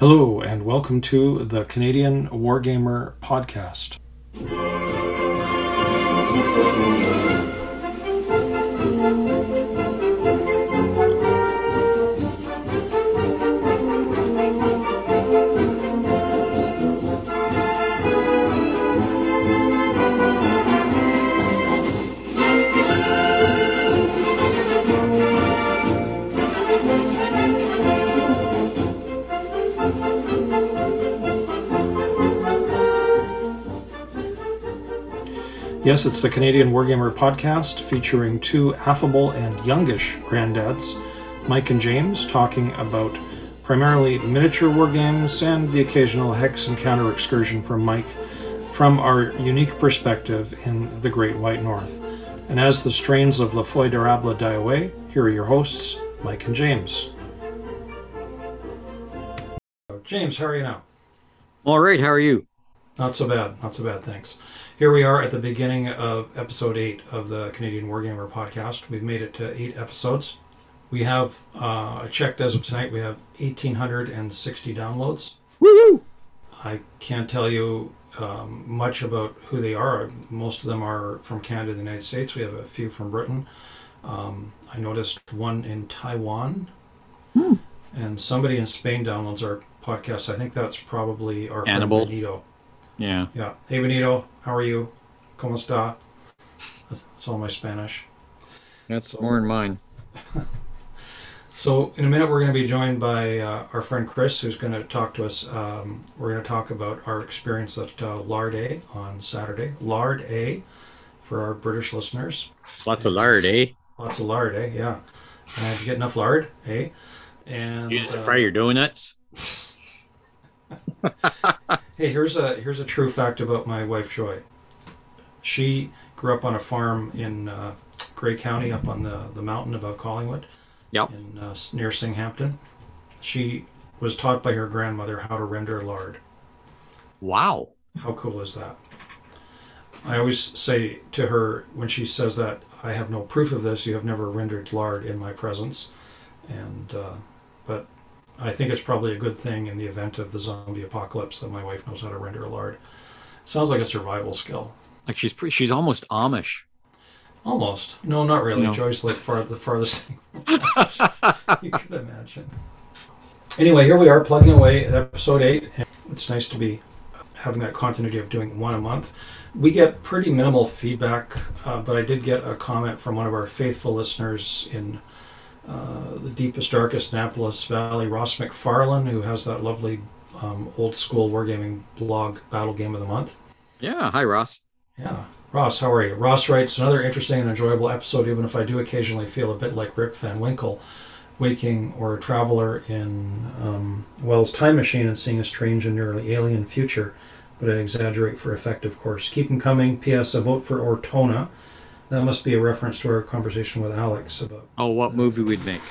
Hello, and welcome to the Canadian Wargamer Podcast. Yes, it's the Canadian Wargamer podcast featuring two affable and youngish granddads, Mike and James, talking about primarily miniature wargames and the occasional hex and counter excursion from Mike from our unique perspective in the Great White North. And as the strains of La Foy d'Arable die away, here are your hosts, Mike and James. James, how are you now? All right, how are you? Not so bad, not so bad, thanks. Here we are at the beginning of episode eight of the Canadian Wargamer podcast. We've made it to eight episodes. We have, uh, I checked as of tonight, we have 1,860 downloads. Woo! I can't tell you um, much about who they are. Most of them are from Canada and the United States. We have a few from Britain. Um, I noticed one in Taiwan. Hmm. And somebody in Spain downloads our podcast. I think that's probably our Hannibal. friend Benito. Yeah. Yeah. Hey, Benito. How are you? ¿Cómo está? That's, that's all my Spanish. That's more in mine. So, in a minute, we're going to be joined by uh, our friend Chris, who's going to talk to us. Um, we're going to talk about our experience at uh, Lard A on Saturday. Lard A for our British listeners. Lots of lard, eh? Lots of lard, eh? Yeah. And you get enough lard, eh? And Use it to uh, fry your donuts. Hey, here's a here's a true fact about my wife Joy. She grew up on a farm in uh, Grey County, up on the the mountain above Collingwood. Yep. In uh, near Singhampton, she was taught by her grandmother how to render lard. Wow. How cool is that? I always say to her when she says that, I have no proof of this. You have never rendered lard in my presence, and uh, but I think it's probably a good thing in the event of the zombie apocalypse that my wife knows how to render a lard. Sounds like a survival skill. Like she's pre- she's almost Amish. Almost. No, not really. No. Joy's like far the farthest thing you could imagine. Anyway, here we are plugging away at episode eight. And it's nice to be having that continuity of doing one a month. We get pretty minimal feedback, uh, but I did get a comment from one of our faithful listeners in uh, the deepest, darkest Annapolis Valley, Ross McFarlane, who has that lovely um, old school wargaming blog, Battle Game of the Month. Yeah. Hi, Ross. Yeah. Ross, how are you? Ross writes another interesting and enjoyable episode, even if I do occasionally feel a bit like Rip Van Winkle, waking or a traveler in um, Wells' time machine and seeing a strange and nearly alien future, but I exaggerate for effect, of course. Keep them coming. P.S. A vote for Ortona. That must be a reference to our conversation with Alex about Oh, what movie we'd make?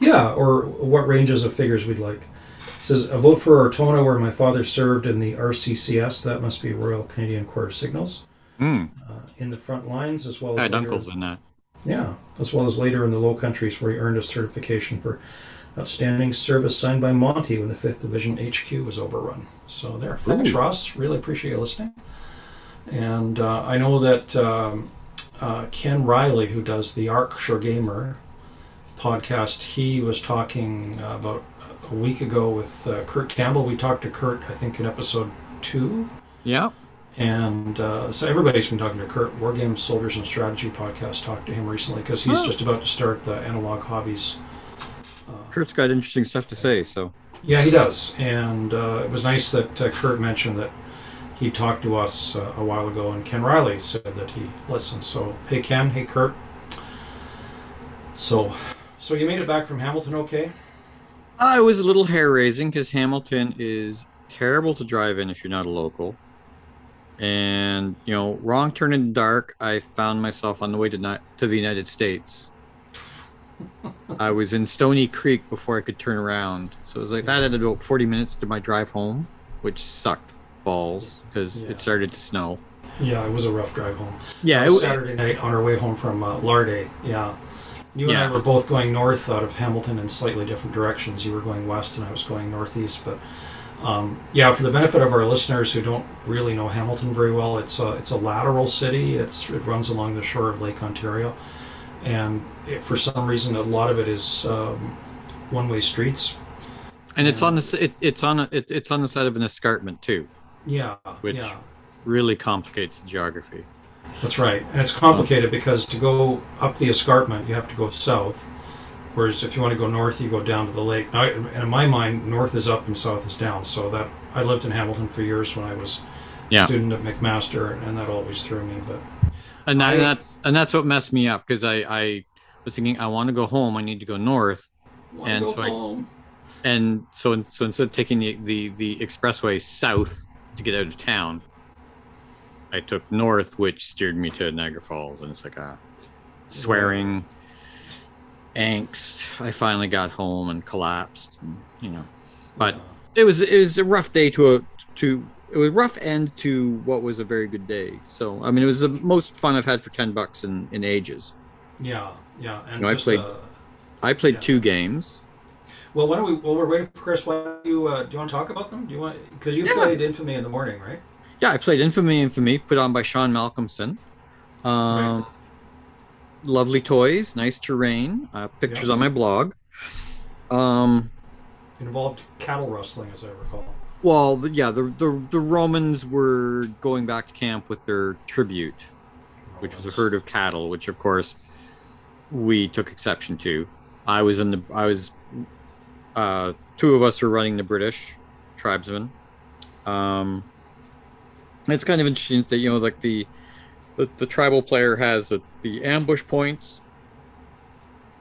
yeah, or what ranges of figures we'd like. It says a vote for Ortona, where my father served in the RCCS. That must be Royal Canadian Corps of Signals. Hmm. Uh, in the front lines, as well as Had later- uncles in that. yeah, as well as later in the Low Countries, where he earned a certification for outstanding service signed by Monty when the Fifth Division HQ was overrun. So there, thanks, Ooh. Ross. Really appreciate you listening. And uh, I know that um, uh, Ken Riley, who does the Arc Gamer podcast, he was talking uh, about a week ago with uh, Curt Campbell. We talked to Curt, I think, in episode two. Yeah. And uh, so everybody's been talking to Curt. Wargames, Soldiers, and Strategy podcast talked to him recently because he's Oh. just about to start the Analog Hobbies. Uh, Curt's got interesting stuff to say. So yeah, he does. And uh, it was nice that uh, Curt mentioned that he talked to us uh, a while ago, and Ken Riley said that he listened. So, hey, Ken. Hey, Curt. So, so you made it back from Hamilton okay? uh, it was a little hair raising because Hamilton is terrible to drive in if you're not a local. And you know, wrong turn in the dark. I found myself on the way to not to the United States. I was in Stony Creek before I could turn around, so it was like that. Added about forty minutes to my drive home, which sucked balls because Yeah. it started to snow. Yeah, it was a rough drive home. Yeah, it, Saturday night on our way home from uh, Larde. Yeah, You and Yeah. I were both going north out of Hamilton in slightly different directions. You were going west, and I was going northeast. But um, yeah, for the benefit of our listeners who don't really know Hamilton very well, it's a it's a lateral city. It's it runs along the shore of Lake Ontario, and it, for some reason, a lot of it is um, one-way streets. And it's on the it, it's on a, it, it's on the side of an escarpment too. Yeah, Which- yeah. Really complicates the geography. That's right, and it's complicated because to go up the escarpment, you have to go south, whereas if you want to go north, you go down to the lake. Now, and in my mind, north is up and south is down. So that I lived in Hamilton for years when I was Yeah. a student at McMaster, and that always threw me. But And that, I- and, that and that's what messed me up because I I was thinking I want to go home. I need to go north. And go so I- and so so instead of taking the, the the expressway south to get out of town i took north which steered me to niagara falls and it's like a swearing angst. I finally got home and collapsed and, you know. But it was it was a rough day to a to it was a rough end to what was a very good day. So i mean it was the most fun i've had for 10 bucks in in ages. Yeah, yeah, and No, I just, played- uh, i played Yeah. two games well, why don't we? While we're waiting for Chris, why don't you? Uh, do you want to talk about them? Do you want? Because you Yeah. played Infamy in the morning, right? Yeah, I played Infamy, Infamy, put on by Sean Malcolmson. Um, Lovely toys, nice terrain, uh, pictures Yeah. on my blog. Um, involved cattle rustling, as I recall. well, the, yeah, the, the the Romans were going back to camp with their tribute, which was a herd of cattle, which of course we took exception to. I was in the I was uh, two of us are running the British tribesmen. Um, it's kind of interesting that you know like the the, the tribal player has the, the ambush points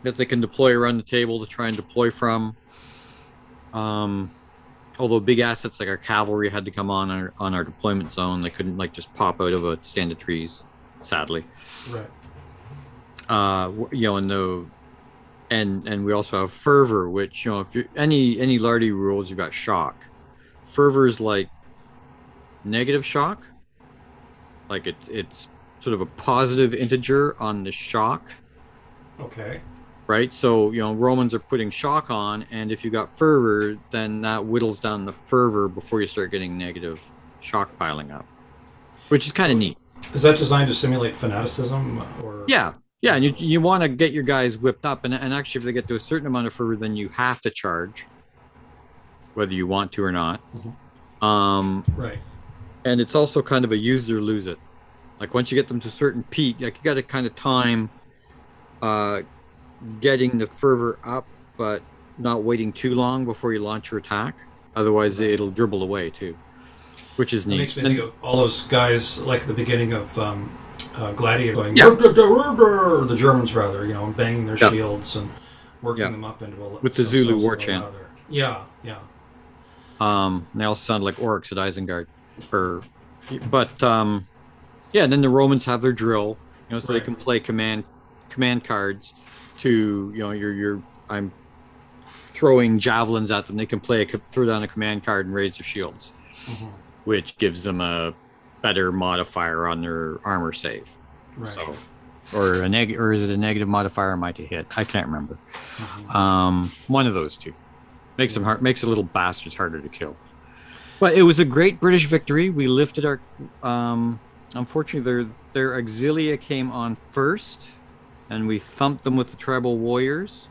that they can deploy around the table to try and deploy from. Um, although big assets like our cavalry had to come on our on our deployment zone, they couldn't like just pop out of a stand of trees, sadly Right. uh you know and the and and we also have fervor which you know if you any any lardy rules you've got shock. Fervor is like negative shock. Like it's it's sort of a positive integer on the shock. Okay. right? So you know romans are putting shock on and if you got fervor then that whittles down the fervor before you start getting negative shock piling up which is kind of neat. Is that designed to simulate fanaticism, or? Yeah, yeah, and you you want to get your guys whipped up, and and actually, if they get to a certain amount of fervor, then you have to charge, whether you want to or not. Mhm. Um, Right. and it's also kind of a use it or lose it. Like once you get them to a certain peak, like you got to kind of time, uh, getting the fervor up, but not waiting too long before you launch your attack. Otherwise, it'll dribble away too, which is It neat. makes me And- think of all those guys like the beginning of um, uh, Gladiator going, Yeah. The Germans rather, you know, banging their Yeah. shields and working Yeah. them up into a With the Zulu war chant. Yeah, yeah. Um, they all sound like orcs at Isengard. Or, but um, yeah. And then the Romans have their drill, you know, so Right. they can play command command cards to you know you're you're I'm throwing javelins at them. They can play a throw down a command card and raise their shields, Mhm. which gives them a better modifier on their armor save. Right. So, or a neg or is it a negative modifier on my to hit? I can't remember. Mhm. Um, one of those two makes them hard, makes the little bastards harder to kill. But it was a great British victory. We lifted our. Um, unfortunately, their their auxilia came on first, and we thumped them with the tribal warriors.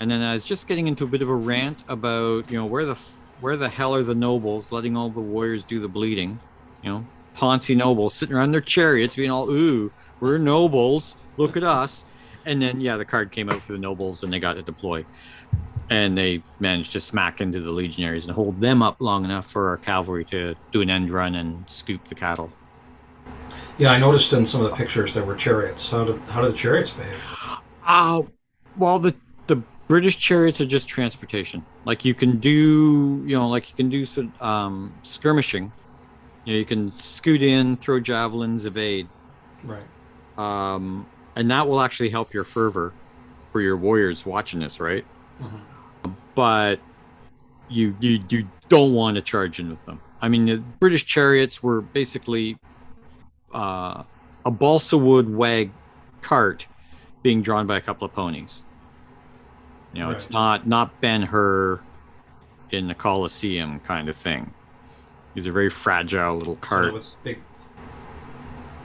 And then I was just getting into a bit of a rant about you know where the where the hell are the nobles letting all the warriors do the bleeding, you know Ponzi nobles sitting around their chariots being all ooh we're nobles look at us, and then yeah the card came out for the nobles and they got to deploy and they managed to smack into the legionaries and hold them up long enough for our cavalry to do an end run and scoop the cattle. Yeah, I noticed in some of the pictures there were chariots. How did how did the chariots behave? Uh, well, the the British chariots are just transportation. Like you can do, you know, like you can do some um, skirmishing. You know, you can scoot in, throw javelins, evade, Right. um, and that will actually help your fervor for your warriors watching this, right? Mhm. but you you you don't want to charge in with them. I mean, the British chariots were basically uh, a balsa wood wag cart being drawn by a couple of ponies. You know, it's not not Ben Hur in the Coliseum kind of thing. These are very fragile little So carts. with big,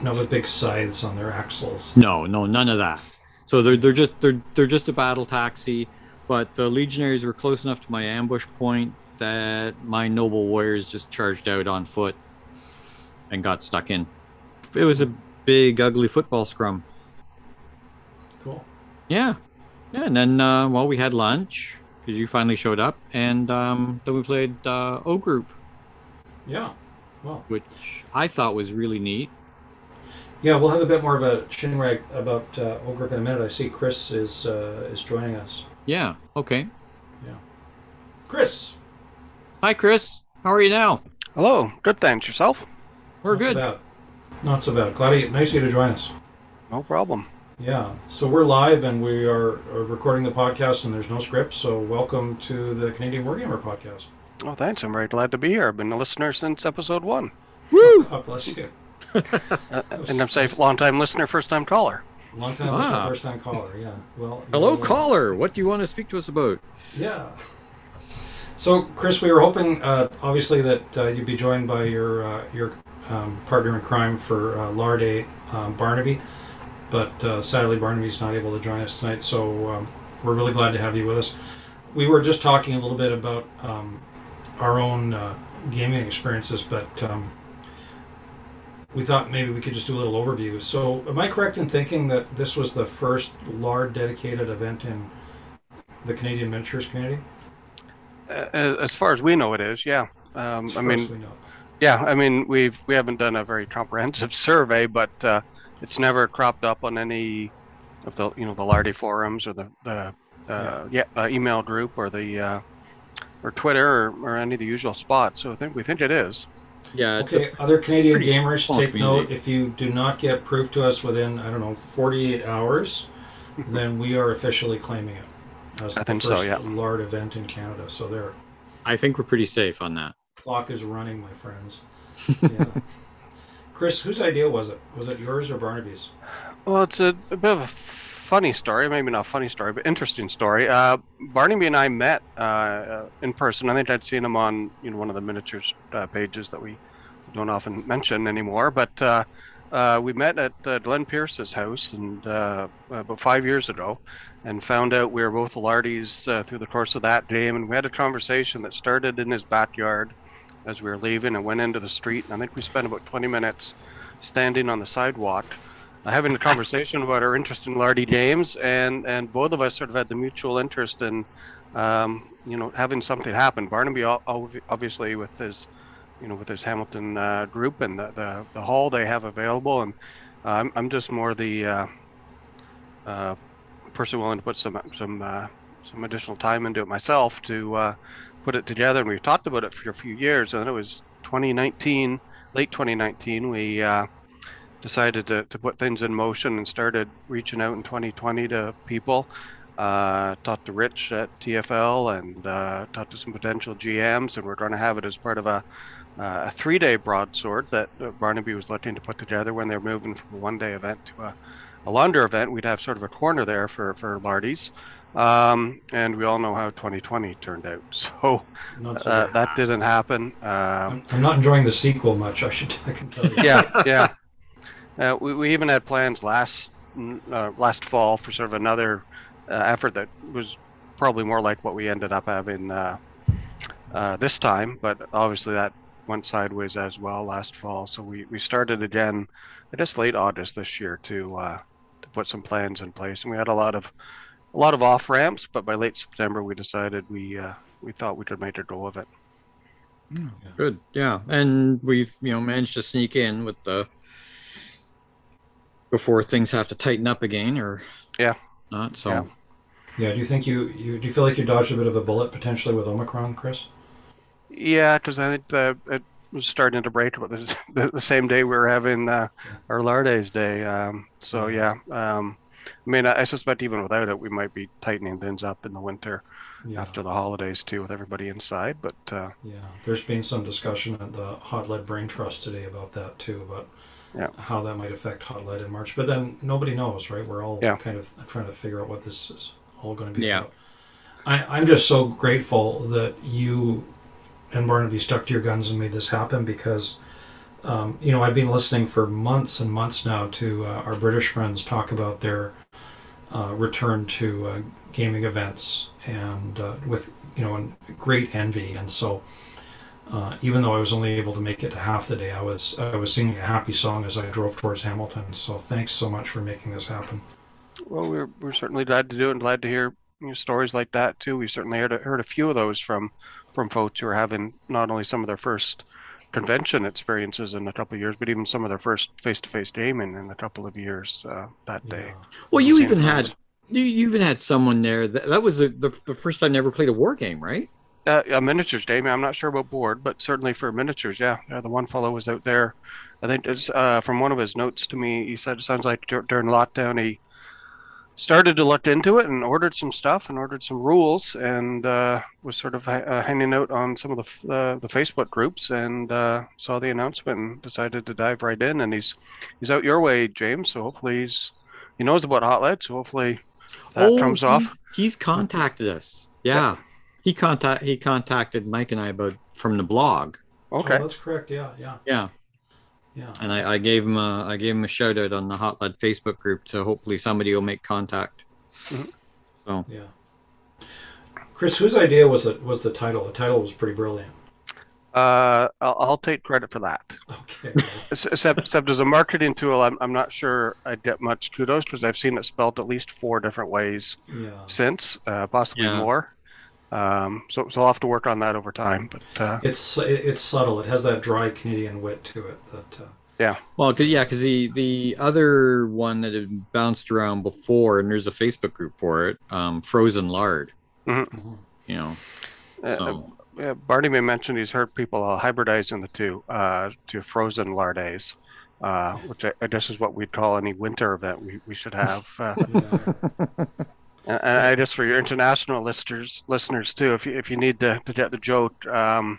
no, with big scythes on their axles. No, no, none of that. So they're they're just they're they're just a battle taxi, but the legionaries were close enough to my ambush point that my noble warriors just charged out on foot and got stuck in. It was a big ugly football scrum. Cool. Yeah, yeah, and then uh, well we had lunch because you finally showed up, and um, then we played uh, O Group, Yeah. Well, which I thought was really neat. yeah, we'll have a bit more of a chin rag about uh, O Group in a minute. I see Chris is uh, is joining us. Yeah, okay. Yeah. Chris, Hi, Chris. How are you now? Hello, good thanks. Yourself? We're not good. So bad. Not so bad. Glad you, nice of you to join us. No problem. Yeah. So we're live and we are, are recording the podcast and there's no script. So welcome to the Canadian Wargamer podcast. Oh, thanks. I'm very glad to be here. I've been a listener since episode one. Woo! God bless you. Uh, and I'm safe, long time listener, first time caller. Long time Wow. listener, first time caller. Yeah. Well. Hello, you know, caller. What do you want to speak to us about? Yeah. So, Chris, we were hoping, uh, obviously, that uh, you'd be joined by your uh, your um, partner in crime for uh, Larday, um, Barnaby, but uh, sadly, Barnaby's not able to join us tonight. So, um, we're really glad to have you with us. We were just talking a little bit about um, our own uh, gaming experiences, but um, we thought maybe we could just do a little overview. So, am I correct in thinking that this was the first LARD dedicated event in the Canadian miniatures community? Uh, as far as we know, it is. Yeah. Um, As I mean, we know. yeah. I mean, we've we haven't done a very comprehensive survey, but uh, it's never cropped up on any of the you know the Lardy forums or the the uh, yeah, uh, email group or the uh, or Twitter or, or any of the usual spots. So I think we think it is. Yeah, Okay, other Canadian gamers, small take note. If you do not get proof to us within, I don't know, 48 hours, then we are officially claiming it as I the think so, first yeah. LARD event in Canada. So there. I think we're pretty safe on that. clock is running, my friends. Yeah. Chris, whose idea was it? Was it yours or Barnaby's? Well, it's a, a bit of a funny story, maybe not funny story, but interesting story. Uh, Barnaby and I met uh, uh, in person. I think I'd seen him on you know one of the miniatures uh, pages that we don't often mention anymore. But uh, uh, we met at Glenn Pierce's house and about five years ago, and found out we were both Lardies through the course of that game. And we had a conversation that started in his backyard as we were leaving and went into the street. And I think we spent about 20 minutes standing on the sidewalk having a conversation about our interest in Lardy games, and and both of us sort of had the mutual interest in, um, you know, having something happen. Barnaby obviously with his, you know, with his Hamilton uh, group and the, the the hall they have available, and uh, I'm I'm just more the uh, uh, person willing to put some some uh, some additional time into it myself to uh, put it together. And we've talked about it for a few years, and it was 2019, late 2019, we. Uh, decided to, to put things in motion and started reaching out in 2020 to people. Uh, talked to Rich at TFL and uh, talked to some potential GMs, and we're going to have it as part of a, uh, a three-day broadsword that uh, Barnaby was looking to put together when they're moving from a one-day event to a, a longer event. We'd have sort of a corner there for for Lardies, um, and we all know how 2020 turned out. So so uh, that didn't happen. Um, I'm, I'm not enjoying the sequel much. I should. I can tell you. yeah, yeah. Uh, we, we even had plans last uh, last fall for sort of another uh, effort that was probably more like what we ended up having uh, uh, this time, but obviously that went sideways as well last fall. So we, we started again, I guess late August this year to uh, to put some plans in place, and we had a lot of a lot of off ramps, but by late September we decided we uh, we thought we could make a go of it. Good. Yeah. And we've, you know, managed to sneak in with the before things have to tighten up again or Yeah. not. So Yeah. Yeah. Do you think you, you do you feel like you dodged a bit of a bullet potentially with Omicron, Chris? Yeah, because I think the, it was starting to break about the, the, the same day we were having uh, our Lardays Day. Um, so yeah, um, I mean, I, I suspect even without it, we might be tightening things up in the winter Yeah. after the holidays too, with everybody inside. But uh, Yeah, there's been some discussion at the Hot Lead Brain Trust today about that too, about Yeah. how that might affect Hot Lead in March. But then nobody knows, right? We're all Yeah. kind of trying to figure out what this is all going to be Yeah. about. I, I'm just so grateful that you and Barnaby stuck to your guns and made this happen because, um, you know, I've been listening for months and months now to uh, our British friends talk about their uh, return to uh, gaming events and uh, with, you know, great envy. And so, uh, even though I was only able to make it to half the day, I was I was singing a happy song as I drove towards Hamilton. So thanks so much for making this happen. Well, we're we're certainly glad to do it and glad to hear you know, stories like that too. We certainly heard a, heard a few of those from from folks who are having not only some of their first convention experiences in a couple of years, but even some of their first face-to-face gaming in a couple of years uh, that day. Yeah. Well, you even had you, you even had someone there. That, that was the, the the first time I ever played a war game, right? Uh, a miniatures game. I'm not sure about board, but certainly for miniatures, yeah. yeah the one fellow was out there. I think it's uh, from one of his notes to me. He said it sounds like dur- during lockdown he started to look into it and ordered some stuff and ordered some rules and uh, was sort of ha- uh, hanging out on some of the f- uh, the Facebook groups and uh, saw the announcement and decided to dive right in. And he's he's out your way, James. So hopefully he's he knows about hot lead. So hopefully that comes he- off. He's contacted us. Yeah. He contact he contacted Mike and I about from the blog. Okay. Oh, that's correct. Yeah, yeah, Yeah. yeah. And I, I gave him a I gave him a shout out on the Hot Lead Facebook group to hopefully somebody will make contact. Mhm. So Yeah. Chris, whose idea was it? Was the title? The title was pretty brilliant. Uh, I'll, I'll take credit for that. Okay. Except, except as a marketing tool, I'm, I'm not sure I'd get much kudos because I've seen it spelled at least four different ways yeah. since, uh, possibly Yeah. more. Um, so, so I'll have to work on that over time. But uh, It's it's subtle. It has that dry Canadian wit to it. That uh, well, 'cause- yeah, because the the other one that had bounced around before, and there's a Facebook group for it, um, Frozen Lard. mhm. You know, uh, so uh, Barney may mention he's heard people uh, hybridizing the two uh, to frozen lardays, uh, which I, I guess is what we'd call any winter event we, we should have. Uh, yeah. And and I just for your international listeners, listeners too, if you, if you need to, to get the joke, um,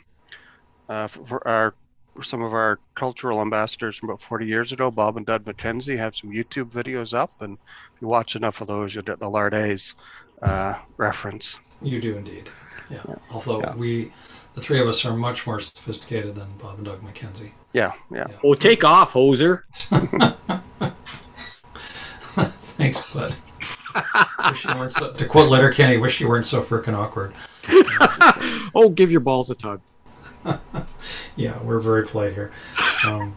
uh, for, for our some of our cultural ambassadors from about 40 years ago, Bob and Doug McKenzie, have some YouTube videos up, and if you watch enough of those, you'll get the Lardays uh, reference. You do indeed. Yeah. Although Yeah. we, the three of us, are much more sophisticated than Bob and Doug McKenzie. Yeah, yeah. oh, take off, hoser. Thanks, bud. Wish you weren't so, to quote Letterkenny, wish you weren't so frickin' awkward. oh, give your balls a tug. Yeah, we're very polite here. Um,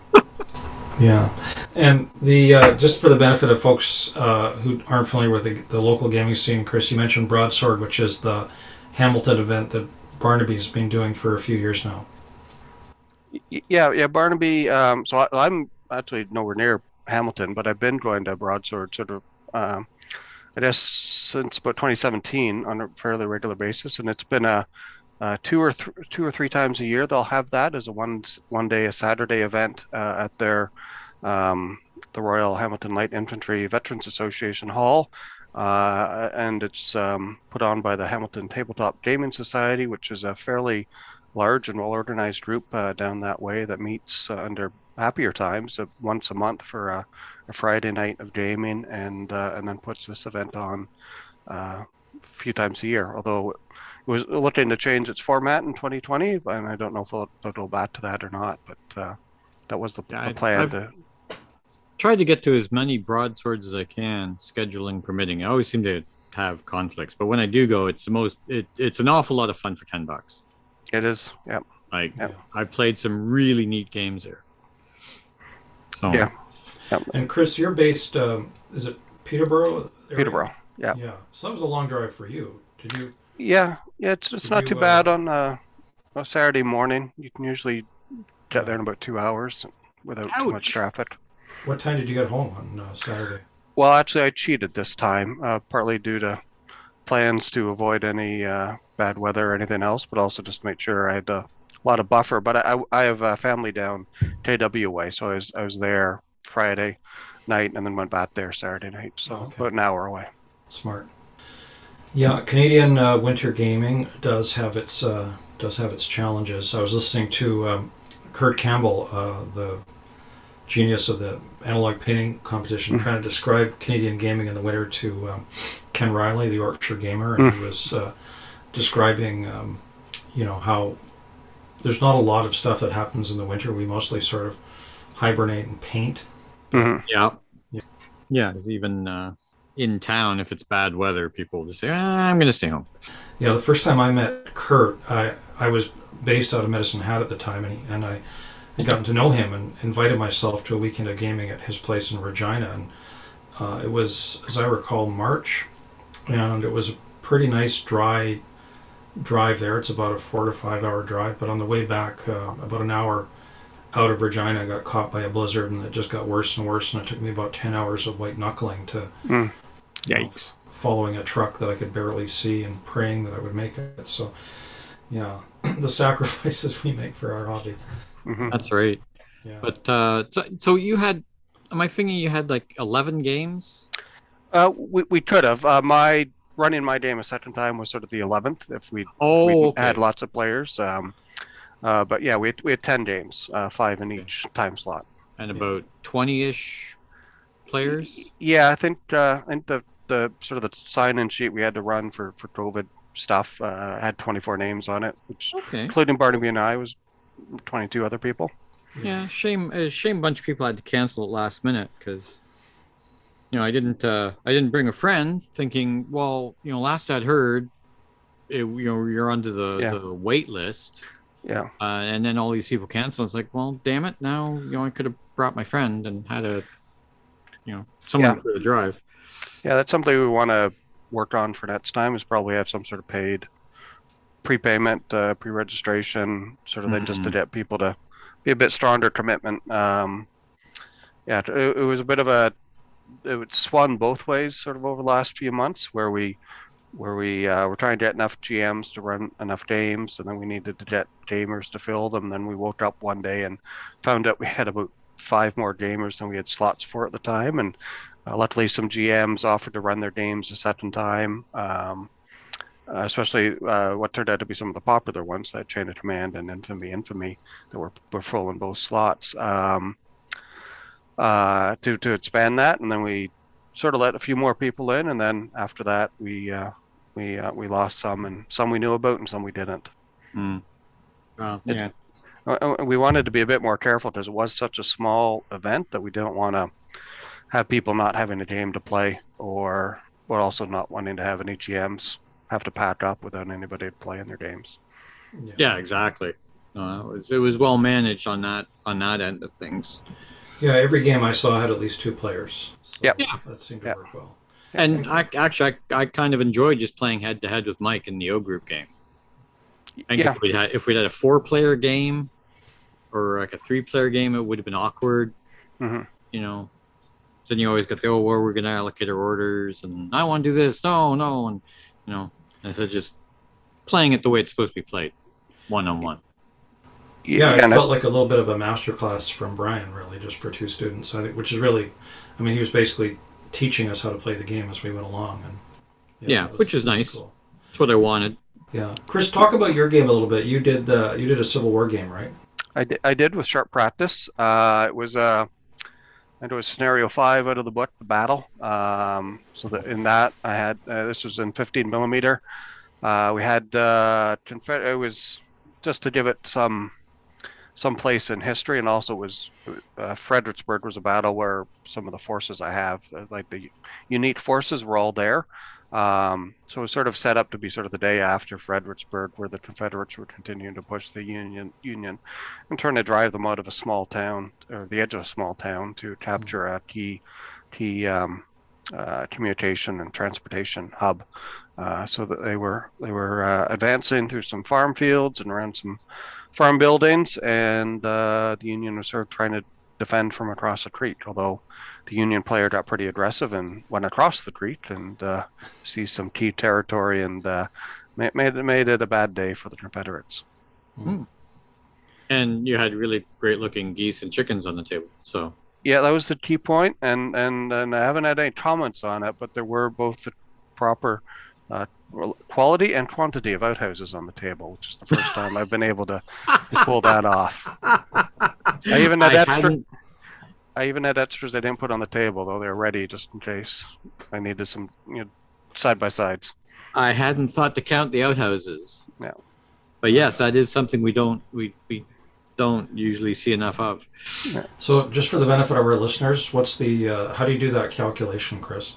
yeah, and the uh, just for the benefit of folks uh, who aren't familiar with the, the local gaming scene, Chris, you mentioned Broadsword, which is the Hamilton event that Barnaby's been doing for a few years now. Yeah, yeah, Barnaby. Um, so I, I'm actually nowhere near Hamilton, but I've been going to Broadsword sort of, um, I guess, since about 2017 on a fairly regular basis, and it's been a, uh, two or th- two or three times a year they'll have that as a one one day a Saturday event uh, at their um, the Royal Hamilton Light Infantry Veterans Association Hall. Uh, and it's um, put on by the Hamilton Tabletop Gaming Society, which is a fairly large and well organized group uh, down that way that meets uh, under happier times uh, once a month for a, a Friday night of gaming and uh, and then puts this event on uh, a few times a year. Although it was looking to change its format in 2020, and I don't know if it'll, go back to that or not. But uh, that was the, Yeah, the plan. I've- to, Tried to get to as many broadswords as I can, scheduling permitting. I always seem to have conflicts, but when I do go, it's the most. It, it's an awful lot of fun for ten bucks. it is, yeah. Like Yep. I've played some really neat games there. So Yeah. And Chris, you're based. Um, is it Peterborough? area? Peterborough. Yeah. Yeah. So that was a long drive for you. Did you? Yeah, yeah, it's it's not you, too bad uh, on uh, a Saturday morning. You can usually get there in about two hours without too much Ouch. traffic. What time did you get home on uh, Saturday? Well, actually, I cheated this time, uh, partly due to plans to avoid any uh, bad weather or anything else, but also just to make sure I had a lot of buffer. But I, I have a family down way, so I was I was there Friday night and then went back there Saturday night, so Okay. about an hour away. Smart. Yeah, Canadian uh, winter gaming does have its uh, does have its challenges. I was listening to um, Curt Campbell, uh, the genius of the analog painting competition, Mm. trying to describe Canadian gaming in the winter to um, Ken Riley, the Yorkshire gamer, and he was uh, describing, um, you know, how there's not a lot of stuff that happens in the winter. We mostly sort of hibernate and paint. Hmm Yeah. Yeah. Yeah. It's even uh, in town, if it's bad weather, people just say, ah, I'm going to stay home. Yeah, the first time I met Curt, I I was based out of Medicine Hat at the time, and he, and I had gotten to know him and invited myself to a weekend of gaming at his place in Regina, and uh, it was, as I recall, March, and it was a pretty nice dry drive there. It's about a four to five hour drive, but on the way back, uh, about an hour out of Regina, I got caught by a blizzard, and it just got worse and worse, and it took me about ten hours of white knuckling to Mm. Yikes. following a truck that I could barely see and praying that I would make it. So, yeah, the sacrifices we make for our hobby. hmm That's right. Yeah. But uh, so, so you had, am I thinking you had like 11 games? Uh, we, we could have. Uh, my running my game a second time was sort of the 11th if we Oh, okay. had lots of players. Um, uh, but yeah, we had, we had 10 games, uh, five in each time slot. and about 20 ish players. Yeah, I think uh, I think the the sort of the sign-in sheet we had to run for for COVID stuff uh, had 24 names on it, which Okay. including Barnaby and I was 22 other people. Yeah, shame. A shame. Bunch of people had to cancel it last minute because, you know, I didn't. Uh, I didn't bring a friend, thinking, well, you know, last I'd heard, it, you know, you're onto the Yeah. the wait list, Yeah, uh, and then all these people cancel. It's like, well, damn it! Now, you know, I could have brought my friend and had a, you know, someone Yeah. for the drive. yeah, that's something we want to work on for next time. Is probably have some sort of paid prepayment, uh, pre-registration, sort of thing, just to Mhm. get people to be a bit stronger commitment. Um, yeah, it, it was a bit of a it was swung both ways, sort of over the last few months, where we where we uh, were trying to get enough GMs to run enough games, and then we needed to get gamers to fill them. Then we woke up one day and found out we had about five more gamers than we had slots for at the time, and uh, luckily some GMs offered to run their games a second time. Um, especially uh, what turned out to be some of the popular ones, that Chain of Command and Infamy, Infamy, that were, were full in both slots. Um, uh, to to expand that, and then we sort of let a few more people in, and then after that we uh, we uh, we lost some, and some we knew about, and some we didn't. Well, yeah. Uh, uh, We wanted to be a bit more careful because it was such a small event that we didn't want to have people not having a game to play, or but also not wanting to have any GMs have to pack up without anybody playing their games. Yeah, exactly. No, it was it was well managed on that on that end of things. Yeah, every game I saw had at least two players. So Yep. Yeah. That seemed to Yep. work well. And I actually I, I kind of enjoyed just playing head to head with Mike in the O group game. I think Yeah. if we had if we had a four player game or like a three player game, it would have been awkward. Mhm. You know. Then you always got the oh, where we're gonna allocate our orders, and I want to do this. No, no, and you know, and so just playing it the way it's supposed to be played, one on one. Yeah, it felt like a little bit of a masterclass from Brian, really, just for two students. I think, which is really, I mean, he was basically teaching us how to play the game as we went along, and Yeah, that which is nice. cool. That's what I wanted. Yeah, Chris, talk about your game a little bit. You did the you did a Civil War game, right? I did, I did with sharp practice. Uh, it was uh, it was scenario five out of the book, the battle. Um, so that in that I had uh, this was in 15 millimeter. Uh, we had uh, Confed- it was just to give it some some place in history, and also was uh, Fredericksburg was a battle where some of the forces I have, uh, like the unique forces, were all there. Um, so it was sort of set up to be sort of the day after Fredericksburg, where the Confederates were continuing to push the Union Union and trying to drive them out of a small town or the edge of a small town to capture a key key um, uh, communication and transportation hub. Uh, so that they were they were uh, advancing through some farm fields and around some farm buildings, and uh, the Union was sort of trying to defend from across the creek. Although the Union player got pretty aggressive and went across the creek and uh, seized some key territory and uh, ma- made it made it a bad day for the Confederates. And you had really great looking geese and chickens on the table. So Yeah, that was the key point, and and and I haven't had any comments on it, but there were both the proper uh, well, quality and quantity of outhouses on the table, which is the first time I've been able to pull that off. I even had I extra. hadn't, I even had extras I didn't put on the table though. They were ready just in case I needed some you know side by sides. I hadn't thought to count the outhouses. Yeah. But yes, that is something we don't we we don't usually see enough of. So, just for the benefit of our listeners, what's the uh, how do you do that calculation, Chris?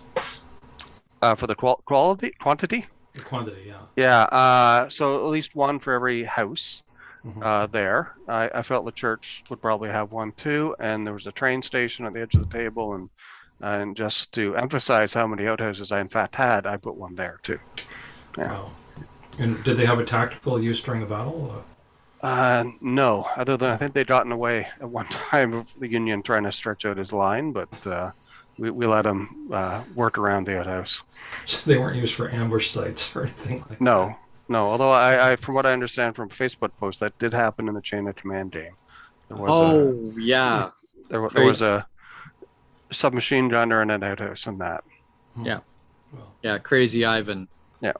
Uh, for the qual- quality quantity. The quantity, yeah. Yeah. Uh, so at least one for every house. Mhm. uh, there. I, I felt the church would probably have one too, and there was a train station at the edge of the table, and and just to emphasize how many outhouses I in fact had, I put one there too. Yeah. Wow. And did they have a tactical use during the battle? Uh, Uh, no, other than I think they'd gotten away at one time of the Union trying to stretch out his line, but uh, we, we let them uh, work around the outhouse. so they weren't used for ambush sites or anything like No, no. Although I, I, from what I understand from Facebook posts, that did happen in the chain of command game. There was a, Oh yeah. there, there was a submachine gunner and an outhouse in that. that. Yeah. Well, Yeah, crazy Ivan. Yeah.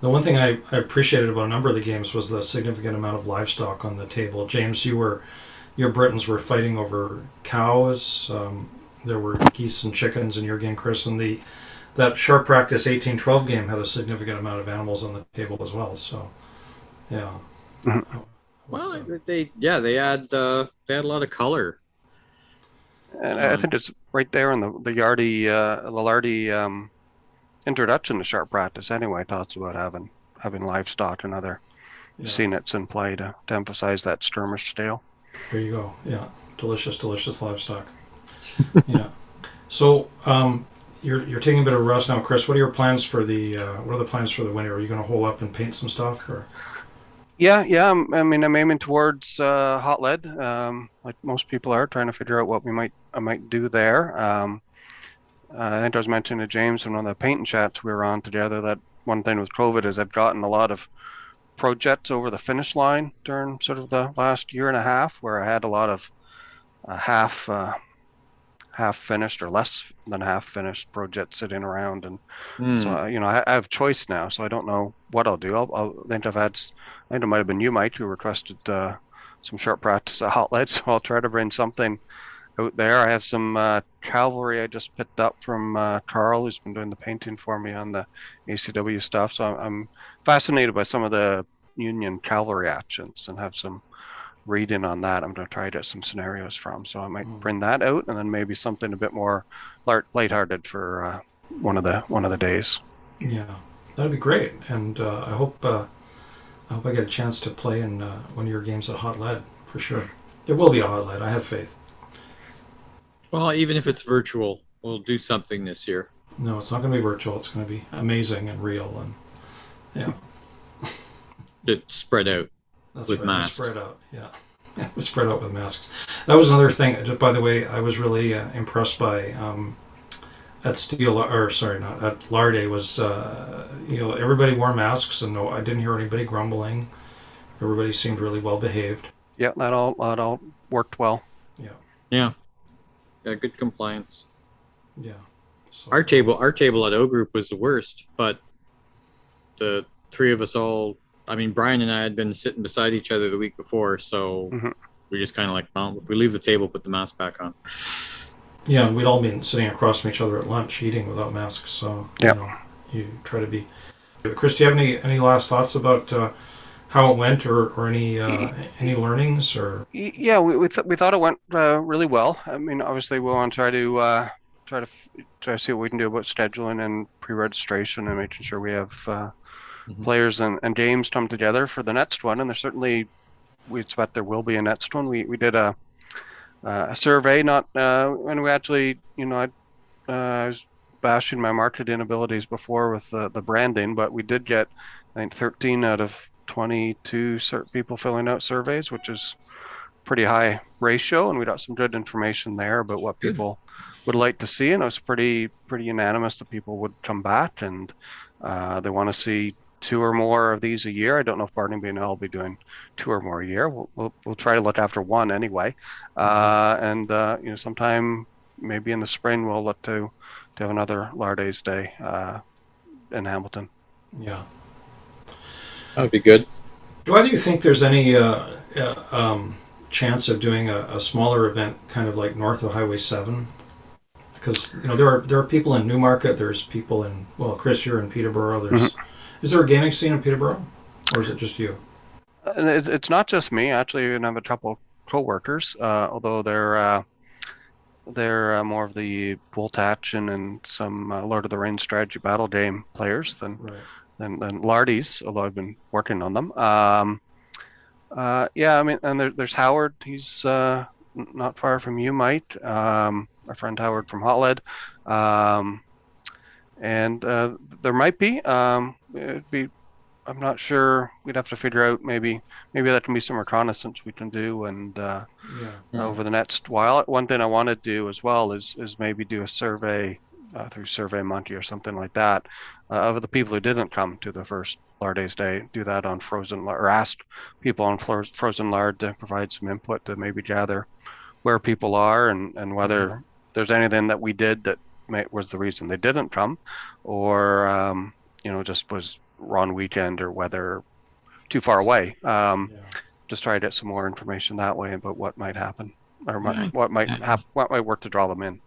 The one thing I, I appreciated about a number of the games was the significant amount of livestock on the table. James, you were, your Britons were fighting over cows. Um, there were geese and chickens in your game, Chris, and the that sharp practice eighteen twelve game had a significant amount of animals on the table as well. So, yeah. Mhm. Well, So- they yeah they add uh, they add a lot of color. And I I Um, think it's right there in the the Yardy uh, Lardy um, introduction to sharp practice. Anyway, talks about having having livestock and other yeah. scenets in play to, to emphasize that skirmish style. There you go. Yeah, delicious, delicious livestock. yeah. So, um, you're you're taking a bit of rest now, Chris. What are your plans for the uh, What are the plans for the winter? Are you going to hole up and paint some stuff, or Yeah, yeah. I mean, I'm aiming towards uh, hot lead, um, like most people are, trying to figure out what we might I might do there. Um, I think I was mentioning to James in one of the painting chats we were on together that one thing with COVID is I've gotten a lot of projects over the finish line during sort of the last year and a half, where I had a lot of uh, half uh, half finished or less than half finished projects sitting around and Hmm. so uh, you know, I, I have choice now, so I don't know what I'll do. I'll, I'll I think I've had, I think it might have been you, Mike, who requested uh, some sharp practice at Hot Lead, so I'll try to bring something out there. I have some uh, cavalry I just picked up from uh, Carl, who's been doing the painting for me on the ACW stuff. So I'm, I'm fascinated by some of the Union cavalry actions and have some reading on that. I'm going to try to get some scenarios from, so I might Mm. bring that out, and then maybe something a bit more light, lighthearted for. Uh, one of the one of the days. yeah, that'd be great. And uh, I hope uh, I hope I get a chance to play in uh, one of your games at Hot Lead for sure. There will be a Hot Lead. I have faith. Well, even if it's virtual, we'll do something this year. No, it's not going to be virtual. It's going to be amazing and real. And yeah, It spread out. That's With right. masks. Spread out, yeah. It was spread out with masks. That was another thing. Just by the way, I was really uh, impressed by um, at Steel, or sorry, not at Larde. Was uh, you know everybody wore masks, and no, I didn't hear anybody grumbling. Everybody seemed really well behaved. Yeah, that all that all worked well. Yeah, Yeah. Yeah, good compliance. yeah. So, Our table, our table at O Group was the worst, but the three of us all. I mean, Brian and I had been sitting beside each other the week before, so Mhm. we just kind of like, well, if we leave the table, put the mask back on. yeah, and we'd all been sitting across from each other at lunch, eating without masks. So Yeah. you, know, you try to be. Chris, do you have any any last thoughts about uh, how it went, or, or any uh, any learnings, or Yeah, we we, th- we thought it went uh, really well. I mean, obviously we want to try to uh, try to f- try to see what we can do about scheduling and pre-registration and making sure we have Mhm. players and, and games come together for the next one. And there's certainly we expect there will be a next one. We we did a uh, a survey, not uh, and we actually you know I, uh, I was bashing my marketing abilities before with the, the branding, but we did get I think 13 out of 22 cer- people filling out surveys, which is pretty high ratio, and we got some good information there about what people would like to see, and it was pretty pretty unanimous that people would come back and uh, they want to see two or more of these a year. I don't know if Barnaby and I will be doing two or more a year. We'll we'll, we'll try to look after one anyway, uh, and uh, you know sometime maybe in the spring we'll look to to have another Lardays Day uh, in Hamilton. yeah? That would be good. Do either of you think there's any uh, uh, um, chance of doing a, a smaller event, kind of like north of Highway Seven? Because you know there are there are people in Newmarket. There's people in well, Chris, you're in Peterborough. There's is there a gaming scene in Peterborough, or is it just you? And it's, it's not just me. Actually, I have a couple co-workers, uh, although they're uh, they're uh, more of the Bolt Action and some uh, Lord of the Rings strategy battle game players than Right. than, than Lardy's, although I've been working on them. Um, uh, yeah, I mean, and there, there's Howard. He's uh, not far from you, Mike. Um, our friend Howard from Hot Lead. Um, and uh, there might be. Um, it'd be. I'm not sure. We'd have to figure out. Maybe. Maybe that can be some reconnaissance we can do, and uh, Yeah. Yeah. over the next while. One thing I want to do as well is is maybe do a survey uh, through Survey Monkey or something like that uh, of the people who didn't come to the first Lardays Day. Do that on Frozen Lard, or ask people on Frozen Lard to provide some input to maybe gather where people are and and whether there's anything that we did that may, was the reason they didn't come, or um, you know just was wrong weekend or weather too far away. Um, Yeah. just try to get some more information that way about what might happen or what, Yeah. what might Yeah. hap- what might work to draw them in.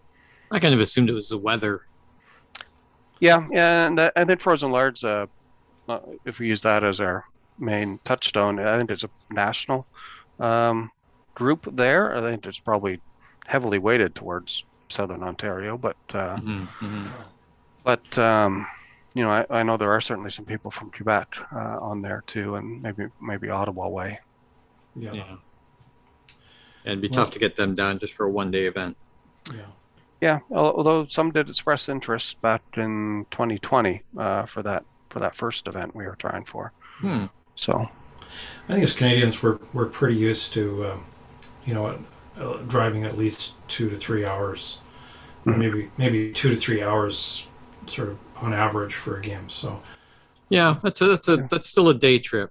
I kind of assumed it was the weather. Yeah, yeah, and uh, I think Frozen Lards, uh, uh, if we use that as our main touchstone, I think it's a national um, group there. I think it's probably heavily weighted towards Southern Ontario, but uh, Mhm, mhm. but um, you know, I, I know there are certainly some people from Quebec uh, on there too, and maybe maybe Ottawa way. Yeah. Yeah. It'd be Well- tough to get them down just for a one day event. Yeah. Yeah, although some did express interest back in 2020 uh, for that for that first event we were trying for. Hmm. So I think as Canadians, we're we're pretty used to, um, you know, uh, driving at least two to three hours, or Mhm. maybe maybe two to three hours, sort of on average for a game. So Yeah, that's a, that's a Yeah. that's still a day trip.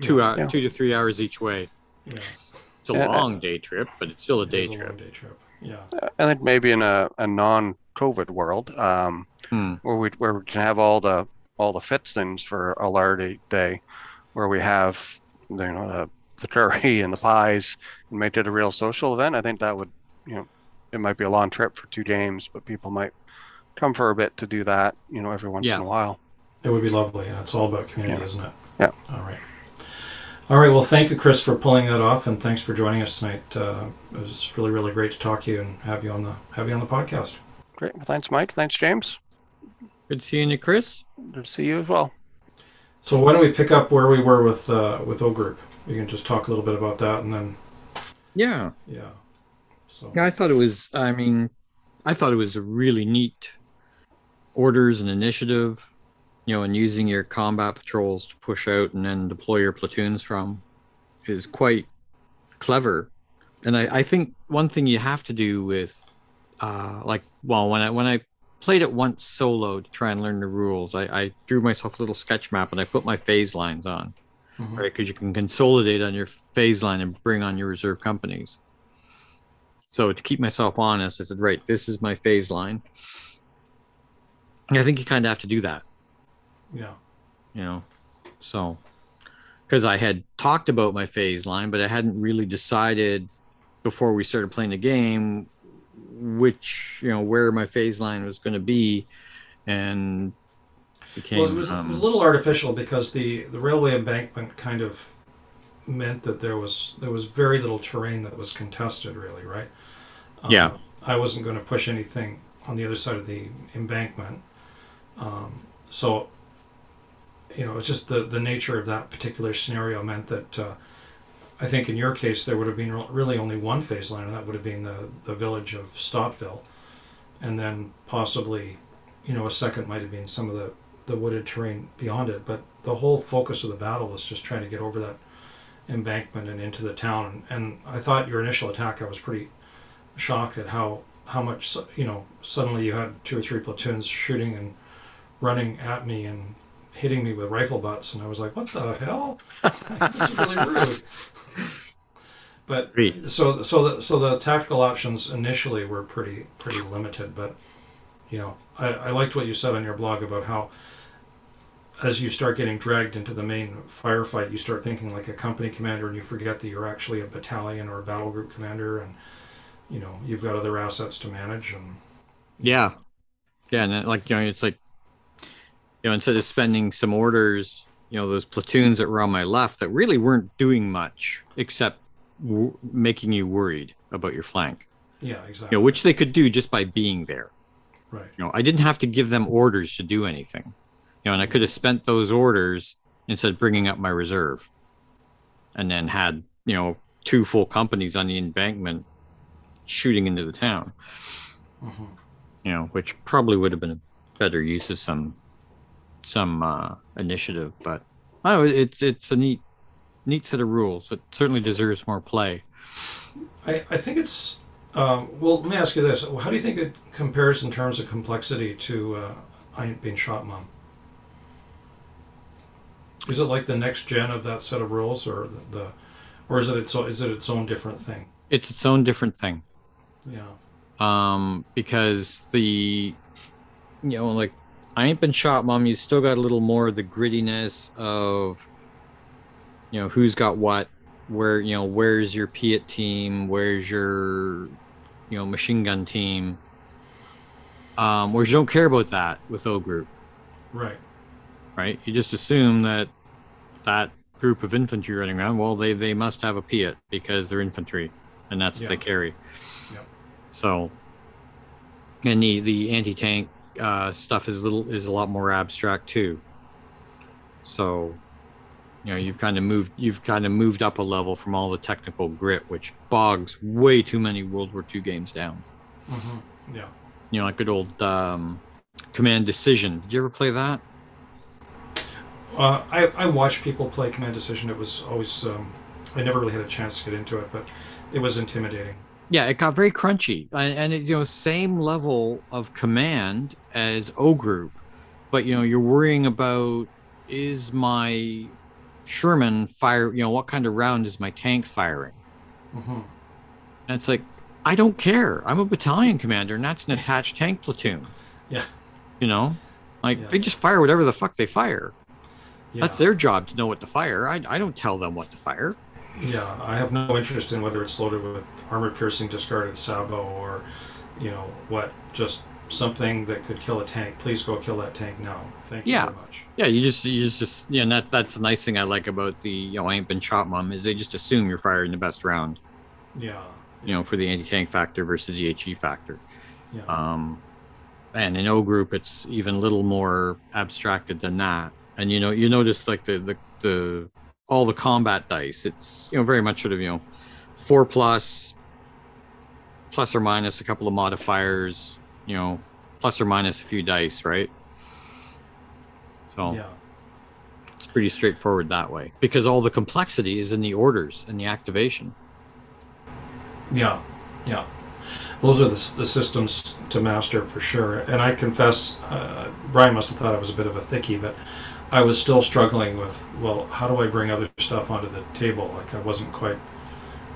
Two yeah, hour, Yeah. two to three hours each way. yeah, It's a Yeah, long day trip, but it's still a it day is a long trip. day trip. Yeah, I think maybe in a, a non-COVID world, um, Hmm. where we where we can have all the all the fits things for a Lardy day, where we have you know the the curry and the pies and make it a real social event. I think that would you know it might be a long trip for two games, but people might come for a bit to do that. You know, every once Yeah. in a while. it would be lovely. Yeah, it's all about community, Yeah. isn't it? Yeah. All right. All right. Well, thank you, Chris, for pulling that off, and thanks for joining us tonight. Uh, it was really, really great to talk to you and have you on the have you on the podcast. Great. Well, thanks, Mike. Thanks, James. Good seeing you, Chris. Good to see you as well. So why don't we pick up where we were with uh, with O Group? You can just talk a little bit about that, and then Yeah. yeah. So Yeah, I thought it was. I mean, I thought it was a really neat orders and initiative. You know, and using your combat patrols to push out and then deploy your platoons from is quite clever. And I, I think one thing you have to do with, uh, like, well, when I when I played it once solo to try and learn the rules, I, I drew myself a little sketch map and I put my phase lines on Mhm. right? Because you can consolidate on your phase line and bring on your reserve companies. So to keep myself honest, I said, right, this is my phase line. I think you kind of have to do that, yeah. you know. So, because I had talked about my phase line, but I hadn't really decided before we started playing the game which, you know, where my phase line was going to be, and became. Well, it was, it um, was a little artificial because the, the railway embankment kind of meant that there was there was very little terrain that was contested, really, right? Um, Yeah. I wasn't going to push anything on the other side of the embankment, um, so you know, it's just the the nature of that particular scenario meant that. Uh, I think in your case there would have been really only one phase line, and that would have been the, the village of Stottville, and then possibly, you know, a second might have been some of the the wooded terrain beyond it. But the whole focus of the battle was just trying to get over that embankment and into the town. And, I thought your initial attack, I was pretty shocked at how how much you know suddenly you had two or three platoons shooting and running at me and hitting me with rifle butts, and I was like, what the hell? this is really rude. But so so the so the tactical options initially were pretty pretty limited, but you know I, I liked what you said on your blog about how as you start getting dragged into the main firefight, you start thinking like a company commander, and you forget that you're actually a battalion or a battle group commander, and you know you've got other assets to manage. And Yeah, yeah, and like you know, it's like you know, instead of spending some orders, you know, those platoons that were on my left that really weren't doing much except w- making you worried about your flank. yeah, exactly. You know, which they could do just by being there. right. You know, I didn't have to give them orders to do anything. You know, and I could have spent those orders instead of bringing up my reserve, and then had you know two full companies on the embankment shooting into the town. Mhm. You know, which probably would have been a better use of some some uh, initiative. But oh, it's it's a neat neat set of rules. It certainly deserves more play. I, I think it's um, well. Let me ask you this: How do you think it compares in terms of complexity to uh, I Ain't Been Shot, Mom? Is it like the next gen of that set of rules, or the, the or is it its o- is it its own different thing? It's its own different thing. Yeah. um because the you know like i ain't been shot mom. You still got a little more of the grittiness of you know who's got what where you know where's your PIAT team where's your you know machine gun team um whereas you don't care about that with o group. Right. right? You just assume that that group of infantry running around well they they must have a PIAT because they're infantry and that's what they carry. Yeah. so and the the anti-tank uh, stuff is a little is a lot more abstract too so you know you've kind of moved you've kind of moved up a level from all the technical grit which bogs way too many world war ii games down hmm Yeah. you know like good old um, command decision did you ever play that Uh, I I watched people play Command Decision. It was always um, I never really had a chance to get into it, but it was intimidating. Yeah, it got very crunchy, and, and it, you know, same level of command as O group, but you know, you're worrying about is my Sherman fire? You know, what kind of round is my tank firing? hmm And it's like, I don't care. I'm a battalion commander, and that's an attached tank platoon. Yeah. You know, like Yeah. they just fire whatever the fuck they fire. Yeah. That's their job to know what to fire. I, I don't tell them what to fire. Yeah, I have no interest in whether it's loaded with armor piercing discarded sabot or, you know, what, just something that could kill a tank. Please go kill that tank now. Thank you Yeah. very much. Yeah, you just you just, just yeah, and that that's the nice thing I like about the you know I ain't been shot mom is they just assume you're firing the best round, Yeah. you know, for the anti tank factor versus the HE factor. Yeah. Um, and in O group, it's even a little more abstracted than that. And you know, you notice like the the the all the combat dice. It's you know very much sort of you know four plus, plus or minus a couple of modifiers. You know, plus or minus a few dice, right? So yeah. it's pretty straightforward that way because all the complexity is in the orders and the activation. Yeah. Yeah. Those are the, the systems to master for sure. And I confess, uh, Brian must have thought I was a bit of a thickie, but I was still struggling with, well, how do I bring other stuff onto the table? Like I wasn't quite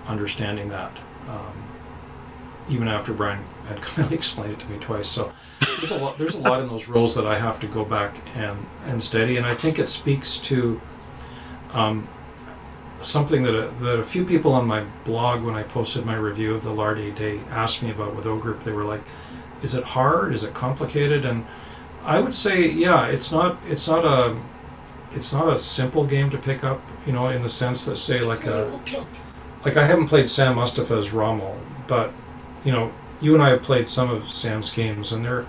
understanding that. Um, even after Brian had come and explained it to me twice. So there's a lot there's a lot in those rules that I have to go back and, and study. And I think it speaks to um, something that a, that a few people on my blog when I posted my review of the Lardy Day asked me about with O Group. They were like, "Is it hard? Is it complicated?" And I would say, yeah, it's not. It's not a. It's not a simple game to pick up. You know, in the sense that say like a. Like I haven't played Sam Mustafa's Rommel, but you know, you and I have played some of Sam's games, and they're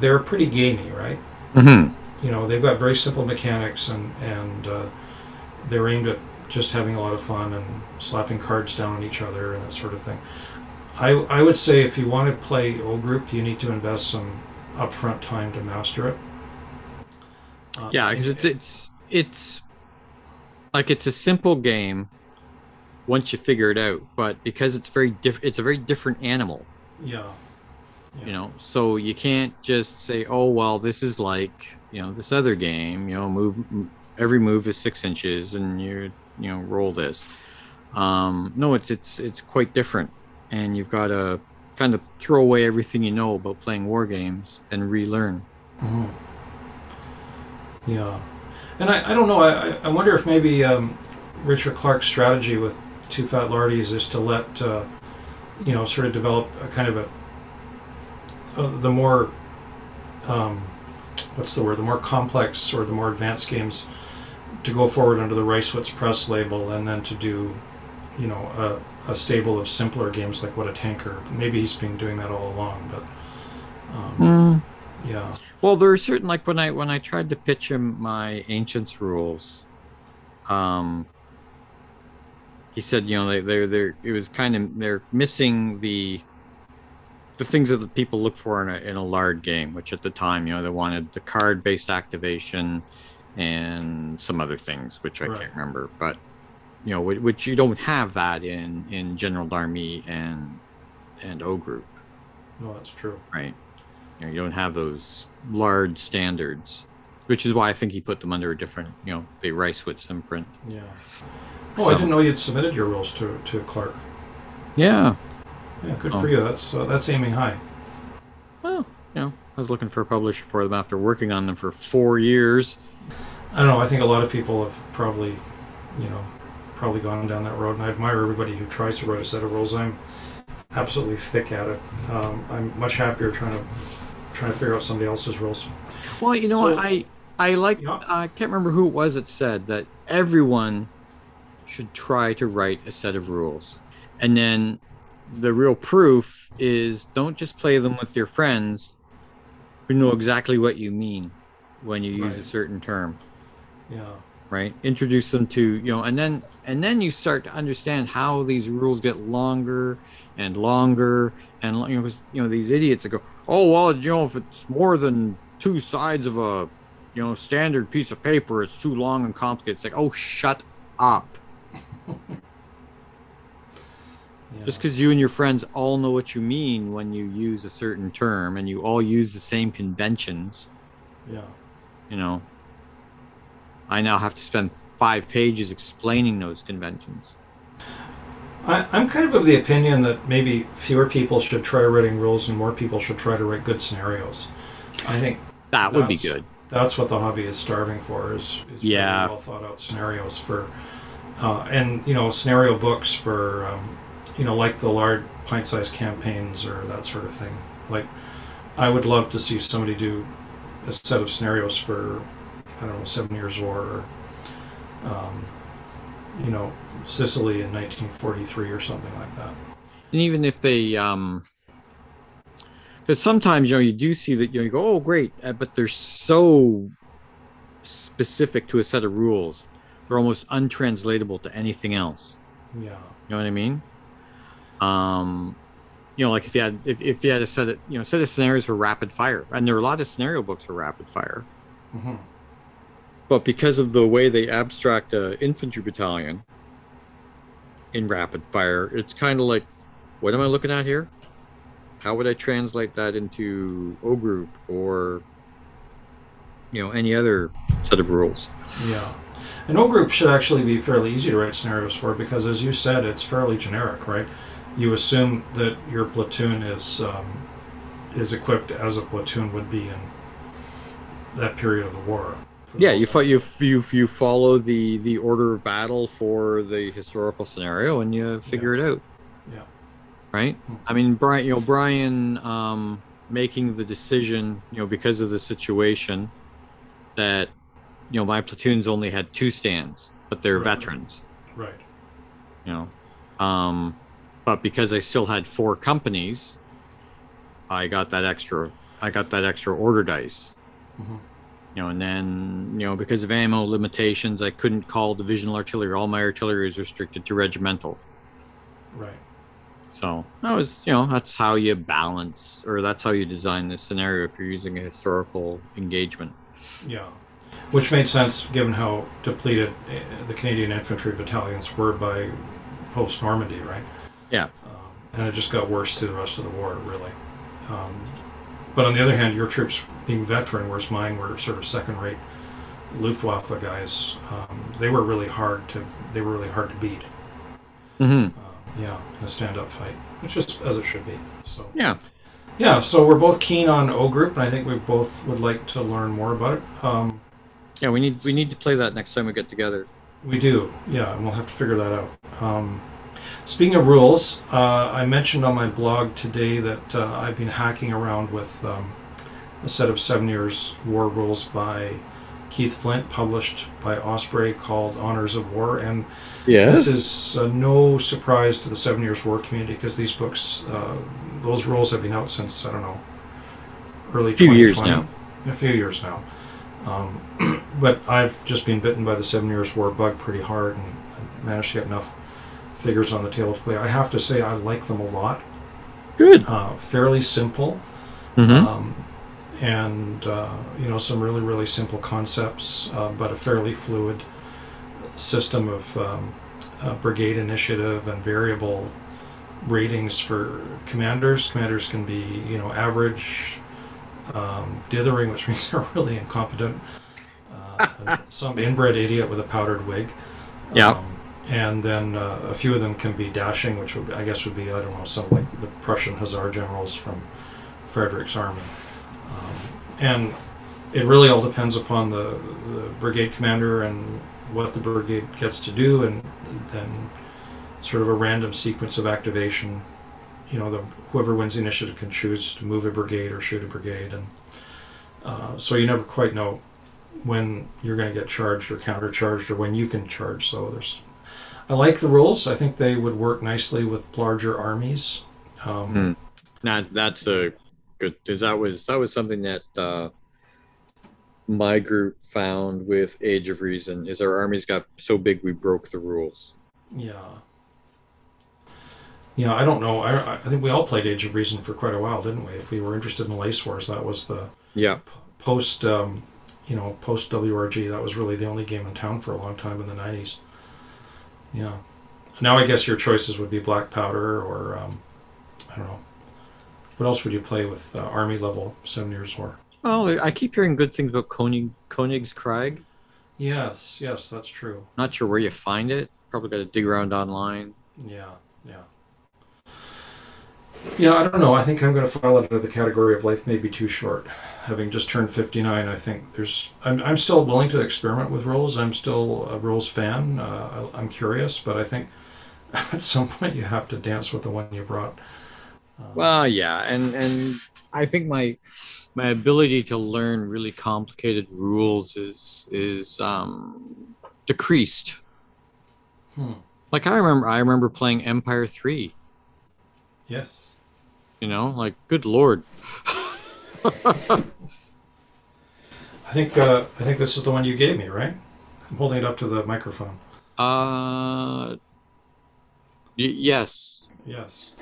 they're pretty gamey, right? Mm-hmm. you know they've got very simple mechanics and and uh, they're aimed at just having a lot of fun and slapping cards down on each other and that sort of thing. I I would say if you want to play O group, you need to invest some upfront time to master it. Uh, Yeah, because it's it's it's like it's a simple game once you figure it out, but because it's very diff- it's a very different animal, yeah, yeah. you know. So you can't just say, "Oh, well, this is like you know this other game." You know, move every move is six inches, and you you know roll this. Um, no, it's it's it's quite different, and you've got to kind of throw away everything you know about playing war games and relearn. Mhm. Yeah, and I, I don't know. I, I- I wonder if maybe um, Richard Clarke's strategy with Too Fat Lardies is to let uh, you know sort of develop a kind of a uh, the more um, what's the word the more complex or the more advanced games to go forward under the Reisswitz Press label, and then to do you know a, a stable of simpler games like What a Tanker. Maybe he's been doing that all along, but um, yeah, Well, there are certain like when I when I tried to pitch him my ancients rules, um, he said you know they they're they're it was kind of they're missing the the things that the people look for in a in a Lardy game, which at the time you know they wanted the card based activation and some other things which I Right. can't remember, but you know which you don't have that in in General d'Armée and and O Group no, that's true. right? You know, you don't have those Lardy standards, which is why I think he put them under a different, you know, the Reisswitz imprint. Yeah. Oh, I didn't know you'd submitted your rules to to Clarke. Yeah. Yeah, good Oh. for you. That's uh, that's aiming high. Well, you know, I was looking for a publisher for them after working on them for four years. I don't know. I think a lot of people have probably, you know, probably gone down that road, and I admire everybody who tries to write a set of rules. I'm absolutely thick at it. Um, I'm much happier trying to trying to figure out somebody else's rules. Well, you know So- what? I I like. Yeah. I can't remember who it was that said that everyone should try to write a set of rules, and then the real proof is don't just play them with your friends who know exactly what you mean when you use a certain term. Yeah. right? Introduce them to you know and then and then you start to understand how these rules get longer and longer and you know you know these idiots that go oh well you know if it's more than two sides of a you know standard piece of paper it's too long and complicated. It's like oh shut up yeah. just because you and your friends all know what you mean when you use a certain term and you all use the same conventions yeah. you know i now have to spend five pages explaining those conventions I, I'm kind of of the opinion that maybe fewer people should try writing rules and more people should try to write good scenarios. I think that would be good that's what the hobby is starving for is, is really Yeah. well thought out scenarios for uh, and you know scenario books for um, you know like the large pint sized campaigns or that sort of thing. Like i would love to see somebody do a set of scenarios for i don't know seven years war or um, you know sicily in 1943 or something like that. And even if they um because sometimes you know you do see that you know you go oh great uh, but they're so specific to a set of rules they're almost untranslatable to anything else. Yeah. You know what i mean? Um you know like if you had if, if you had a set of you know set of scenarios for rapid fire and there are a lot of scenario books for rapid fire. Hmm but because of the way they abstract a infantry battalion in rapid fire it's kind of like what am i looking at here? How would i translate that into o group or you know any other set of rules? Yeah. An O group should actually be fairly easy to write scenarios for because, as you said, it's fairly generic, right? You assume that your platoon is um, is equipped as a platoon would be in that period of the war. yeah you, fo- you you you follow the the order of battle for the historical scenario and you figure it out Yeah. right Hmm. i mean brian you know brian um making the decision you know because of the situation that you know my platoons only had two stands but they're Right. veterans Right. you know um but because i still had four companies i got that extra i got that extra order dice Mhm. you know and then you know because of ammo limitations i couldn't call divisional artillery all my artillery is restricted to regimental Right. so that was you know that's how you balance or that's how you design this scenario if you're using a historical engagement Yeah. Which made sense given how depleted uh, the Canadian infantry battalions were by post Normandy, right? Yeah. Um, and it just got worse through the rest of the war, really. Um, but on the other hand, your troops being veteran, whereas mine were sort of second-rate Luftwaffe guys, um, they were really hard to they were really hard to beat. mm-hmm. Uh, yeah, in a stand-up fight, which is as it should be. So yeah yeah, so we're both keen on O Group, and I think we both would like to learn more about it. Um, Yeah, we need we need to play that next time we get together. We do, yeah, and we'll have to figure that out. Um, speaking of rules, uh, I mentioned on my blog today that uh, I've been hacking around with um, a set of Seven Years War rules by Keith Flint, published by Osprey, called Honors of War, and this is uh, no surprise to the Seven Years War community because these books, uh, those rules have been out since I don't know, early A few years 2020. A few years now. Um, but I've just been bitten by the Seven Years War bug pretty hard and managed to get enough figures on the table to play. I have to say I like them a lot. Good. Uh, fairly simple. Mm-hmm. Um, and uh, you know some really really simple concepts, uh, but a fairly fluid system of um, uh, brigade initiative and variable ratings for commanders. Commanders can be you know average, um, dithering, which means they're really incompetent. Uh, some inbred idiot with a powdered wig. Yeah. Um, and then uh, a few of them can be dashing, which would, I guess would be I don't know some like the Prussian Hussar generals from Frederick's army. Um, and it really all depends upon the, the brigade commander and what the brigade gets to do, and then sort of a random sequence of activation. You know, the whoever wins the initiative can choose to move a brigade or shoot a brigade, and uh, so you never quite know when you're going to get charged or countercharged or when you can charge. So there's, I like the rules. I think they would work nicely with larger armies. Um, Hmm. Now that's a good because that was that was something that uh, my group found with Age of Reason is our armies got so big we broke the rules. Yeah. Yeah, I don't know. I, I think we all played Age of Reason for quite a while, didn't we? If we were interested in the Lace Wars, that was the Yeah. post, um, you know, post WRG. That was really the only game in town for a long time in the '90s. Yeah. Now I guess your choices would be Black Powder or um, I don't know. What else would you play with uh, Army level Seven Years War? Well, I keep hearing good things about Koenig Koenig's Krieg. Yes, yes, that's true. Not sure where you find it. Probably got to dig around online. Yeah, yeah. Yeah, I don't know. I think I'm going to file it under the category of life may be too short. Having just turned 59, I think there's. I'm, I'm still willing to experiment with rules. I'm still a rules fan. Uh, I, I'm curious, but I think at some point you have to dance with the one you brought. Um, Well, yeah, and and I think my my ability to learn really complicated rules is is um, decreased. hmm, Like I remember, I remember playing Empire Three. yes. You know, like good lord. I think uh, I think this is the one you gave me, right? I'm holding it up to the microphone. Uh, y- yes. Yes.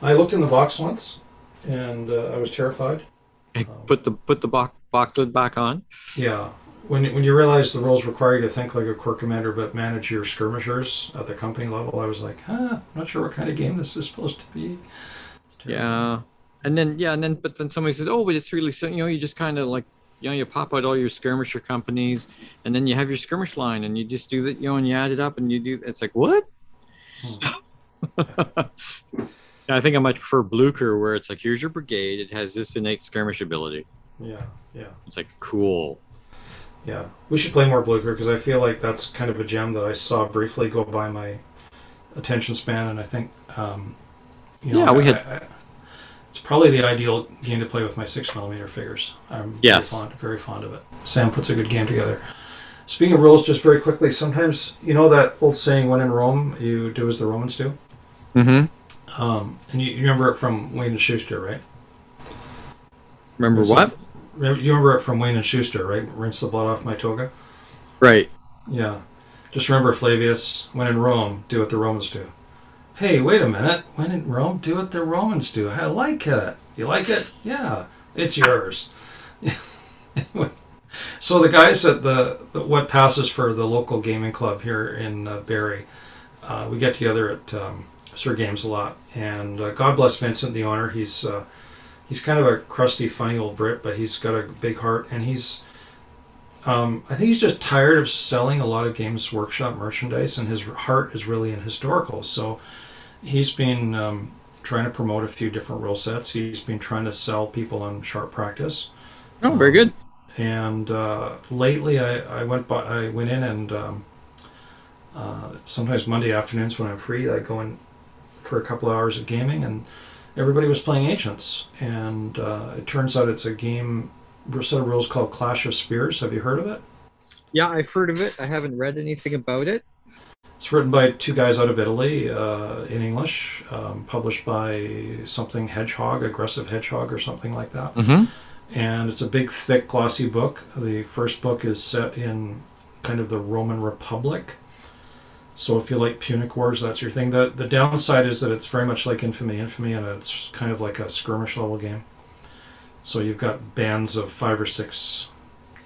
I looked in the box once, and uh, I was terrified. Hey, Put the put the box box lid back on. Yeah. When, when you realize the rules require you to think like a corps commander but manage your skirmishers at the company level, I was like, huh, I'm not sure what kind of game this is supposed to be. Terrible. Yeah, and then yeah, and then but then somebody says, oh, but it's really so you know you just kind of like you know you pop out all your skirmisher companies, and then you have your skirmish line, and you just do that you know and you add it up and you do it's like what? Yeah, I think I might prefer Blucher, where it's like here's your brigade, it has this innate skirmish ability. Yeah, yeah, It's like cool. yeah. We should play more Blucher because I feel like that's kind of a gem that I saw briefly go by my attention span, and I think, um, you know, Yeah, we I- had- I- it's probably the ideal game to play with my six millimeter figures. I'm Yes. very fond, very fond of it. Sam puts a good game together. Speaking of rules, just very quickly, sometimes you know that old saying, "When in Rome, you do as the Romans do." Mm-hmm. Um, and you, you remember it from Wayne and Shuster, right? Remember Rinse what? the- you remember it from Wayne and Shuster, right? Rinse the blood off my toga. Right. Yeah. Just remember, Flavius, when in Rome, do what the Romans do. Hey, wait a minute. When in Rome, do what the Romans do. I like it. You like it? Yeah. It's yours. So the guys at the, the what passes for the local gaming club here in uh, Barrie, uh, we get together at um, Sir Games a lot, and uh, God bless Vincent, the owner. He's uh, he's kind of a crusty, funny old Brit, but he's got a big heart, and he's um, I think he's just tired of selling a lot of Games Workshop merchandise, and his heart is really in historicals. So he's been um, trying to promote a few different rule sets. He's been trying to sell people on Sharp Practice, Oh, very good. and uh, lately I, I went by I went in and um, uh, sometimes Monday afternoons when I'm free I go in for a couple of hours of gaming and everybody was playing Ancients and uh, it turns out it's a game set of rules called Clash of Spears. Have you heard of it? Yeah, I've heard of it. I haven't read anything about it. It's written by two guys out of Italy uh, in English, um, published by something Hedgehog, Aggressive Hedgehog, or something like that. Mm-hmm. And it's a big, thick, glossy book. The first book is set in kind of the Roman Republic. So if you like Punic Wars, that's your thing. The the downside is that it's very much like Infamy, Infamy, and it's kind of like a skirmish level game. So you've got bands of five or six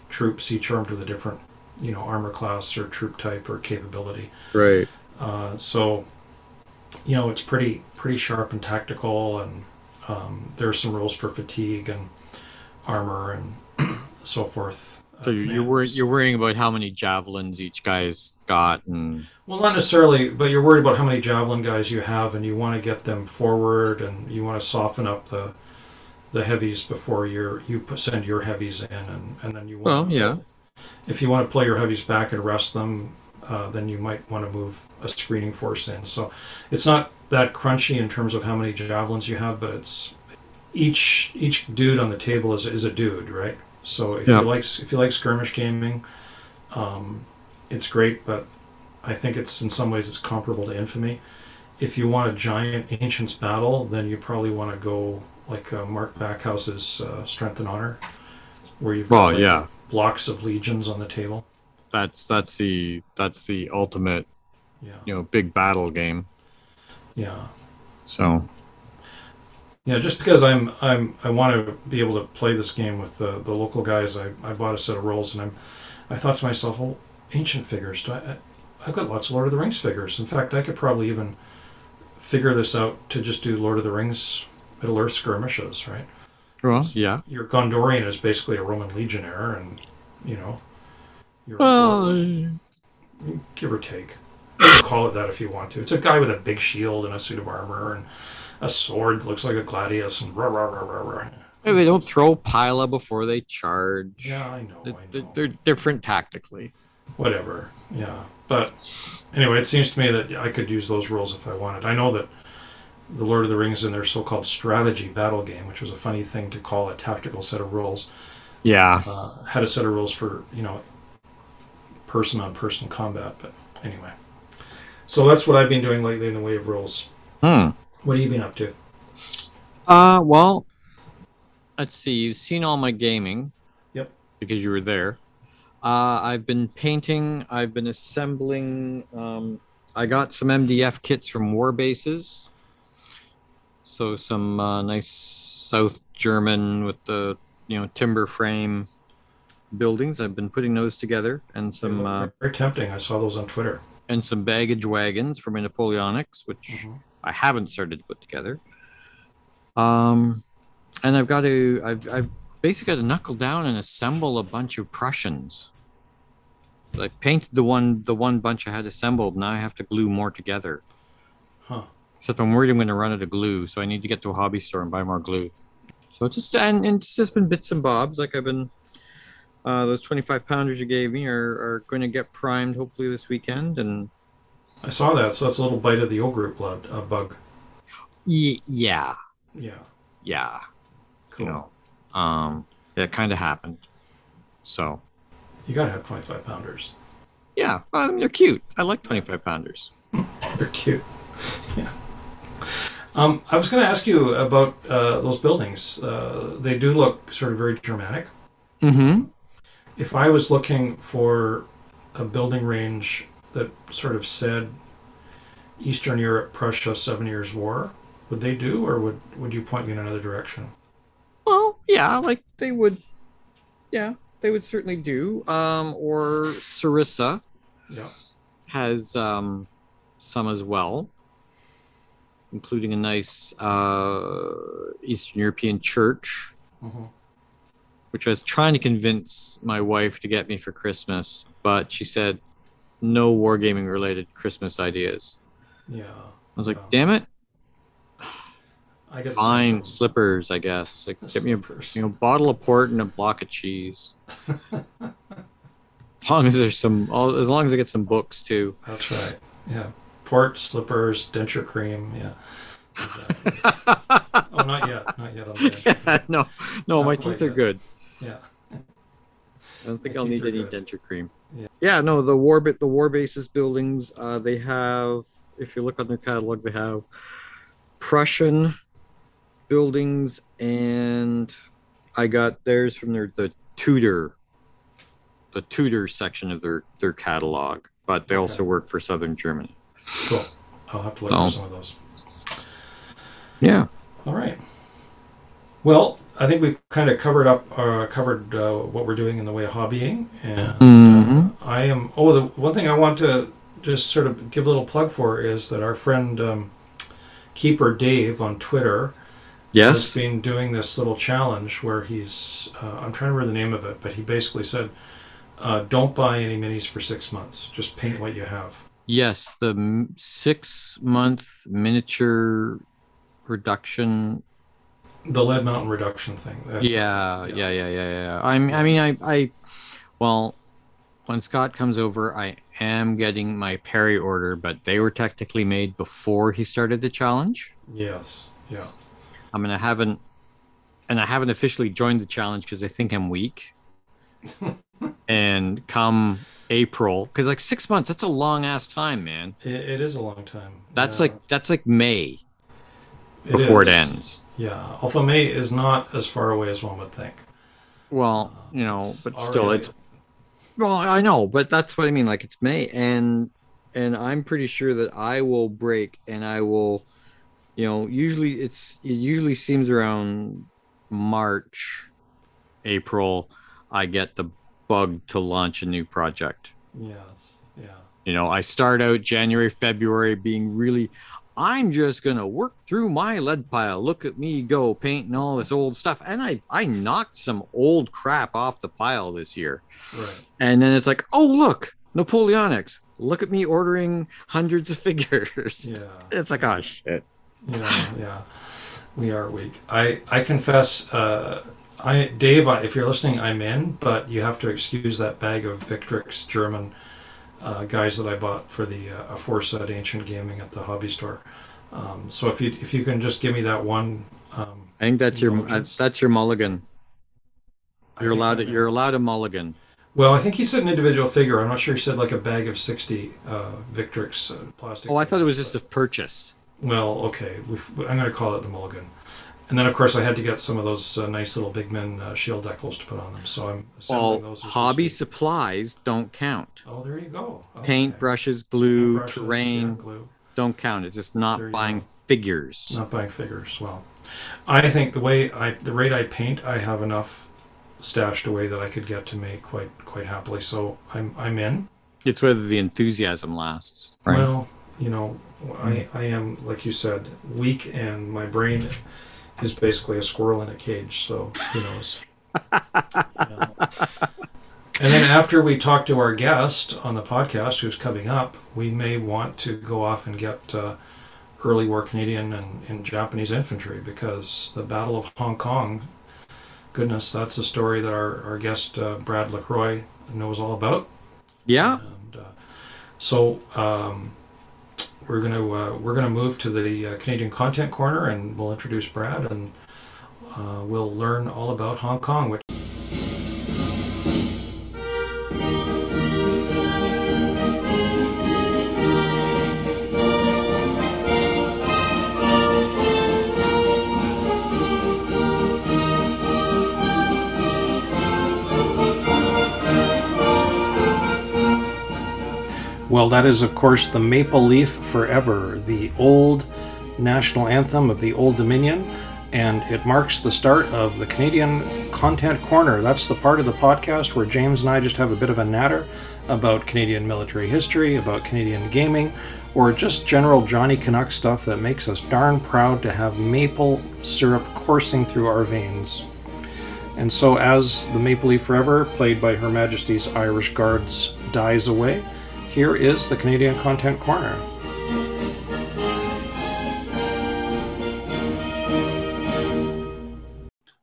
troops, each armed with a different, you know, armor class or troop type or capability. Right. Uh, so, you know, it's pretty pretty sharp and tactical, and um, there are some rules for fatigue and armor and so forth. uh, So you're worried. You're worrying about how many javelins each guy's got, and Well, not necessarily, but you're worried about how many javelin guys you have, and you want to get them forward, and you want to soften up the the heavies before you're you put, send your heavies in, and, and then you want. well, yeah. If you want to play your heavies back and rest them, uh, then you might want to move a screening force in. So it's not that crunchy in terms of how many javelins you have, but it's each each dude on the table is is a dude, right? So if Yeah. you like if you like skirmish gaming, um, it's great, but I think it's in some ways it's comparable to Infamy. If you want a giant ancients battle, then you probably want to go like uh, Mark Backhouse's uh, Strength and Honor, where you've got Well, like, yeah. Blocks of legions on the table. That's that's the that's the ultimate, Yeah, you know, big battle game. yeah, So yeah. Just because I'm I'm I want to be able to play this game with the the local guys, I, I bought a set of rolls, and I'm I thought to myself, well, ancient figures. Do I, I I've got lots of Lord of the Rings figures. In fact, I could probably even figure this out to just do Lord of the Rings Middle Earth skirmishes, right? Well, yeah. Your Gondorian is basically a Roman legionnaire, and you know, you're Well, give or take. You can call it that if you want to. It's a guy with a big shield and a suit of armor and a sword that looks like a gladius and rah rah rah rah rah. Hey, they don't throw Pila before they charge. Yeah, I know, They- I know. They're different tactically. Whatever. Yeah, but anyway, it seems to me that I could use those rules if I wanted. I know that the Lord of the Rings in their so-called strategy battle game, which was a funny thing to call a tactical set of rules, Yeah. uh, had a set of rules for you know person-on-person combat. But anyway, so that's what I've been doing lately in the way of rules. Hmm. What have you been up to? Uh, well, let's see. You've seen all my gaming. Yep. Because you were there. Uh, I've been painting. I've been assembling. Um, I got some MDF kits from War Bases. So some uh, nice South German with the you know timber frame buildings. I've been putting those together, and some uh, very tempting. I saw those on Twitter. and some baggage wagons for my Napoleonics, which I haven't started to put together. Um, and I've got to, I've, I've basically got to knuckle down and assemble a bunch of Prussians. I painted the one, the one bunch I had assembled. Now I have to glue more together. Huh. Except I'm worried I'm going to run out of glue, so I need to get to a hobby store and buy more glue. So it's just, and, and it's just been bits and bobs. Like I've been, uh, those 25 pounders you gave me are, are going to get primed hopefully this weekend, and I saw that. So that's a little bite of the ogre blood uh, bug. Ye- yeah, Yeah. yeah, Cool. you know, um, it kind of happened. So You gotta have 25 pounders. yeah, um, they're cute. I like twenty-five pounders. They're cute. yeah. Um, I was going to ask you about uh, those buildings. Uh, they do look sort of very Germanic. Mm-hmm. If I was looking for a building range that sort of said Eastern Europe, Prussia, Seven Years War, would they do, or would, would you point me in another direction? Well, yeah, like they would. Yeah, they would certainly do. Um, or Sarissa Yeah. has um, some as well, including a nice uh, Eastern European church. hmm which I was trying to convince my wife to get me for Christmas, but she said no wargaming related Christmas ideas. Yeah. I was like, Yeah. damn it. I the fine slippers, I guess. Like get me a you know bottle of port and a block of cheese. as long as there's some, as long as I get some books too. That's right. Yeah. Port, slippers, denture cream. Yeah. Exactly. oh, not yet. Not yet on the denture. no, no, Not my teeth are yet. good. Yeah. I don't think My I'll need any good. denture cream. Yeah. Yeah, no, the war bit, the war bases buildings. Uh, they have, if you look on their catalog, they have Prussian buildings, and I got theirs from their the Tudor, the Tudor section of their their catalog. But they also work for Southern Germany. Cool. I'll have to look So- for some of those. Yeah. All right. Well, I think we kind of covered up, uh, covered uh, what we're doing in the way of hobbying, and Mhm. I am. Oh, the one thing I want to just sort of give a little plug for is that our friend um, Keeper Dave on Twitter has Yes. been doing this little challenge where he's. Uh, I'm trying to remember the name of it, but he basically said, uh, "Don't buy any minis for six months. Just paint what you have." Yes. The m- six month miniature reduction The lead mountain reduction thing. Yeah, yeah. yeah, yeah, yeah, yeah. I'm, I mean, I, I, well, when Scott comes over, I am getting my Perry order, but they were technically made before he started the challenge. Yes. Yeah. I mean, I haven't, and I haven't officially joined the challenge because I think I'm weak. And come April, because like six months, that's a long ass time, man. It, it is a long time. That's Yeah, like that's like May it before it ends. Yeah. Although May is not as far away as one would think. Well, you know, Uh, It's but still, already- it's Well, I know, but that's what I mean. Like it's May, and and I'm pretty sure that I will break, and I will, you know, usually it's it usually seems around March, April, I get the bug to launch a new project. Yes. Yeah. You know, I start out January, February being really, I'm just gonna work through my lead pile. Look at me go painting all this old stuff, and I I knocked some old crap off the pile this year. Right. And then it's like, oh look, Napoleonics. Look at me ordering hundreds of figures. Yeah. It's like, oh shit. Yeah, yeah, we are weak. I I confess, uh, I Dave, if you're listening, I'm in, but you have to excuse that bag of Victrix German uh, guys that I bought for the uh, aforesaid ancient gaming at the hobby store. Um, so if you if you can just give me that one, um, I think that's your uh, that's your mulligan. You're allowed to, you're allowed a mulligan. Well, I think he said an individual figure. I'm not sure he said like a bag of sixty uh, Victrix uh, plastic. Oh, I thought it was just a purchase. well, okay. We've, I'm going to call it the mulligan. And then, of course, I had to get some of those uh, nice little big men uh, shield decals to put on them. So I'm assembling Well, those. hobby supplies don't count. Oh, there you go. Okay. Paint, brushes, glue, Paintbrushes, terrain yeah, glue. don't count. It's just not buying figures. Not buying figures. Well, I think the way I, the rate I paint, I have enough stashed away that I could get to make quite quite happily. So I'm I'm in. It's whether the enthusiasm lasts. Right. Well, you know, I I am like you said weak, and my brain is basically a squirrel in a cage. So who knows? You. And then after we talk to our guest on the podcast, who's coming up, we may want to go off and get uh, early war Canadian and, and Japanese infantry because the Battle of Hong Kong, goodness, that's a story that our, our guest uh, Brad LaCroix knows all about. yeah. And, uh, so um, we're gonna uh, we're gonna move to the uh, Canadian Content Corner, and we'll introduce Brad, and uh, we'll learn all about Hong Kong. Which Well, that is, of course, the Maple Leaf Forever, the old national anthem of the Old Dominion, and it marks the start of the Canadian Content Corner. That's the part of the podcast where James and I just have a bit of a natter about Canadian military history, about Canadian gaming, or just general Johnny Canuck stuff that makes us darn proud to have maple syrup coursing through our veins. And so, as the Maple Leaf Forever, played by Her Majesty's Irish Guards, dies away, here is the Canadian Content Corner.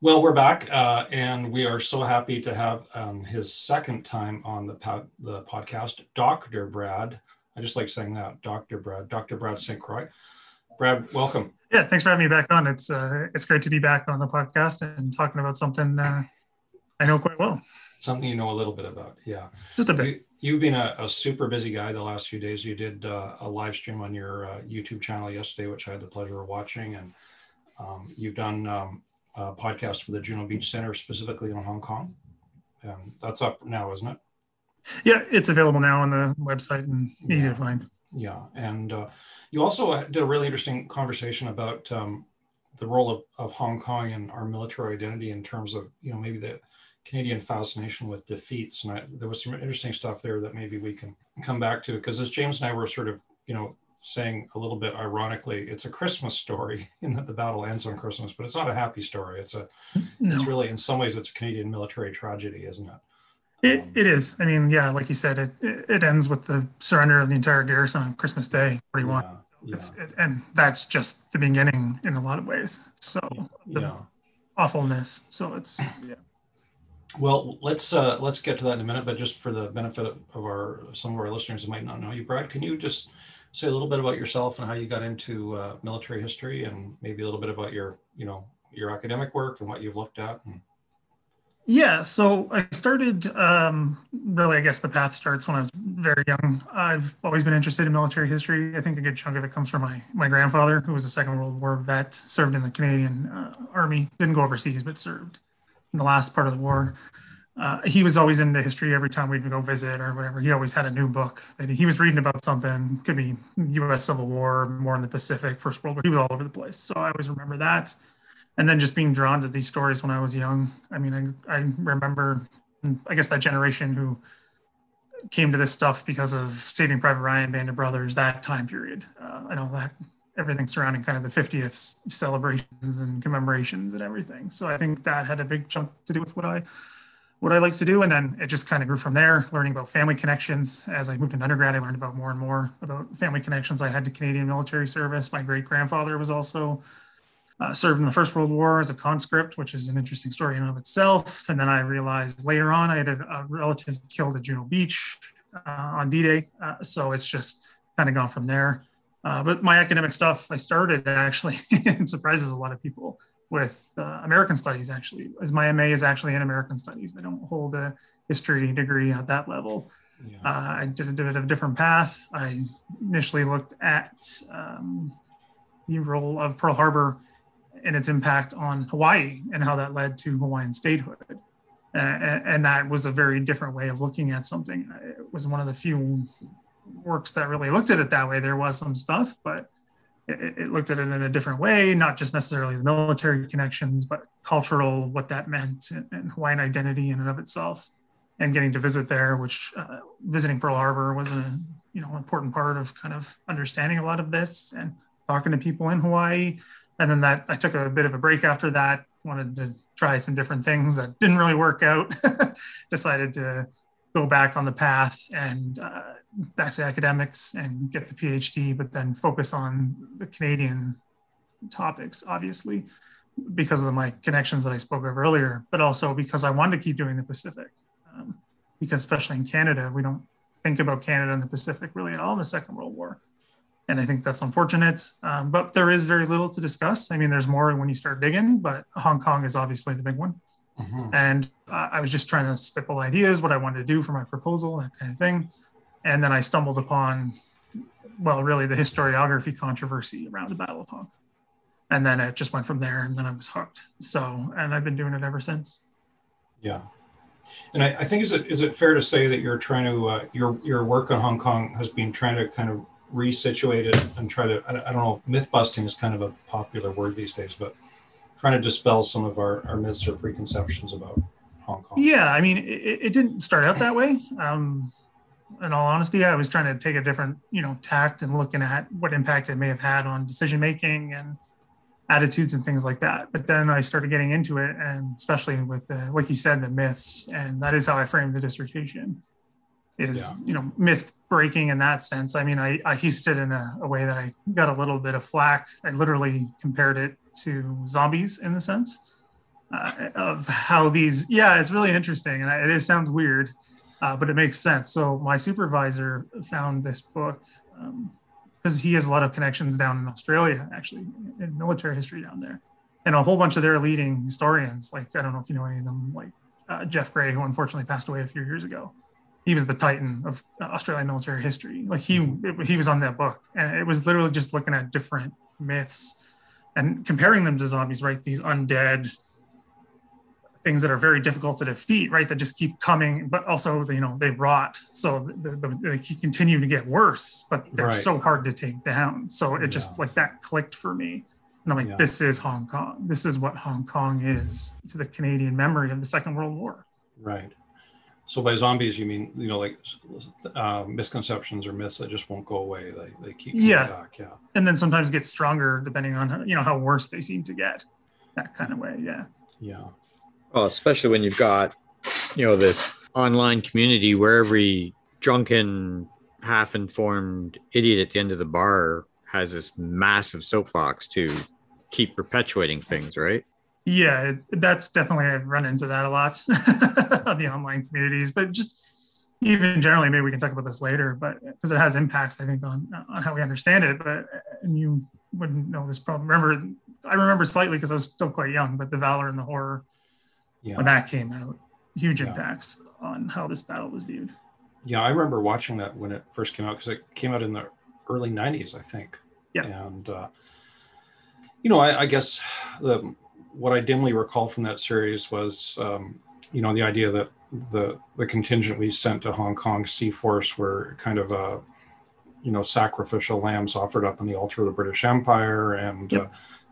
Well, we're back, uh, and we are so happy to have um, his second time on the po- the podcast, Doctor Brad. I just like saying that, Doctor Brad, Doctor Brad St. Croix. Brad, welcome. Yeah, thanks for having me back on. It's uh, it's great to be back on the podcast and talking about something uh, I know quite well. Something you know a little bit about, yeah. Just a bit. You, have been a, a, super busy guy the last few days. You did uh, a live stream on your uh, YouTube channel yesterday, which I had the pleasure of watching, and um, you've done um, a podcast for the Juno Beach Center specifically on Hong Kong. And that's up now, isn't it? Yeah, it's available now on the website and easy yeah. to find. Yeah, and uh, you also did a really interesting conversation about um, the role of, of Hong Kong and our military identity in terms of you know maybe the Canadian fascination with defeats, and I, there was some interesting stuff there that maybe we can come back to because as James and I were sort of you know saying a little bit ironically, it's a Christmas story in that the battle ends on Christmas, but it's not a happy story. It's a, no. it's really, in some ways, it's a Canadian military tragedy, isn't it? It, um, it is. I mean, yeah, like you said, it it ends with the surrender of the entire garrison on Christmas Day, 41. Yeah, yeah. It's, it, and that's just the beginning in a lot of ways. So the yeah. awfulness. So it's yeah. Well, let's uh, let's get to that in a minute. But just for the benefit of our some of our listeners who might not know you, Brad, can you just say a little bit about yourself and how you got into uh, military history, and maybe a little bit about your you know your academic work and what you've looked at? And... Yeah, so I started um, really, I guess the path starts when I was very young. I've always been interested in military history. I think a good chunk of it comes from my, my grandfather, who was a Second World War vet, served in the Canadian uh, Army, didn't go overseas, but served in the last part of the war. Uh, he was always into history every time we'd go visit or whatever. He always had a new book that he was reading about something, could be US Civil War, more in the Pacific, First World War. He was all over the place. So I always remember that and then just being drawn to these stories when I was young. I mean, I, I remember, I guess that generation who came to this stuff because of Saving Private Ryan, Band of Brothers, that time period. Uh, I know that everything surrounding kind of the 50th celebrations and commemorations and everything. So I think that had a big chunk to do with what I what I like to do. And then it just kind of grew from there, learning about family connections. As I moved into undergrad, I learned about more and more about family connections I had to Canadian military service. My great grandfather was also uh, served in the First World War as a conscript, which is an interesting story in and of itself. And then I realized later on I had a, a relative killed at Juno Beach uh, on D-Day. Uh, so it's just kind of gone from there. Uh, but my academic stuff, I started actually, it surprises a lot of people with uh, American studies actually, as my MA is actually in American studies. I don't hold a history degree at that level. Yeah. Uh, I did a bit of a different path. I initially looked at um, the role of Pearl Harbor and its impact on Hawaii and how that led to Hawaiian statehood. Uh, and that was a very different way of looking at something. It was one of the few works that really looked at it that way. There was some stuff, but it, it looked at it in a different way, not just necessarily the military connections, but cultural, what that meant, and, and Hawaiian identity in and of itself. And getting to visit there, which uh, visiting Pearl Harbor was a you know important part of kind of understanding a lot of this and talking to people in Hawaii and then that I took a bit of a break after that. Wanted to try some different things that didn't really work out. Decided to go back on the path and uh, back to academics and get the PhD, but then focus on the Canadian topics, obviously, because of my connections that I spoke of earlier, but also because I wanted to keep doing the Pacific. Um, because especially in Canada, we don't think about Canada and the Pacific really at all in the Second World War and I think that's unfortunate. Um, but there is very little to discuss. I mean, there's more when you start digging, but Hong Kong is obviously the big one. Mm-hmm. And uh, I was just trying to spitball ideas, what I wanted to do for my proposal, that kind of thing. And then I stumbled upon, well, really the historiography controversy around the Battle of Hong Kong. And then it just went from there, and then I was hooked. So, and I've been doing it ever since. Yeah, and I, I think is it is it fair to say that you're trying to uh, your your work on Hong Kong has been trying to kind of resituate it and try to, I don't know, myth busting is kind of a popular word these days, but trying to dispel some of our, our myths or preconceptions about Hong Kong. Yeah, I mean, it, it didn't start out that way. Um, in all honesty, I was trying to take a different, you know, tact and looking at what impact it may have had on decision making and attitudes and things like that. But then I started getting into it, and especially with, the, like you said, the myths, and that is how I framed the dissertation is yeah. you know myth breaking in that sense. I mean, I, I used it in a, a, way that I got a little bit of flack. I literally compared it to zombies in the sense uh, of how these. Yeah, it's really interesting, and it sounds weird, uh, but it makes sense. So my supervisor found this book because um, he has a lot of connections down in Australia, actually, in military history down there, and a whole bunch of their leading historians. Like I don't know if you know any of them, like uh, Jeff Grey, who unfortunately passed away a few years ago. He was the titan of Australian military history. Like he it, he was on that book, and it was literally just looking at different myths and comparing them to zombies. Right, these undead things that are very difficult to defeat, right? That just keep coming, but also you know they rot, so the, the, they continue to get worse, but they're right. so hard to take down. So it just like that clicked for me, and I'm like, yeah. this is Hong Kong. This is what Hong Kong is to the Canadian memory of the Second World War. Right. So by zombies, you mean you know like uh, misconceptions or myths that just won't go away. They they keep yeah. back. Yeah. And then sometimes get stronger depending on how, you know how worse they seem to get. That kind of way. Yeah. Yeah. Well, especially when you've got, you know, this online community where every drunken, half informed idiot at the end of the bar has this massive soapbox to keep perpetuating things, right? Yeah, it, that's definitely, I've run into that a lot on the online communities, but just even generally, maybe we can talk about this later, but because it has impacts, I think, on, on how we understand it. But, and you wouldn't know this problem. Remember, I remember slightly because I was still quite young, but the Valor and the Horror yeah. when that came out. Huge yeah. impacts on how this battle was viewed. Yeah, I remember watching that when it first came out because it came out in the early '90s, I think. Yeah. And uh, you know, I, I guess the what I dimly recall from that series was, um, you know, the idea that the the contingent we sent to Hong Kong C Force were kind of a, you know, sacrificial lambs offered up on the altar of the British Empire, and yep. uh,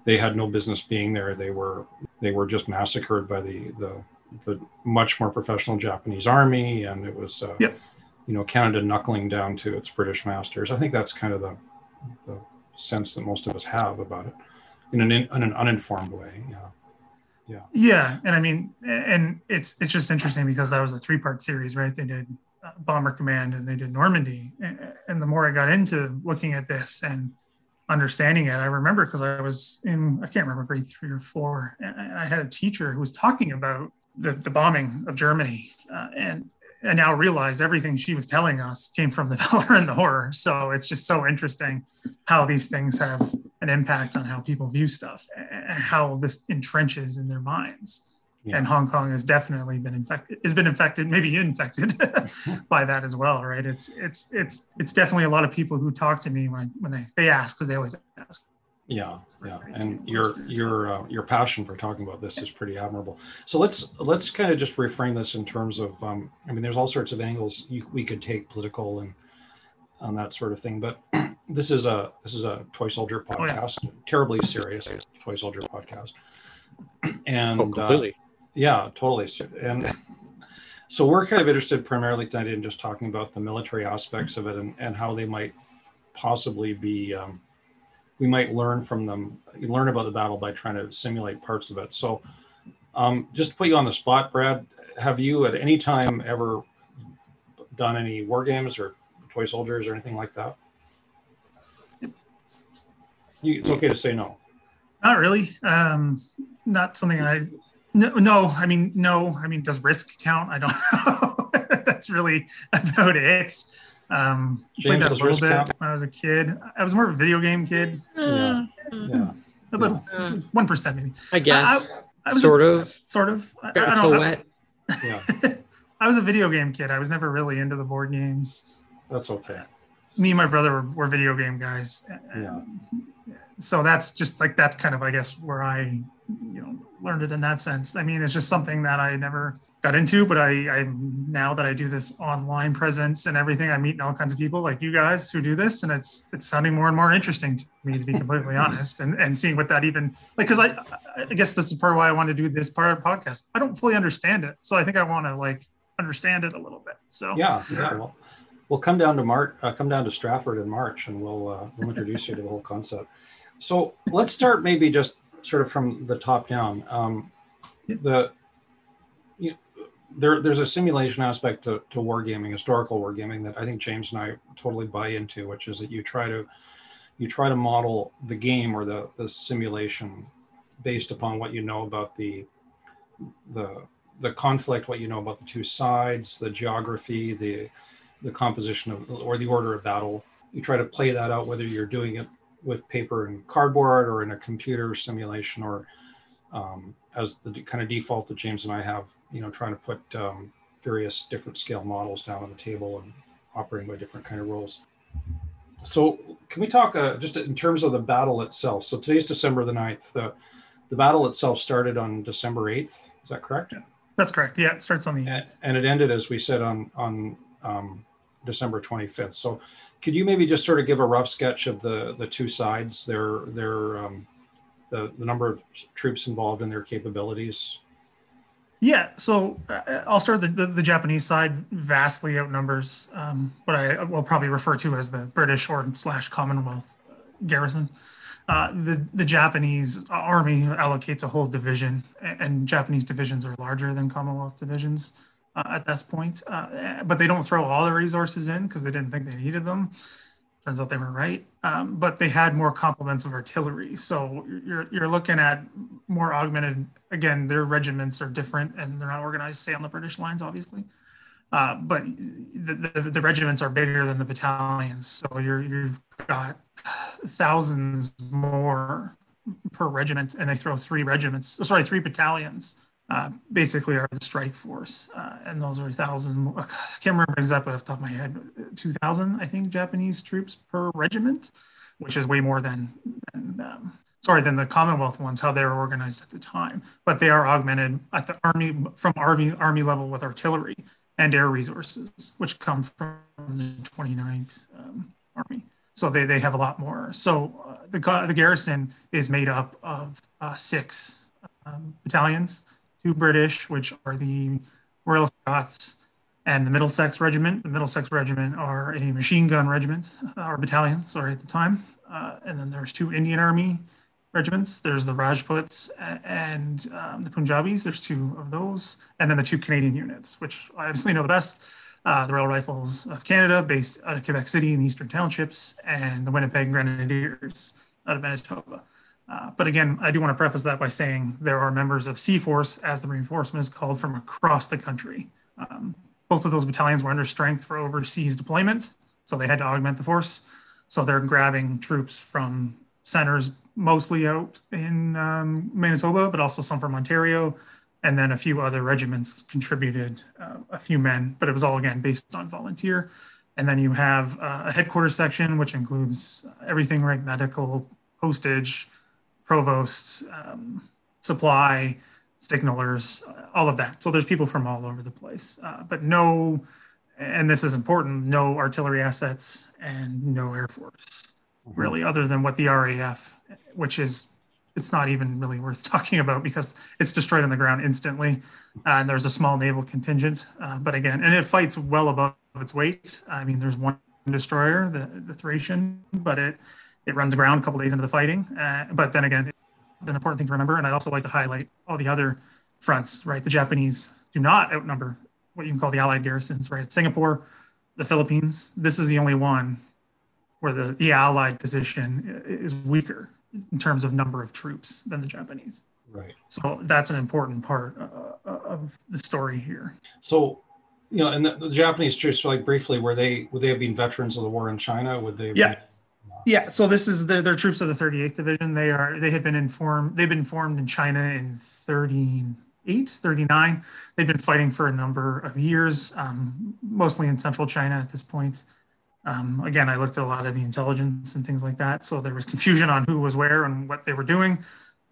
they had no business being there. They were they were just massacred by the the, the much more professional Japanese army, and it was uh, yep. you know Canada knuckling down to its British masters. I think that's kind of the the sense that most of us have about it in an in, an uninformed way. Yeah. Yeah. Yeah, and I mean, and it's it's just interesting because that was a three part series, right? They did uh, Bomber Command and they did Normandy, and, and the more I got into looking at this and understanding it. I remember because I was in, I can't remember, grade three or four, and I had a teacher who was talking about the, the bombing of Germany. Uh, and I now realize everything she was telling us came from the valor and the horror. So it's just so interesting how these things have an impact on how people view stuff and how this entrenches in their minds yeah. and Hong Kong has definitely been infected has been infected maybe infected by that as well right it's it's it's it's definitely a lot of people who talk to me when when they they ask because they always ask yeah yeah and your your uh, your passion for talking about this is pretty admirable so let's let's kind of just reframe this in terms of um, i mean there's all sorts of angles you, we could take political and on that sort of thing but this is a this is a toy soldier podcast oh, yeah. terribly serious toy soldier podcast and oh, completely. Uh, yeah, totally. And so we're kind of interested primarily tonight in just talking about the military aspects of it and, and how they might possibly be, um, we might learn from them, learn about the battle by trying to simulate parts of it. So um, just to put you on the spot, Brad, have you at any time ever done any war games or toy soldiers or anything like that? You, it's okay to say no. Not really. Um, not something I no, no. I mean, no. I mean, does risk count? I don't know. That's really about it. Um, James, played that a little bit count? when I was a kid. I was more of a video game kid. Yeah, yeah. a little, one percent maybe. I guess. I, I sort a, of. Sort of. I, I don't know. Yeah. I was a video game kid. I was never really into the board games. That's okay. Me and my brother were, were video game guys. Yeah. So that's just like that's kind of I guess where I you know learned it in that sense. I mean it's just something that i never got into but i i now that i do this online presence and everything i meet all kinds of people like you guys who do this and it's it's sounding more and more interesting to me to be completely honest and and seeing what that even like because i i guess this is part of why i want to do this part of the podcast. I don't fully understand it so i think i want to like understand it a little bit so. Yeah yeah well we'll come down to march uh, come down to stratford in march and we'll uh, we'll introduce you to the whole concept. So let's start maybe just sort of from the top down. Um, the you there, there's a simulation aspect to, to wargaming, historical wargaming, that I think James and I totally buy into, which is that you try to you try to model the game or the, the simulation based upon what you know about the the the conflict, what you know about the two sides, the geography, the the composition of or the order of battle. You try to play that out whether you're doing it with paper and cardboard or in a computer simulation or um, as the kind of default that James and I have, you know, trying to put um, various different scale models down on the table and operating by different kind of rules. So can we talk uh, just in terms of the battle itself? So today's December the 9th. The, the battle itself started on December 8th. Is that correct? That's correct. Yeah, it starts on the. And, and it ended, as we said, on, on um, December 25th. So could you maybe just sort of give a rough sketch of the, the two sides, their, their, um, the, the number of troops involved and their capabilities? Yeah, so uh, I'll start the, the, the Japanese side vastly outnumbers um, what I will probably refer to as the British or slash Commonwealth garrison. Uh, the the Japanese army allocates a whole division, and, and Japanese divisions are larger than Commonwealth divisions uh, at this point. Uh, but they don't throw all the resources in because they didn't think they needed them. Turns out they were right. Um, but they had more complements of artillery. So you're, you're looking at more augmented. Again, their regiments are different and they're not organized, say, on the British lines, obviously. Uh, but the, the, the, regiments are bigger than the battalions. So you're, you've got thousands more per regiment, and they throw three regiments, sorry, three battalions uh, basically are the strike force. Uh, and those are a thousand, I can't remember exactly off the top of my head, 2,000, I think, Japanese troops per regiment, which is way more than, than um, sorry, than the Commonwealth ones, how they were organized at the time. But they are augmented at the army, from army, army level with artillery and air resources, which come from the 29th um, Army. So they, they have a lot more. So uh, the, the garrison is made up of uh, six um, battalions two British, which are the Royal Scots and the Middlesex Regiment. The Middlesex Regiment are a machine gun regiment, uh, or battalion, sorry, at the time. Uh, and then there's two Indian Army regiments. There's the Rajputs and um, the Punjabis. There's two of those. And then the two Canadian units, which I obviously know the best. Uh, the Royal Rifles of Canada, based out of Quebec City in the Eastern Townships, and the Winnipeg Grenadiers out of Manitoba. Uh, but again, I do want to preface that by saying there are members of C Force, as the reinforcement is called, from across the country. Um, both of those battalions were under strength for overseas deployment, so they had to augment the force. So they're grabbing troops from centers mostly out in um, Manitoba, but also some from Ontario. And then a few other regiments contributed uh, a few men, but it was all again based on volunteer. And then you have uh, a headquarters section, which includes everything, right? Medical, postage, provosts, um, supply, signalers, all of that. So there's people from all over the place, uh, but no, and this is important, no artillery assets and no Air Force, mm-hmm. really, other than what the RAF, which is, it's not even really worth talking about because it's destroyed on the ground instantly. Uh, and there's a small naval contingent, uh, but again, and it fights well above its weight. I mean, there's one destroyer, the, the Thracian, but it it runs aground a couple days into the fighting. Uh, but then again, it's an important thing to remember. And I'd also like to highlight all the other fronts, right? The Japanese do not outnumber what you can call the Allied garrisons, right? Singapore, the Philippines. This is the only one where the, the Allied position is weaker in terms of number of troops than the Japanese. Right. So that's an important part uh, uh of the story here. So, you know, and the, the, Japanese troops, like briefly, were they would they have been veterans of the war in China? Would they? yeah. Been, yeah, so this is the, their troops of the 38th Division. They are they had been informed they've been formed in China in 38, 39. They've been fighting for a number of years, um, mostly in central China at this point. Um, again, I looked at a lot of the intelligence and things like that, so there was confusion on who was where and what they were doing.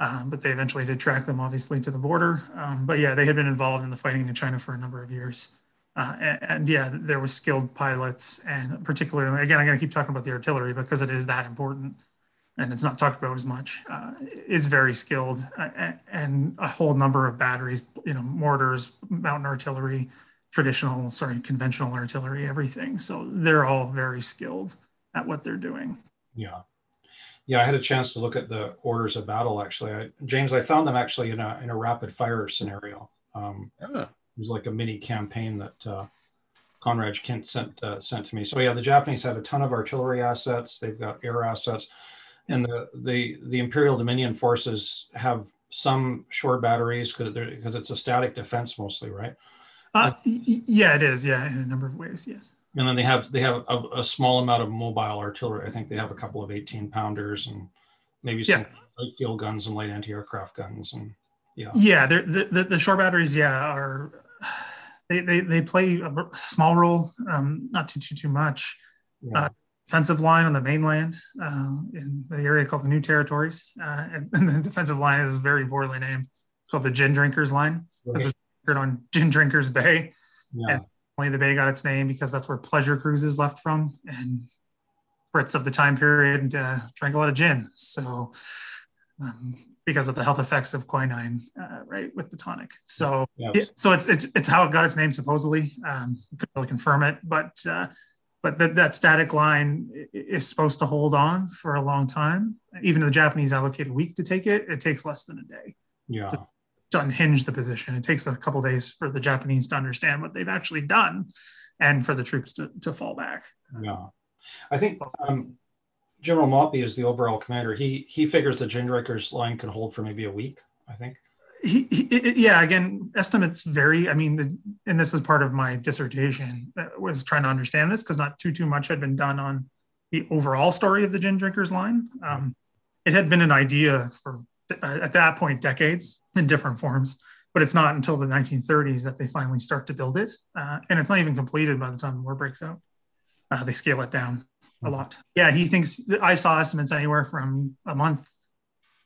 Um, but they eventually did track them, obviously, to the border. Um, but yeah, they had been involved in the fighting in China for a number of years. Uh, and, and, yeah, there was skilled pilots, and particularly again, I'm going to keep talking about the artillery because it is that important, and it's not talked about as much. Uh, is very skilled, uh, and a whole number of batteries, you know, mortars, mountain artillery, traditional, sorry, conventional artillery, everything. So they're all very skilled at what they're doing. Yeah, yeah. I had a chance to look at the orders of battle. Actually, I, James, I found them actually in a in a rapid fire scenario. Um, yeah it was like a mini campaign that uh, Conrad Kent sent uh, sent to me. So yeah, the Japanese have a ton of artillery assets. They've got air assets, and the the the Imperial Dominion forces have some shore batteries because because it's a static defense mostly, right? Uh, yeah, it is. Yeah, in a number of ways. Yes. And then they have they have a, a small amount of mobile artillery. I think they have a couple of 18 pounders and maybe some yeah. light field guns and light anti-aircraft guns and yeah. Yeah, the, the the shore batteries, yeah, are they they, they play a small role, um, not too too too much. Yeah. Uh, defensive line on the mainland uh, in the area called the New Territories, uh, and, and, the defensive line is very poorly named. It's called the Gin Drinkers Line because it's on Gin Drinkers Bay. Yeah. And only the bay got its name because that's where pleasure cruises left from, and Brits of the time period uh, drank a lot of gin. So, um, because of the health effects of quinine, uh, right, with the tonic. So, yes. so it's it's it's how it got its name supposedly. Um, couldn't really confirm it, but uh, but that, that static line is supposed to hold on for a long time. Even if the Japanese allocate a week to take it, it takes less than a day. Yeah. To, to unhinge the position. It takes a couple days for the Japanese to understand what they've actually done and for the troops to, to fall back. Yeah. I think um, General Maltby is the overall commander. He he figures the Gin Drinkers line could hold for maybe a week, I think. He, he, yeah again estimates vary. I mean the, and this is part of my dissertation uh, was trying to understand this because not too too much had been done on the overall story of the gin drinkers line. Um, it had been an idea for uh, at that point decades in different forms but it's not until the 1930s that they finally start to build it uh, and it's not even completed by the time the war breaks out. Uh, they scale it down a hmm. lot yeah he thinks i saw estimates anywhere from a month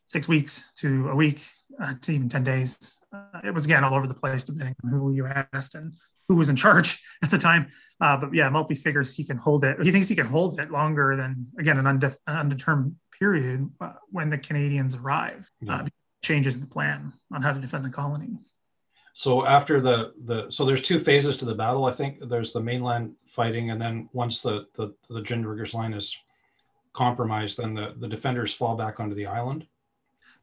six weeks to a week uh, to even 10 days. Uh, it was again all over the place depending on who you asked and who was in charge at the time. Uh, but yeah, Maltby figures he can hold it. He thinks he can hold it longer than, again, an, undef- an undetermined period uh, when the Canadians arrive. Uh, yeah. changes the plan on how to defend the colony. So after the the so there's two phases to the battle. I think there's the mainland fighting, and then once the the the Gin Drinkers line is compromised, then the the defenders fall back onto the island.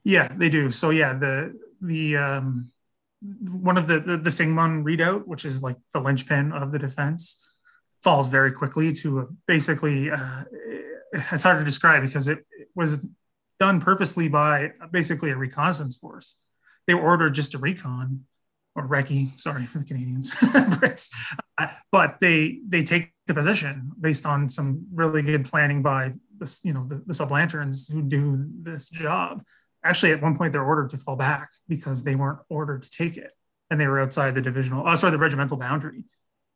Yeah, they do. So yeah, the the um, one of the the, the Shing Mun redoubt, which is like the linchpin of the defense, falls very quickly to a, basically. Uh, it's hard to describe because it, it was done purposely by basically a reconnaissance force. They were ordered just to recon or recce, sorry for the Canadians, Brits, uh, but they they take the position based on some really good planning by this, you know, the, the subalterns who do this job. Actually at one point they're ordered to fall back because they weren't ordered to take it. And they were outside the divisional oh sorry the regimental boundary.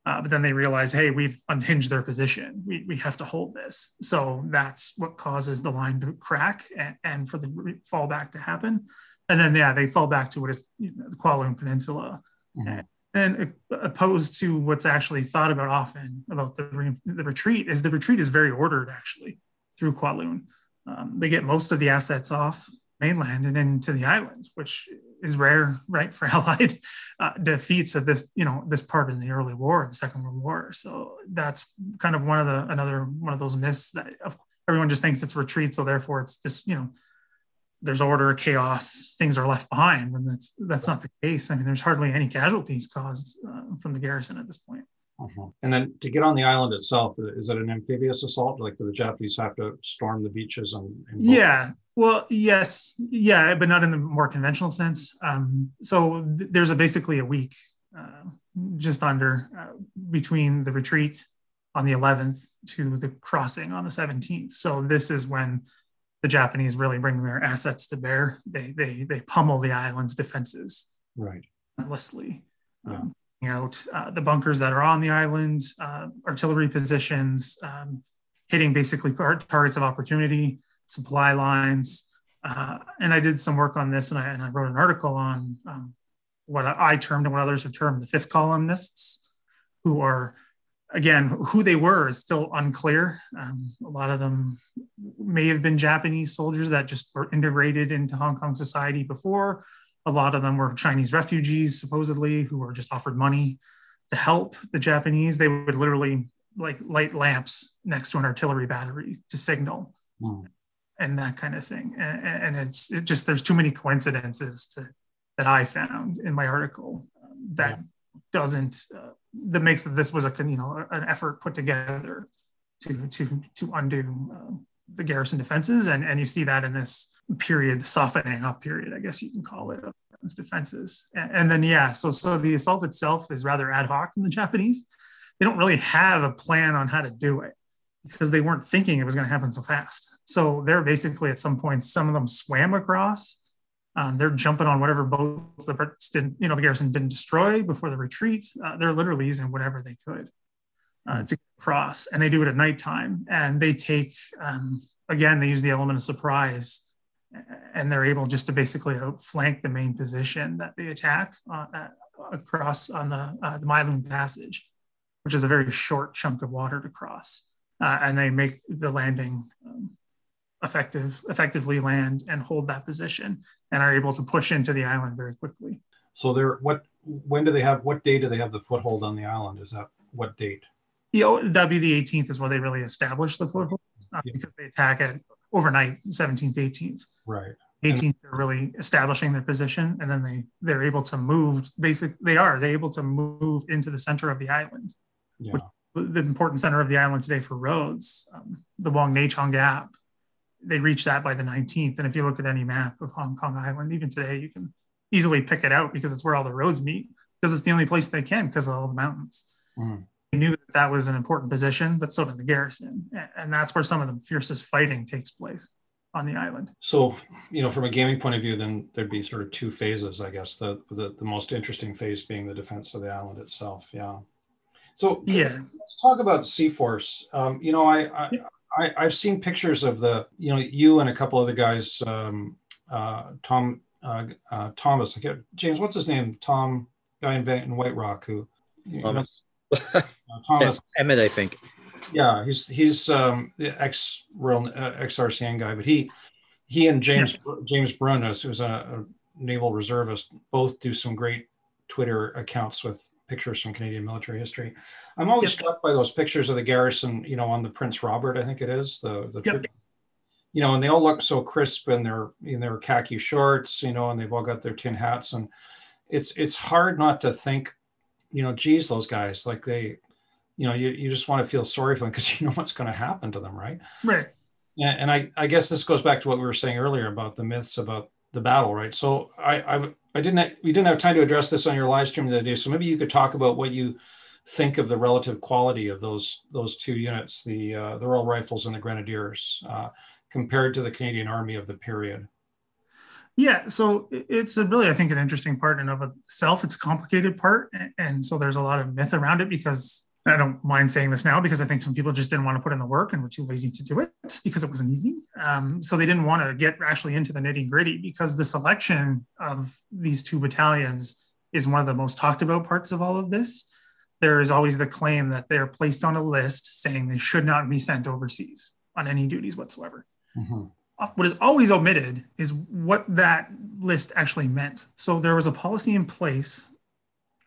Uh, but then they realize hey we've unhinged their position. We, we have to hold this. So that's what causes the line to crack and, and for the fallback to happen and then yeah they fall back to what is you know, the Kowloon Peninsula mm-hmm. and, opposed to what's actually thought about often about the, re- the retreat is the retreat is very ordered actually through Kowloon um, they get most of the assets off mainland and into the islands, which is rare, right, for Allied uh, defeats of this, you know, this part in the early war, the Second World War. So that's kind of one of the another one of those myths that of, everyone just thinks it's retreat, so therefore it's just you know, there's order, chaos, things are left behind, and that's that's not the case. I mean, there's hardly any casualties caused uh, from the garrison at this point. Uh-huh. And then to get on the island itself, is it an amphibious assault? Like do the Japanese have to storm the beaches and? and yeah, well, yes, yeah, but not in the more conventional sense. Um, so th- there's a basically a week, uh, just under, uh, between the retreat on the 11th to the crossing on the 17th. So this is when the Japanese really bring their assets to bear. They they they pummel the island's defenses, right, endlessly. Yeah. Um, out uh, the bunkers that are on the island, uh, artillery positions, um, hitting basically targets of opportunity supply lines. Uh, and I did some work on this and I, and I wrote an article on um, what I termed and what others have termed the fifth columnists, who are, again, who they were is still unclear. Um, a lot of them may have been Japanese soldiers that just were integrated into Hong Kong society before. A lot of them were Chinese refugees, supposedly, who were just offered money to help the Japanese. They would literally like light lamps next to an artillery battery to signal. Mm and that kind of thing. And, and it's it just there's too many coincidences to that I found in my article um, that yeah. Doesn't uh, that makes that this was a you know an effort put together to to to undo uh, the garrison defenses and and you see that in this period, the softening up period, I guess you can call it, defenses. And, and then, yeah, so so the assault itself is rather ad hoc from the Japanese. They don't really have a plan on how to do it because they weren't thinking it was going to happen so fast. So they're basically at some point, some of them swam across. Um, they're jumping on whatever boats the Brits didn't, you know, the garrison didn't destroy before the retreat. Uh, they're literally using whatever they could uh, to cross, and they do it at nighttime. And they take, um, again, they use the element of surprise, and they're able just to basically outflank the main position that they attack uh, across on the uh, the Lyemun Passage, which is a very short chunk of water to cross uh, and they make the landing um, effective, effectively land and hold that position, and are able to push into the island very quickly. So they're what? When do they have? What day do they have the foothold on the island? Is that what date? You know, that'd be the 18th is where they really establish the foothold uh, yeah. because they attack it overnight, 17th, 18th. Right. 18th, they're really establishing their position, and then they they're able to move. Basic, they are they able to move into the center of the island, yeah. which the important center of the island today for roads, um, the Wong Nei Chong Gap. They reached that by the 19th. And if you look at any map of Hong Kong Island, even today, you can easily pick it out because it's where all the roads meet, because it's the only place they can because of all the mountains. Mm. They knew that that was an important position, but so did the garrison. And that's where some of the fiercest fighting takes place on the island. So, you know, from a gaming point of view, then there'd be sort of two phases, I guess. The the, the most interesting phase being the defense of the island itself. Yeah. So yeah, let's talk about CForce. Um, you know, I, I, I have seen pictures of the you know you and a couple other guys, um, uh, Tom uh, uh, Thomas. I get James. What's his name? Tom guy in, in White Rock who. Thomas. Know, uh, Thomas Emmett, I think. Yeah, he's he's um, the ex real uh, ex RCN guy, but he he and James yeah. James Brunas, who's a, a naval reservist, both do some great Twitter accounts with pictures from Canadian military history. I'm always yep. struck by those pictures of the garrison, you know, on the Prince Robert, I think it is the the yep. you know, and they all look so crisp in their in their khaki shorts, you know, and they've all got their tin hats, and it's it's hard not to think, you know, geez, those guys like they, you know, you, you just want to feel sorry for them because you know what's going to happen to them, right? Right. And, and I I guess this goes back to what we were saying earlier about the myths about the battle, right? So I I've I didn't we didn't have time to address this on your live stream the other day, so maybe you could talk about what you think of the relative quality of those those two units, the uh, the Royal Rifles and the Grenadiers, uh, compared to the Canadian Army of the period. Yeah, so it's really, I think, an interesting part in of itself. It's a complicated part, and so there's a lot of myth around it because I don't mind saying this now because I think some people just didn't want to put in the work and were too lazy to do it because it wasn't easy. Um, so they didn't want to get actually into the nitty gritty because the selection of these two battalions is one of the most talked about parts of all of this. There is always the claim that they're placed on a list saying they should not be sent overseas on any duties whatsoever. Mm-hmm. What is always omitted is what that list actually meant. So there was a policy in place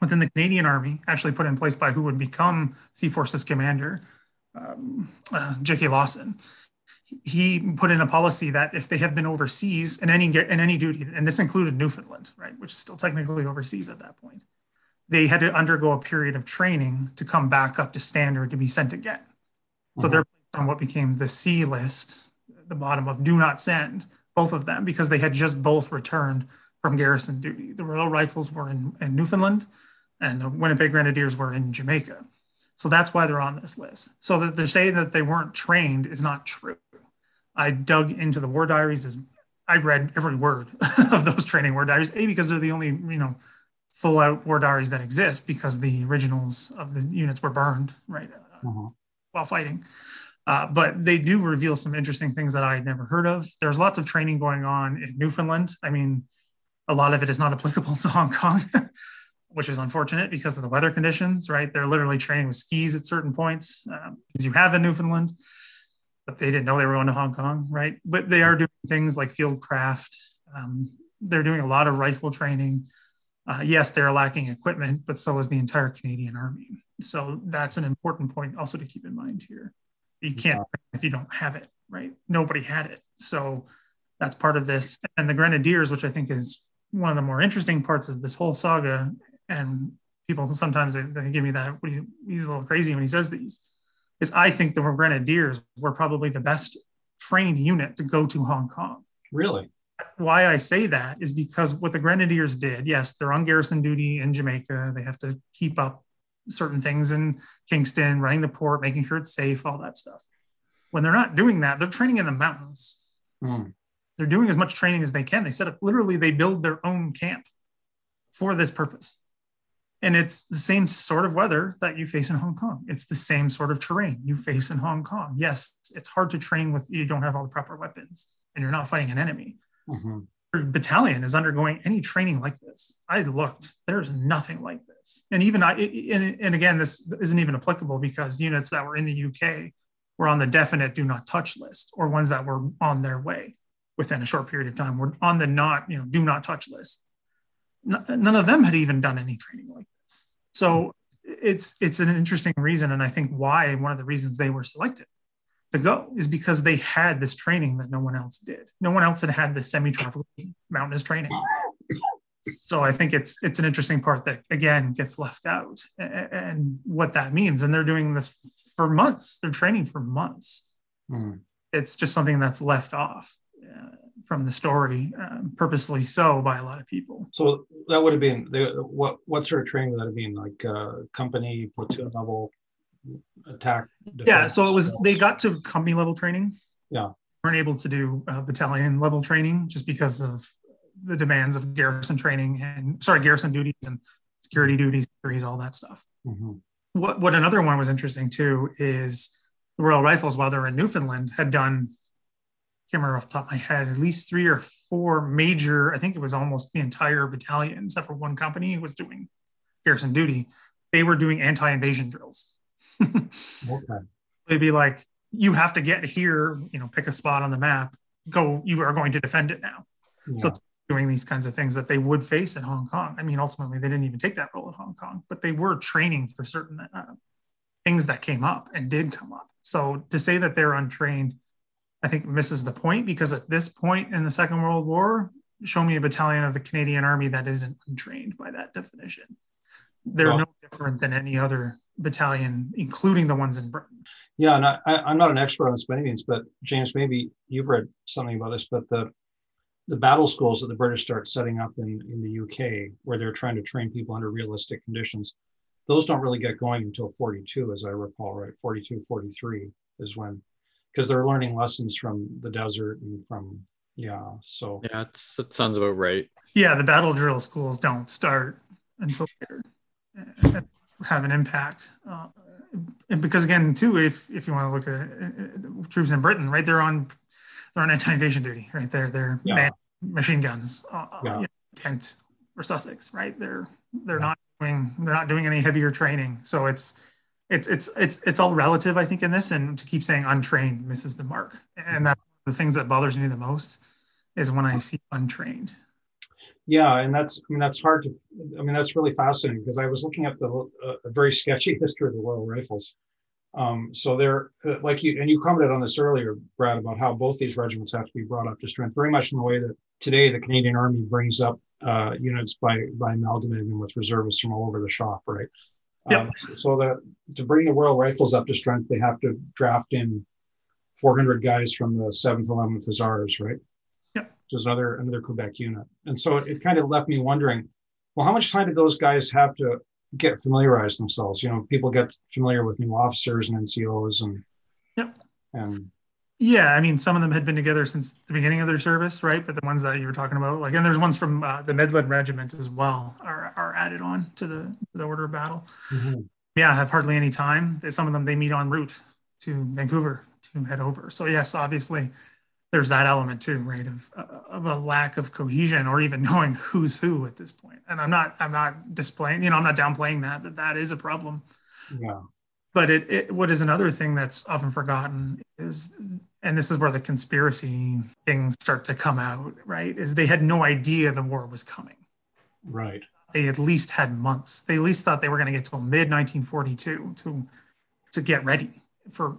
within the Canadian Army, actually put in place by who would become CForce's commander, um, uh, J.K. Lawson. He put in a policy that if they have been overseas in any in any duty, and this included Newfoundland, right, which is still technically overseas at that point, they had to undergo a period of training to come back up to standard to be sent again. So mm-hmm. they're placed on what became the C list, the bottom of do not send, both of them, because they had just both returned from garrison duty. The Royal Rifles were in, in Newfoundland, and the Winnipeg Grenadiers were in Jamaica. So that's why they're on this list. So that they're saying that they weren't trained is not true. I dug into the war diaries as I read every word of those training war diaries, A, because they're the only, you know, full out war diaries that exist because the originals of the units were burned, right, mm-hmm. while fighting. Uh, but they do reveal some interesting things that I had never heard of. There's lots of training going on in Newfoundland. I mean, a lot of it is not applicable to Hong Kong. Which is unfortunate because of the weather conditions, right? They're literally training with skis at certain points, um, as you have in Newfoundland, but they didn't know they were going to Hong Kong, right? But they are doing things like field craft. Um, they're doing a lot of rifle training. Uh, yes, they're lacking equipment, but so is the entire Canadian Army. So that's an important point also to keep in mind here. You can't if you don't have it, right? Nobody had it. So that's part of this. And the Grenadiers, which I think is one of the more interesting parts of this whole saga and people sometimes they, they give me that he's a little crazy when he says these is i think the grenadiers were probably the best trained unit to go to hong kong Really? Why I say that is because what the Grenadiers did, yes, they're on garrison duty in Jamaica. They have to keep up certain things in Kingston, running the port, making sure it's safe, all that stuff. When they're not doing that, they're training in the mountains. Mm. They're doing as much training as they can. They set up literally, they build their own camp for this purpose. And it's the same sort of weather that you face in Hong Kong. It's the same sort of terrain you face in Hong Kong. Yes, it's hard to train with you don't have all the proper weapons and you're not fighting an enemy. hmm Your battalion is undergoing any training like this. I looked, there's nothing like this. And even I, and, and again, this isn't even applicable because units that were in the UK were on the definite do not touch list or ones that were on their way within a short period of time were on the not, you know, do not touch list none of them had even done any training like. So it's it's an interesting reason, and I think why one of the reasons they were selected to go is because they had this training that no one else did. No one else had had this semi-tropical mountainous training. So I think it's it's an interesting part that again gets left out, and what that means. And they're doing this for months. They're training for months. Mm. It's just something that's left off. From the story, um, purposely so by a lot of people. So that would have been the, what what sort of training would that have been like uh, company platoon level attack? Yeah, so it was they got to company level training. Yeah, weren't able to do uh, battalion level training just because of the demands of garrison training and sorry garrison duties and security duties, all that stuff. Mm-hmm. What what another one was interesting too is the Royal Rifles while they're in Newfoundland had done can't remember off the top of my head, at least three or four major, I think it was almost the entire battalion, except for one company was doing garrison duty. They were doing anti-invasion drills. okay. They'd be like, you have to get here, you know, pick a spot on the map, go, you are going to defend it now. Yeah. So doing these kinds of things that they would face in Hong Kong. I mean, ultimately they didn't even take that role in Hong Kong, but they were training for certain uh, things that came up and did come up. So to say that they're untrained, I think misses the point because at this point in the Second World War, show me a battalion of the Canadian Army that isn't untrained by that definition. They're well, no different than any other battalion, including the ones in Britain. Yeah, and I, am not an expert on this by any means, but James, maybe you've read something about this, but the the battle schools that the British start setting up in, in the UK, where they're trying to train people under realistic conditions, those don't really get going until 42, as I recall, right? 42, 43 is when because they're learning lessons from the desert and from yeah so yeah that sounds about right yeah the battle drill schools don't start until they uh, have an impact uh, and because again too if if you want to look at uh, troops in britain right they're on they're on anti-invasion duty right they're they're yeah. machine guns uh, yeah. you know, kent or sussex right they're they're yeah. not doing they're not doing any heavier training so it's it's it's it's it's all relative, I think, in this, and to keep saying untrained misses the mark, and that's the things that bothers me the most is when I see untrained. Yeah, and that's I mean that's hard to I mean that's really fascinating because I was looking at the uh, very sketchy history of the Royal Rifles. Um, so they're uh, like you and you commented on this earlier, Brad, about how both these regiments have to be brought up to strength, very much in the way that today the Canadian Army brings up uh, units by by amalgamating them with reservists from all over the shop, right? Yep. Um, so that to bring the Royal Rifles up to strength, they have to draft in 400 guys from the 7th, 11th Hussars, right? Yep. Which is another another Quebec unit. And so it, it kind of left me wondering, well, how much time did those guys have to get familiarized themselves? You know, people get familiar with new officers and NCOs and yep. and yeah, I mean, some of them had been together since the beginning of their service, right? But the ones that you were talking about, like, and there's ones from uh, the Medlin Regiment as well, are, are added on to the the order of battle. Mm-hmm. Yeah, have hardly any time. Some of them they meet en route to Vancouver to head over. So yes, obviously, there's that element too, right? Of of a lack of cohesion or even knowing who's who at this point. And I'm not I'm not displaying, you know, I'm not downplaying that that that is a problem. Yeah. But it, it what is another thing that's often forgotten is and this is where the conspiracy things start to come out, right? Is they had no idea the war was coming. Right. They at least had months. They at least thought they were going to get till mid 1942 to to get ready for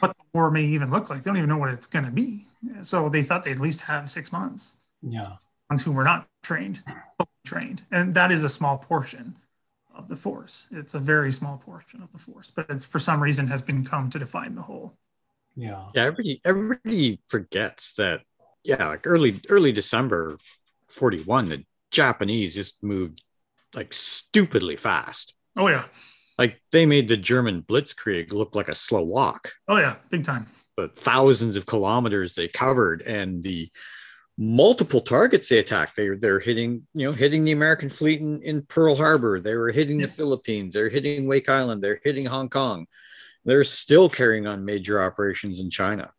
what the war may even look like. They don't even know what it's going to be. So they thought they'd at least have six months. Yeah. Ones who were not trained, trained, and that is a small portion of the force. It's a very small portion of the force, but it's for some reason has been come to define the whole. Yeah. Yeah. Everybody, everybody forgets that yeah, like early early December 41, the Japanese just moved like stupidly fast. Oh yeah, Like they made the German Blitzkrieg look like a slow walk. oh yeah, big time. The thousands of kilometers they covered and the multiple targets they attacked. They they're hitting, you know, hitting the American fleet in, in Pearl Harbor. They were hitting the Philippines. They're hitting Wake Island. They're hitting Hong Kong. They're still carrying on major operations in China.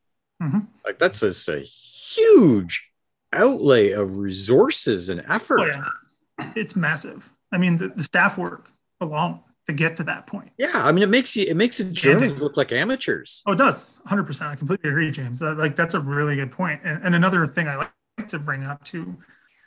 Mhm. Like that's just a huge outlay of resources and effort. Oh yeah, it's massive. I mean, the, the staff work alone to get to that point. Yeah, I mean, it makes you it makes the Germans look like amateurs. Oh, it does. 100%. I completely agree, James. Uh, like, that's a really good point. And, and another thing I like to bring up too,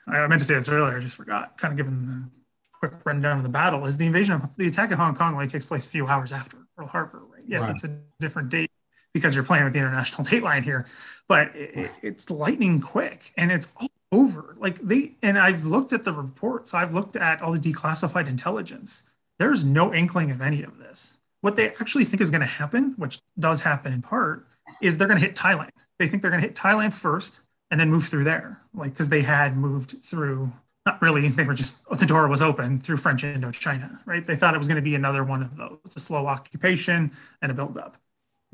I meant to say this earlier, I just forgot, kind of given the quick rundown of the battle, is the invasion of the attack of Hong Kong only takes place a few hours after Pearl Harbor, right? Yes, Right. it's a different date because you're playing with the international date line here, but it, it- it's lightning quick and it's all over. Like, they, and I've looked at the reports, I've looked at all the declassified intelligence. There's no inkling of any of this. What they actually think is going to happen, which does happen in part, is they're going to hit Thailand. They think they're going to hit Thailand first and then move through there, like because they had moved through. Not really. They were just the door was open through French Indochina, right? They thought it was going to be another one of those, a slow occupation and a buildup.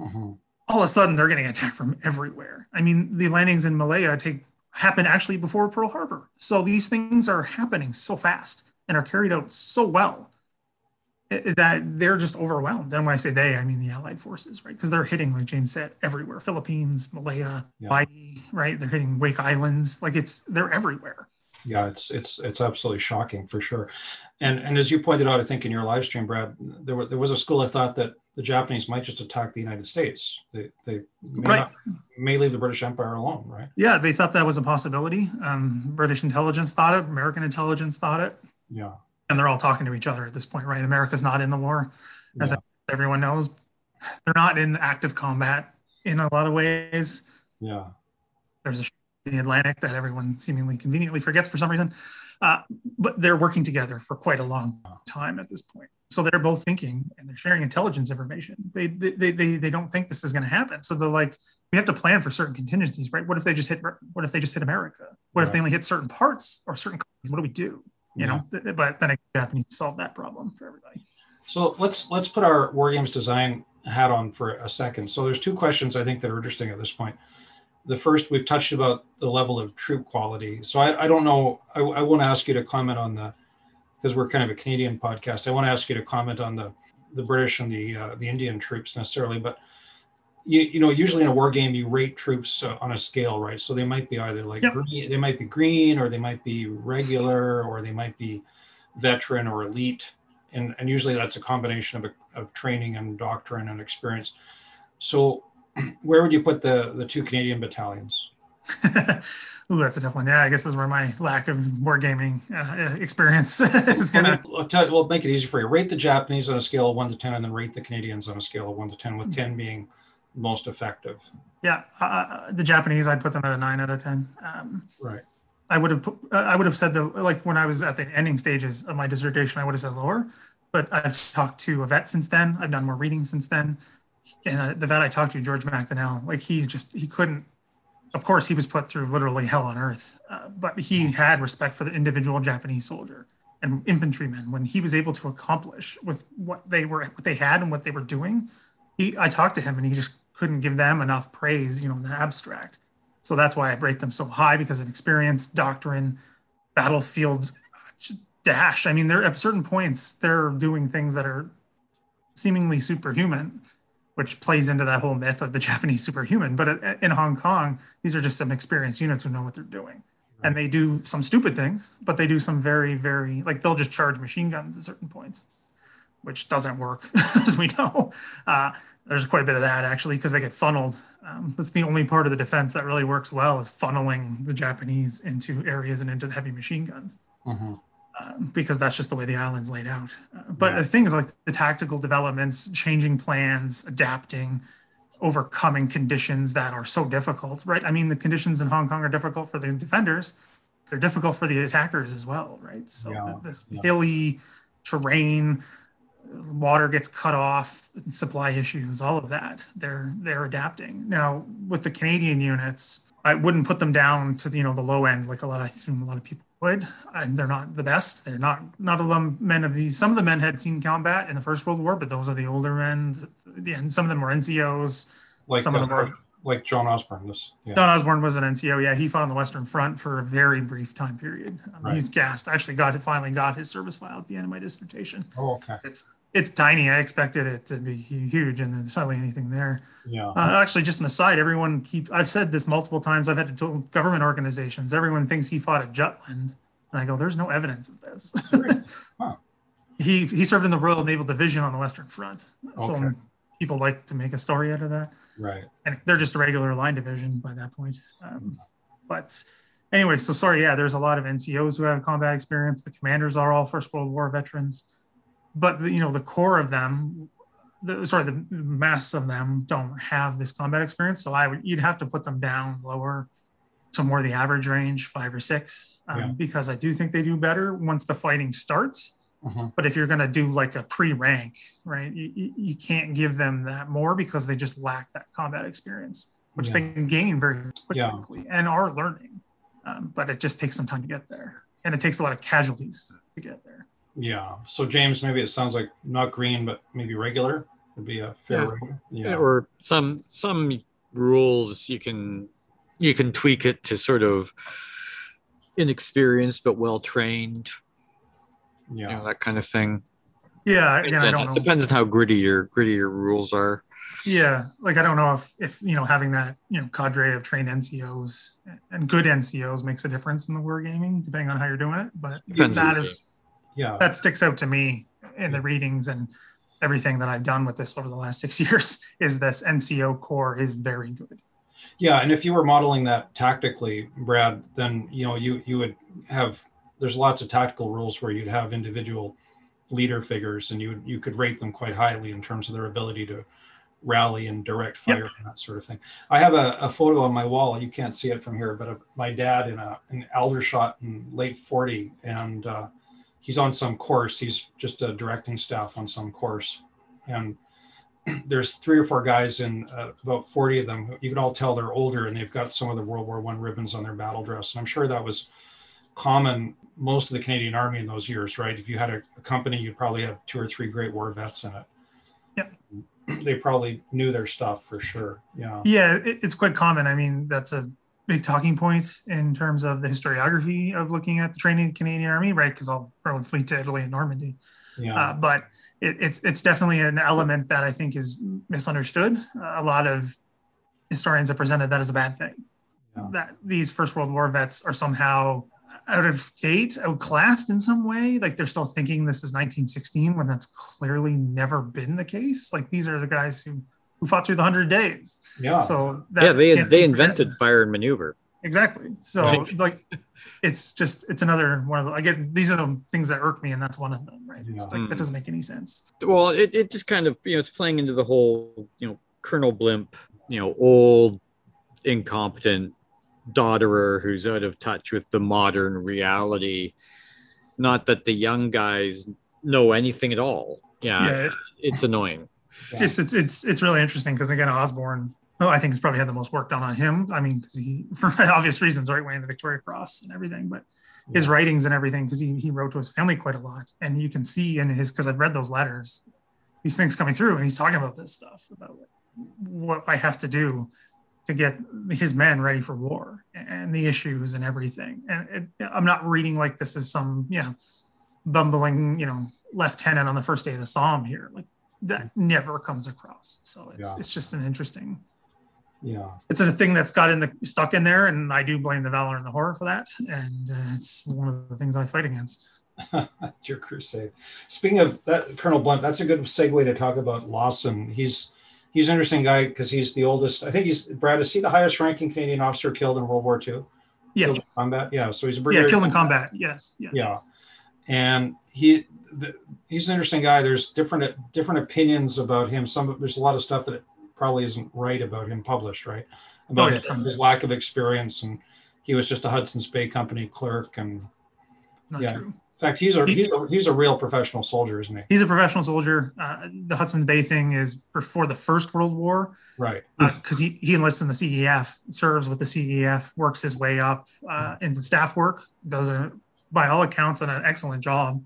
Mhm. All of a sudden, they're getting attacked from everywhere. I mean, the landings in Malaya take happen actually before Pearl Harbor. So these things are happening so fast and are carried out so well eh, that they're just overwhelmed. And when I say they, I mean the Allied forces, right? Because they're hitting, like James said, everywhere: Philippines, Malaya, Yeah. Hawaii, right? They're hitting Wake Islands. Like it's they're everywhere. Yeah, it's it's it's absolutely shocking for sure. And and as you pointed out, I think in your live stream, Brad, there were, there was a school of thought that the Japanese might just attack the United States. They they may, Right. not, may leave the British Empire alone, right? Yeah, they thought that was a possibility. Um, British intelligence thought it. American intelligence thought it. Yeah. And they're all talking to each other at this point, right? America's not in the war. As Yeah. everyone knows, they're not in active combat in a lot of ways. Yeah. there's a ship in the Atlantic that everyone seemingly conveniently forgets for some reason. Uh, but they're working together for quite a long time at this point. So they're both thinking and they're sharing intelligence information. They they they they, they don't think this is going to happen. So they're like, we have to plan for certain contingencies, right? What if they just hit? What if they just hit America? What if they only hit certain parts or certain countries? What do we do? You know. Th- th- But then it the Japanese solve that problem for everybody. So let's let's put our war games design hat on for a second. So there's two questions I think that are interesting at this point. The first we've touched about the level of troop quality. So I, I don't know. I, I won't ask you to comment on the because we're kind of a Canadian podcast. I want to ask you to comment on the the British and the uh, the Indian troops necessarily, but you you know usually in a war game you rate troops uh, on a scale, right? So they might be either like Yep. green, they might be green, or they might be regular, or they might be veteran or elite and, and usually that's a combination of, of training and doctrine and experience. So, where would you put the the two Canadian battalions? Ooh, that's a tough one. Yeah, I guess this is where my lack of wargaming uh, experience is gonna. We'll, we'll make it easy for you. Rate the Japanese on a scale of one to ten, and then rate the Canadians on a scale of one to ten, with ten being most effective. Yeah, uh, the Japanese, I'd put them at a nine out of ten. Um, Right. I would have put, uh, I would have said the like when I was at the ending stages of my dissertation, I would have said lower. But I've talked to a vet since then. I've done more reading since then, and uh, the vet I talked to, George MacDonell, like he just he couldn't. Of course, he was put through literally hell on earth, uh, but he had respect for the individual Japanese soldier and infantrymen when he was able to accomplish with what they were what they had and what they were doing. He, I talked to him, and he just couldn't give them enough praise, you know, in the abstract. So that's why I rate them so high because of experience, doctrine, battlefield dash. I mean, they're at certain points they're doing things that are seemingly superhuman, which plays into that whole myth of the Japanese superhuman. But in Hong Kong, these are just some experienced units who know what they're doing. And they do some stupid things, but they do some very, very like they'll just charge machine guns at certain points, which doesn't work, as we know. Uh, there's quite a bit of that actually because they get funneled. Um, that's the only part of the defense that really works well is funneling the Japanese into areas and into the heavy machine guns Mhm. Um, because that's just the way the island's laid out. Uh, but Yeah. the thing is, like the tactical developments, changing plans, adapting, overcoming conditions that are so difficult, right? I mean, the conditions in Hong Kong are difficult for the defenders; they're difficult for the attackers as well, right? So Yeah, this yeah. hilly terrain, water gets cut off, supply issues, all of that. They're they're adapting now with the Canadian units. I wouldn't put them down to the, you know the low end like a lot. I assume a lot of people would. And they're not the best. They're not not all the men of these. Some of the men had seen combat in the First World War, but those are the older men. And some of them were NCOs. Like Some of them were like John Osborn. This yeah. Don Osborn was an NCO. Yeah, he fought on the Western Front for a very brief time period. Um, Right. He's gassed. Actually got. Finally got his service file at the end of my dissertation. Oh, okay. It's it's tiny. I expected it to be huge, and there's hardly anything there. Yeah. Uh, actually, just an aside, everyone keep. I've said this multiple times. I've had to tell government organizations. Everyone thinks he fought at Jutland, and I go, "There's no evidence of this." Huh. He he served in the Royal Naval Division on the Western Front, so Okay. people like to make a story out of that right. and they're just a regular line division by that point. Um, but anyway, so sorry, yeah, there's a lot of NCOs who have combat experience. The commanders are all First World War veterans, but the, you know the core of them, the sorry, the mass of them don't have this combat experience. So I would you'd have to put them down lower to more the average range, five or six, um, Yeah. because I do think they do better once the fighting starts. Mhm. But if you're going to do like a pre-rank, right, you, you, can't give them that more because they just lack that combat experience, which Yeah. they can gain very Yeah. quickly and are learning. Um, but it just takes some time to get there, and it takes a lot of casualties to get there. Yeah. So James, maybe it sounds like not green, but maybe regular would be a fair Yeah. rating. Yeah. or some some rules you can you can tweak it to sort of inexperienced but well trained you yeah. know that kind of thing Yeah, again, I Depends- don't know. depends on how gritty your gritty your rules are Yeah, like I don't know if if you know having that you know cadre of trained NCOs and good NCOs makes a difference in the wargaming, depending on how you're doing it. But Depends that on is Yeah. that sticks out to me in the readings and everything that I've done with this over the last six years is this NCO core is very good. Yeah, and if you were modeling that tactically, Brad, then you know you you would have there's lots of tactical rules where you'd have individual leader figures, and you would you could rate them quite highly in terms of their ability to rally and direct Yep. fire and that sort of thing. I have a, a photo on my wall. You can't see it from here, but of my dad in a an Aldershot in late 40, and uh, he's on some course. He's just a directing staff on some course, and there's three or four guys in uh, about 40 of them you can all tell they're older and they've got some of the world war one ribbons on their battle dress and i'm sure that was common most of the canadian army in those years right if you had a, a company you'd probably have two or three great war vets in it Yep. they probably knew their stuff for sure yeah Yeah, it, it's quite common. I mean, that's a big talking point in terms of the historiography of looking at the training of the Canadian Army, right? Because all roads lead to Italy and Normandy. yeah Uh, but it, it's it's definitely an element that I think is misunderstood. a lot of historians have presented that as a bad thing. Yeah. That these First World War vets are somehow out of date, outclassed in some way. Like they're still thinking this is 1916 when that's clearly never been the case. Like these are the guys who who fought through the Hundred Days. yeah So that yeah they they invented forgotten. fire and maneuver Exactly. So Right. like, it's just it's another one of the. I get these are the things that irk me, and that's one of them. Right. It's Yeah. like that mm. doesn't make any sense. well it, it just kind of you know it's playing into the whole you know colonel blimp you know old incompetent dodderer who's out of touch with the modern reality not that the young guys know anything at all yeah, Yeah. it's annoying it's it's it's it's really interesting because again Osborn oh, I think has probably had the most work done on him. I mean because he for obvious reasons right winning the Victoria Cross and everything but his writings and everything because he, he wrote to his family quite a lot. And you can see in his because I've read those letters these things coming through and he's talking about this stuff about what I have to do to get his men ready for war and the issues and everything. And it, I'm not reading like this is some yeah bumbling you know lieutenant on the first day of the Somme here. Like that never comes across. So it's Yeah. it's just an interesting. yeah It's a thing that's got in the stuck in there, and I do blame the valor and the horror for that. And uh, it's one of the things I fight against. your crusade. Speaking of that, Colonel Blunt, that's a good segue to talk about Lawson. He's he's an interesting guy because he's the oldest. I think he's Brad. Is he the highest ranking Canadian officer killed in World War II? Yes, Killed combat. Yeah. So he's a yeah, killed in combat. Yes, yes. Yeah. yes. And he the, he's an interesting guy. There's different different opinions about him. Some there's a lot of stuff that probably isn't right about him published, right? About Oh, yeah, his lack of experience and he was just a Hudson's Bay Company clerk and Not Yeah. true. In fact, he's a he's a, he's a real professional soldier, isn't he? He's a professional soldier. Uh, the Hudson's Bay thing is before the First World War, Right. because he, he enlists in the CEF, serves with the CEF, works his way up uh, into staff work, does a, by all accounts an excellent job.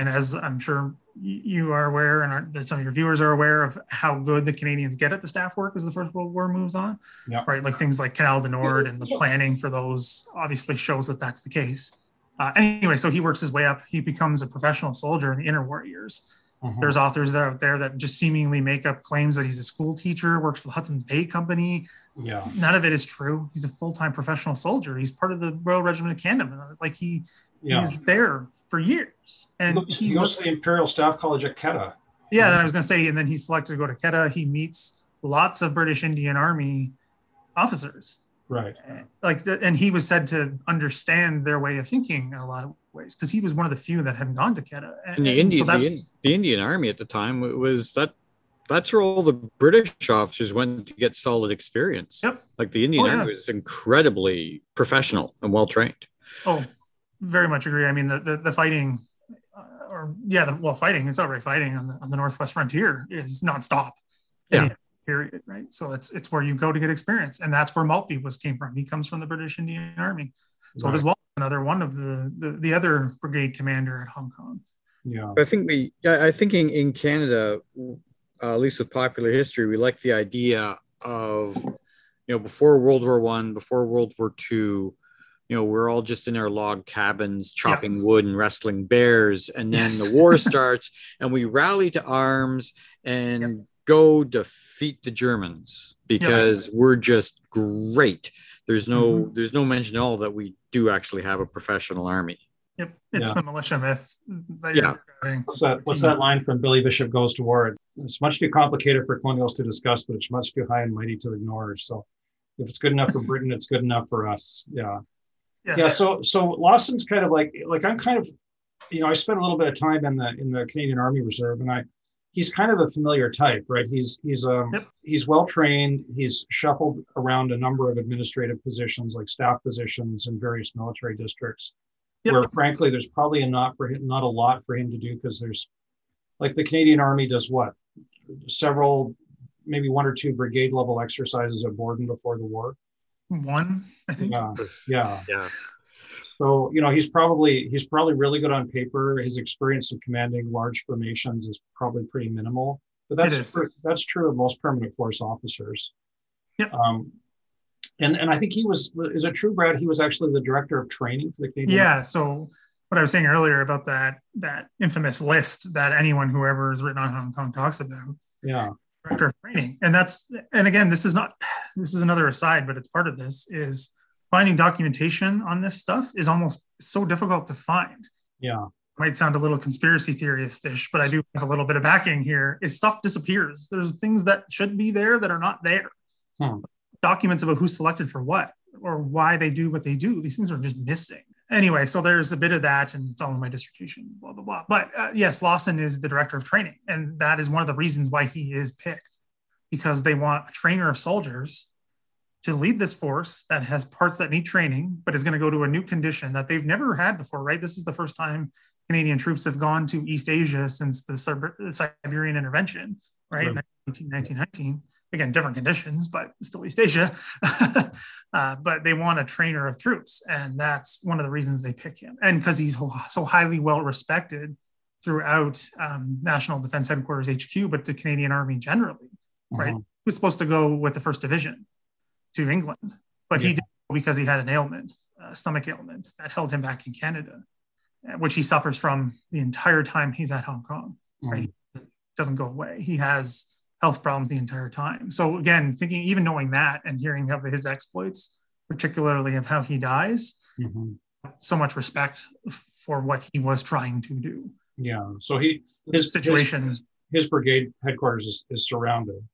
And as I'm sure you are aware, and our, that some of your viewers are aware of how good the Canadians get at the staff work as the First World War moves on, Yeah. right? Like things like Canal du Nord and the planning for those obviously shows that that's the case. Uh, anyway, so he works his way up. He becomes a professional soldier in the interwar years. Mhm. There's authors that out there that just seemingly make up claims that he's a school teacher, works for the Hudson's Bay Company. Yeah. None of it is true. He's a full-time professional soldier. He's part of the Royal Regiment of Canada. Like he Yeah. he's there for years. And he, goes, he he goes was, to the Imperial Staff College at Quetta. yeah, and I was gonna say, and then he's selected to go to Quetta. He meets lots of British Indian Army officers. Right. Like the, and he was said to understand their way of thinking in a lot of ways because he was one of the few that had gone to Quetta. And, And the and Indian, so that's the, the Indian Army at the time was that. That's where all the British officers went to get solid experience. Yep. Like the Indian Oh, yeah. Army was incredibly professional and well trained. Oh, very much agree. I mean, the the, the fighting, uh, or yeah, the well, fighting. It's already fighting on the on the northwest frontier is nonstop. Yeah. Any Period. Right. So it's it's where you go to get experience, and that's where Maltby was came from. He comes from the British Indian Army. So Right. does Walton, another one of the, the the other brigade commander at Hong Kong. Yeah. I think we, I I think in, in Canada, uh, at least with popular history, we like the idea of, you know, before World War One, before World War Two, you know, we're all just in our log cabins chopping wood and wrestling bears, and then Yes. the war starts, and we rally to arms and go defeat the Germans because we're just great. There's no, mm-hmm. there's no mention at all that we do actually have a professional army. Yep. It's Yeah. the militia myth. That Yeah. you're describing. What's that? What's that line from Billy Bishop Goes to War? It's much too complicated for colonials to discuss, but it's much too high and mighty to ignore. So, if it's good enough for Britain, it's good enough for us. Yeah. Yeah. Yeah. So, so Lawson's kind of like, like I'm kind of, you know, I spent a little bit of time in the in the Canadian Army Reserve, and I, he's kind of a familiar type, right? He's he's um Yep. he's well trained. He's shuffled around a number of administrative positions, like staff positions in various military districts Yep. where frankly there's probably a not for him not a lot for him to do because there's like the Canadian Army does what several maybe one or two brigade level exercises at Borden before the war. One, I think. Yeah, yeah. Yeah. So you know he's probably he's probably really good on paper. His experience of commanding large formations is probably pretty minimal, but that's true, that's true of most permanent force officers. Yep. Um, and and I think he was is it true, Brad? He was actually the director of training for the Canadian. Yeah. So what I was saying earlier about that that infamous list that anyone who ever has written on Hong Kong talks about, Yeah. Director of training, and that's and again, this is not this is another aside, but it's part of this is finding documentation on this stuff is almost so difficult to find. Yeah. Might sound a little conspiracy theorist-ish, but I do have a little bit of backing here. Is stuff disappears. There's things that should be there that are not there. Hmm. Documents about who's selected for what or why they do what they do. These things are just missing. Anyway, so there's a bit of that, and it's all in my dissertation, blah, blah, blah. But uh, yes, Lawson is the director of training, and that is one of the reasons why he is picked because they want a trainer of soldiers to lead this force that has parts that need training, but is going to go to a new condition that they've never had before, right? This is the first time Canadian troops have gone to East Asia since the Siberian intervention, right? Right. 1918, 1919. Again, different conditions, but still East Asia. uh, but they want a trainer of troops. And that's one of the reasons they pick him. And because he's so highly well respected throughout um, National Defense Headquarters HQ, but the Canadian Army generally right? Mhm. He was supposed to go with the first division to England, but he didn't because he had an ailment, a stomach ailment that held him back in Canada, uh, which he suffers from the entire time he's at Hong Kong. Right. Mhm. Doesn't go away. He has health problems the entire time. So again, thinking, even knowing that and hearing of his exploits, particularly of how he dies, Mhm. so much respect for what he was trying to do. Yeah. So he His his situation. his brigade headquarters is, is surrounded.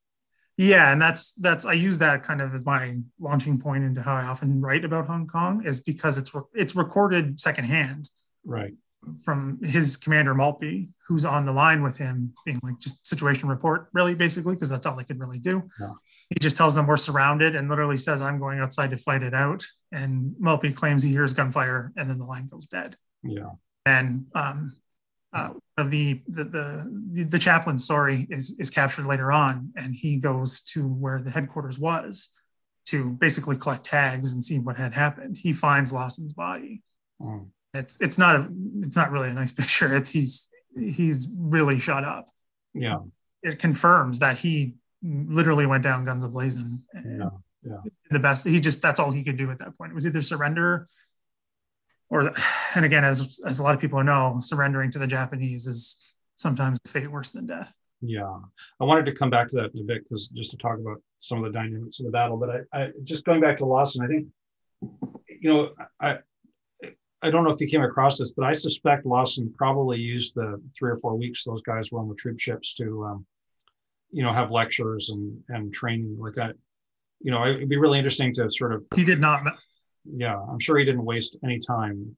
Yeah, and that's that's I use that kind of as my launching point into how I often write about Hong Kong is because it's it's recorded secondhand Right. From his commander Maltby, who's on the line with him, being like just situation report, really basically, because that's all they could really do. Yeah. He just tells them we're surrounded and literally says, "I'm going outside to fight it out." And Maltby claims he hears gunfire, and then the line goes dead. Yeah. then um, uh, of the, the the the chaplain, sorry, is is captured later on, and he goes to where the headquarters was to basically collect tags and see what had happened. He finds Lawson's body. Mm. It's it's not a it's not really a nice picture. It's he's he's really shut up. Yeah. It confirms that he literally went down guns a blazing. Yeah. Yeah. The best he just that's all he could do at that point. It was either surrender or and again as as a lot of people know, surrendering to the Japanese is sometimes fate worse than death. Yeah, I wanted to come back to that in a bit because just to talk about some of the dynamics of the battle. But I, I just going back to Lawson, I think, you know, I I don't know if you came across this, but I suspect Lawson probably used the three or four weeks those guys were on the troop ships to, um, you know, have lectures and and training like that. You know, it'd be really interesting to sort of. He did not. Yeah, I'm sure he didn't waste any time,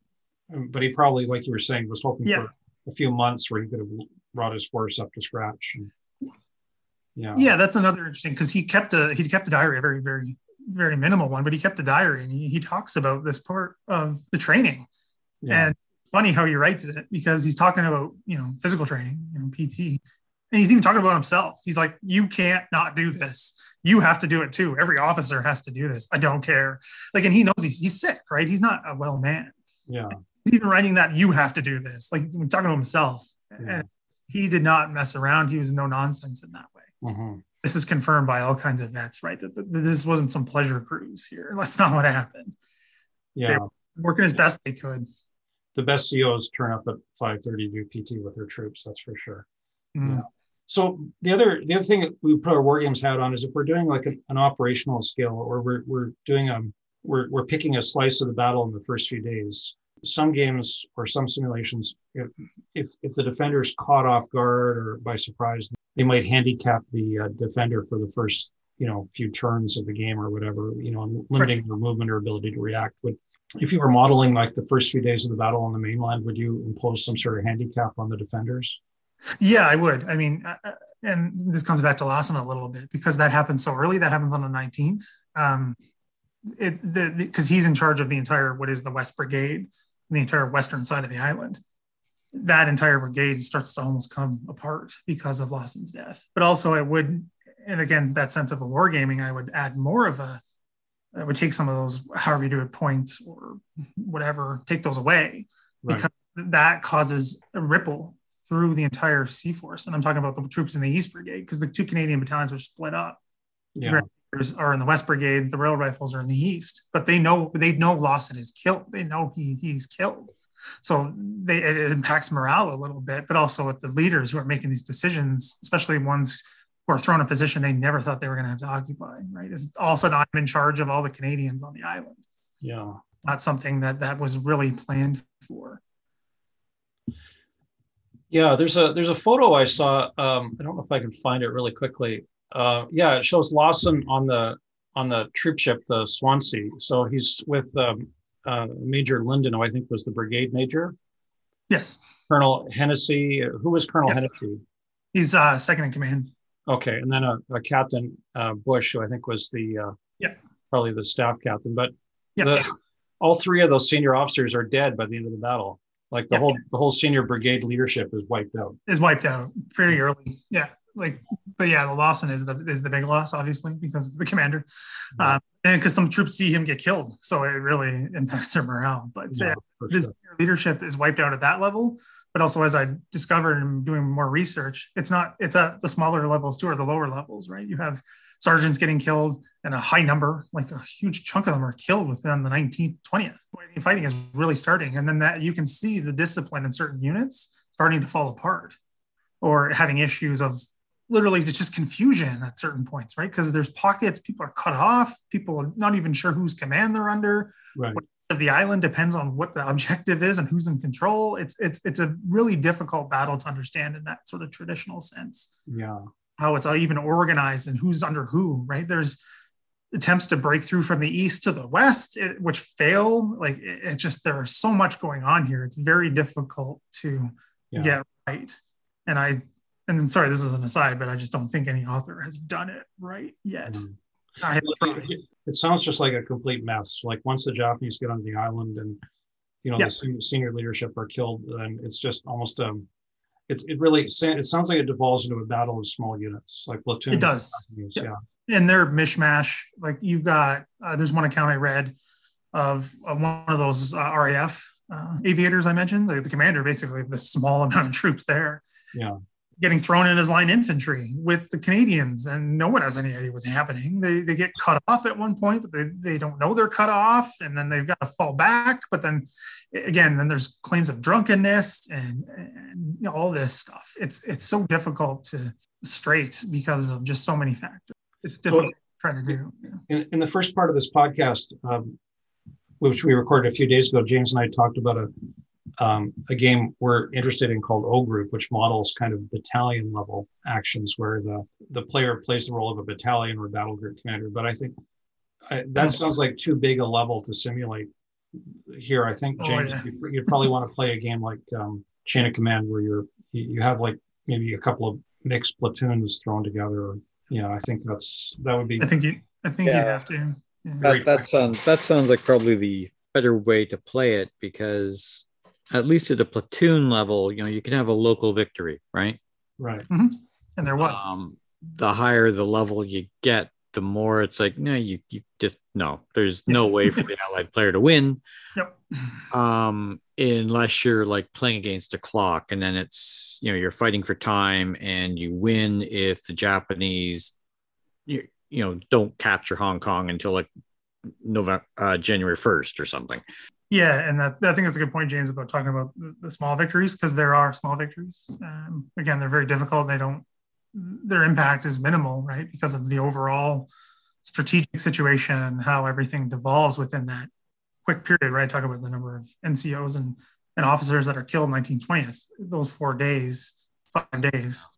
um, but he probably, like you were saying, was hoping Yeah. for a few months where he could have brought his force up to scratch. And, yeah. Yeah, that's another interesting because he kept a he kept a diary, a very very very minimal one, but he kept a diary and he, he talks about this part of the training. Yeah. And funny how he writes it because he's talking about you know physical training, you know PT, and he's even talking about himself. He's like, "You can't not do this. You have to do it too. Every officer has to do this. I don't care." Like, and he knows he's he's sick, right? He's not a well man. yeah. He's even writing that you have to do this. Like talking to himself, Yeah. and he did not mess around. He was no nonsense in that way Mhm. this is confirmed by all kinds of vets, right? That, that this wasn't some pleasure cruise here. That's not what happened. Yeah. Working as best they could. The best COs turn up at 5:30 to do PT with their troops. That's for sure. Mm. Yeah. So the other the other thing that we put our war games hat on is if we're doing like an, an operational skill or we're we're doing um we're we're picking a slice of the battle in the first few days. Some games or some simulations, if if, if the defender's caught off guard or by surprise, they might handicap the uh, defender for the first you know few turns of the game or whatever, you know, limiting their movement or ability to react. Would if you were modeling like the first few days of the battle on the mainland, would you impose some sort of handicap on the defenders? Yeah, I would. I mean, uh, uh, and this comes back to Lawson a little bit because that happens so early. That happens on the 19th. Um, it because he's in charge of the entire what is the West Brigade, the entire western side of the island. That entire brigade starts to almost come apart because of Lawson's death. But also, I would, and again, that sense of a wargaming, I would add more of a. I would take some of those, however you do it, points or whatever, take those away Right. because that causes a ripple through the entire C Force. And I'm talking about the troops in the East Brigade because the two Canadian battalions are split up. Yeah. Are in the West Brigade, the Royal Rifles are in the East, but they know they know Lawson is killed. They know he he's killed. So they it, it impacts morale a little bit, but also with the leaders who are making these decisions, especially ones who are thrown a position they never thought they were going to have to occupy. Right? Is all of a sudden I'm in charge of all the Canadians on the island. Yeah. Not something that that was really planned for. Yeah, there's a there's a photo I saw. Um, I don't know if I can find it really quickly. Uh, yeah, it shows Lawson on the on the troop ship, the Swansea. So he's with um, uh, Major Lyndon, who I think was the brigade major. Yes, Colonel Hennessy. Who was Colonel Yeah. Hennessy? he's uh, second in command. Okay, and then a, a Captain uh, Bush, who I think was the uh, Yeah. probably the staff captain. But Yeah. the, all three of those senior officers are dead by the end of the battle. Like the Yeah. whole the whole senior brigade leadership is wiped out. is wiped out pretty early. Yeah, like, but yeah, the Lawson is the is the big loss, obviously, because of the commander, Yeah. um, and because some troops see him get killed, so it really impacts their morale. But Yeah, for this sure. leadership is wiped out at that level. But also, as I discovered and doing more research, it's not it's at the smaller levels too, or the lower levels, right? You have sergeants getting killed, and a high number, like a huge chunk of them, are killed within the 19th, 20th. Fighting is really starting, and then that you can see the discipline in certain units starting to fall apart, or having issues of literally it's just confusion at certain points, right? Because there's pockets, people are cut off, people are not even sure whose command they're under Right. Of the island depends on what the objective is and who's in control. It's it's it's a really difficult battle to understand in that sort of traditional sense. Yeah. How it's even organized and who's under who, right? There's attempts to break through from the east to the west, it, which fail. Like it, it just there's so much going on here. It's very difficult to Yeah. get right. And I and I'm sorry, this is an aside, but I just don't think any author has done it right yet. Mhm. I tried. It, sounds just like a complete mess. Like once the Japanese get on the island and you know Yeah. the senior, leadership are killed, and it's just almost um, it's it really it sounds like it devolves into a battle of small units, like platoons. It does. Yeah. Yeah. and they're mishmash. Like you've got, uh, there's one account I read of, of one of those uh, RAF uh, aviators I mentioned, the, the commander basically the small amount of troops there. Yeah. Getting thrown in as line infantry with the Canadians, and no one has any idea what's happening. They, they get cut off at one point, but they, they don't know they're cut off, and then they've got to fall back. But then again, then there's claims of drunkenness and, and you know, all this stuff. It's it's so difficult to straight because of just so many factors. It's difficult to try to do. Yeah. in, in the first part of this podcast, um, which we recorded a few days ago, James and I talked about a um, a game we're interested in called O Group, which models kind of battalion level actions where the the player plays the role of a battalion or battle group commander. But I think I, that sounds like too big a level to simulate here. I think Oh, yeah. you, you'd probably want to play a game like um, Chain of Command, where you're you you have like maybe a couple of mixed platoons thrown together. Or, yeah, I think that's that would be I think you I think you have to. Yeah. That, that sounds that sounds like probably the better way to play it because at least at the platoon level, you know, you can have a local victory, right? right. And there was. Um, the higher the level you get, the more it's like, no, you you just no, there's no way for the allied player to win. Nope. um unless you're like playing against a clock and then it's you know you're fighting for time and you win if the japanese you, you know don't capture hong kong until like november uh, january 1st or something Yeah, and that I think that's a good point, James, about talking about the, the small victories because there are small victories. Um, again, they're very difficult. They don't. Their impact is minimal, right? Because of the overall strategic situation and how everything devolves within that quick period, right? Talk about the number of NCOs and, and officers that are killed in 1920th, those four days, five days.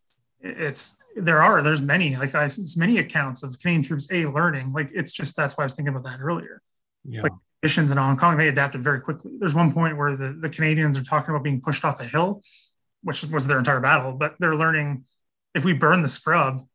It's there are there's many like I it's many accounts of Canadian troops a learning like it's just that's why I was thinking about that earlier Yeah. Like- conditions in Hong Kong, they adapted very quickly. There's one point where the, the Canadians are talking about being pushed off a hill, which was their entire battle, but they're learning if we burn the scrub,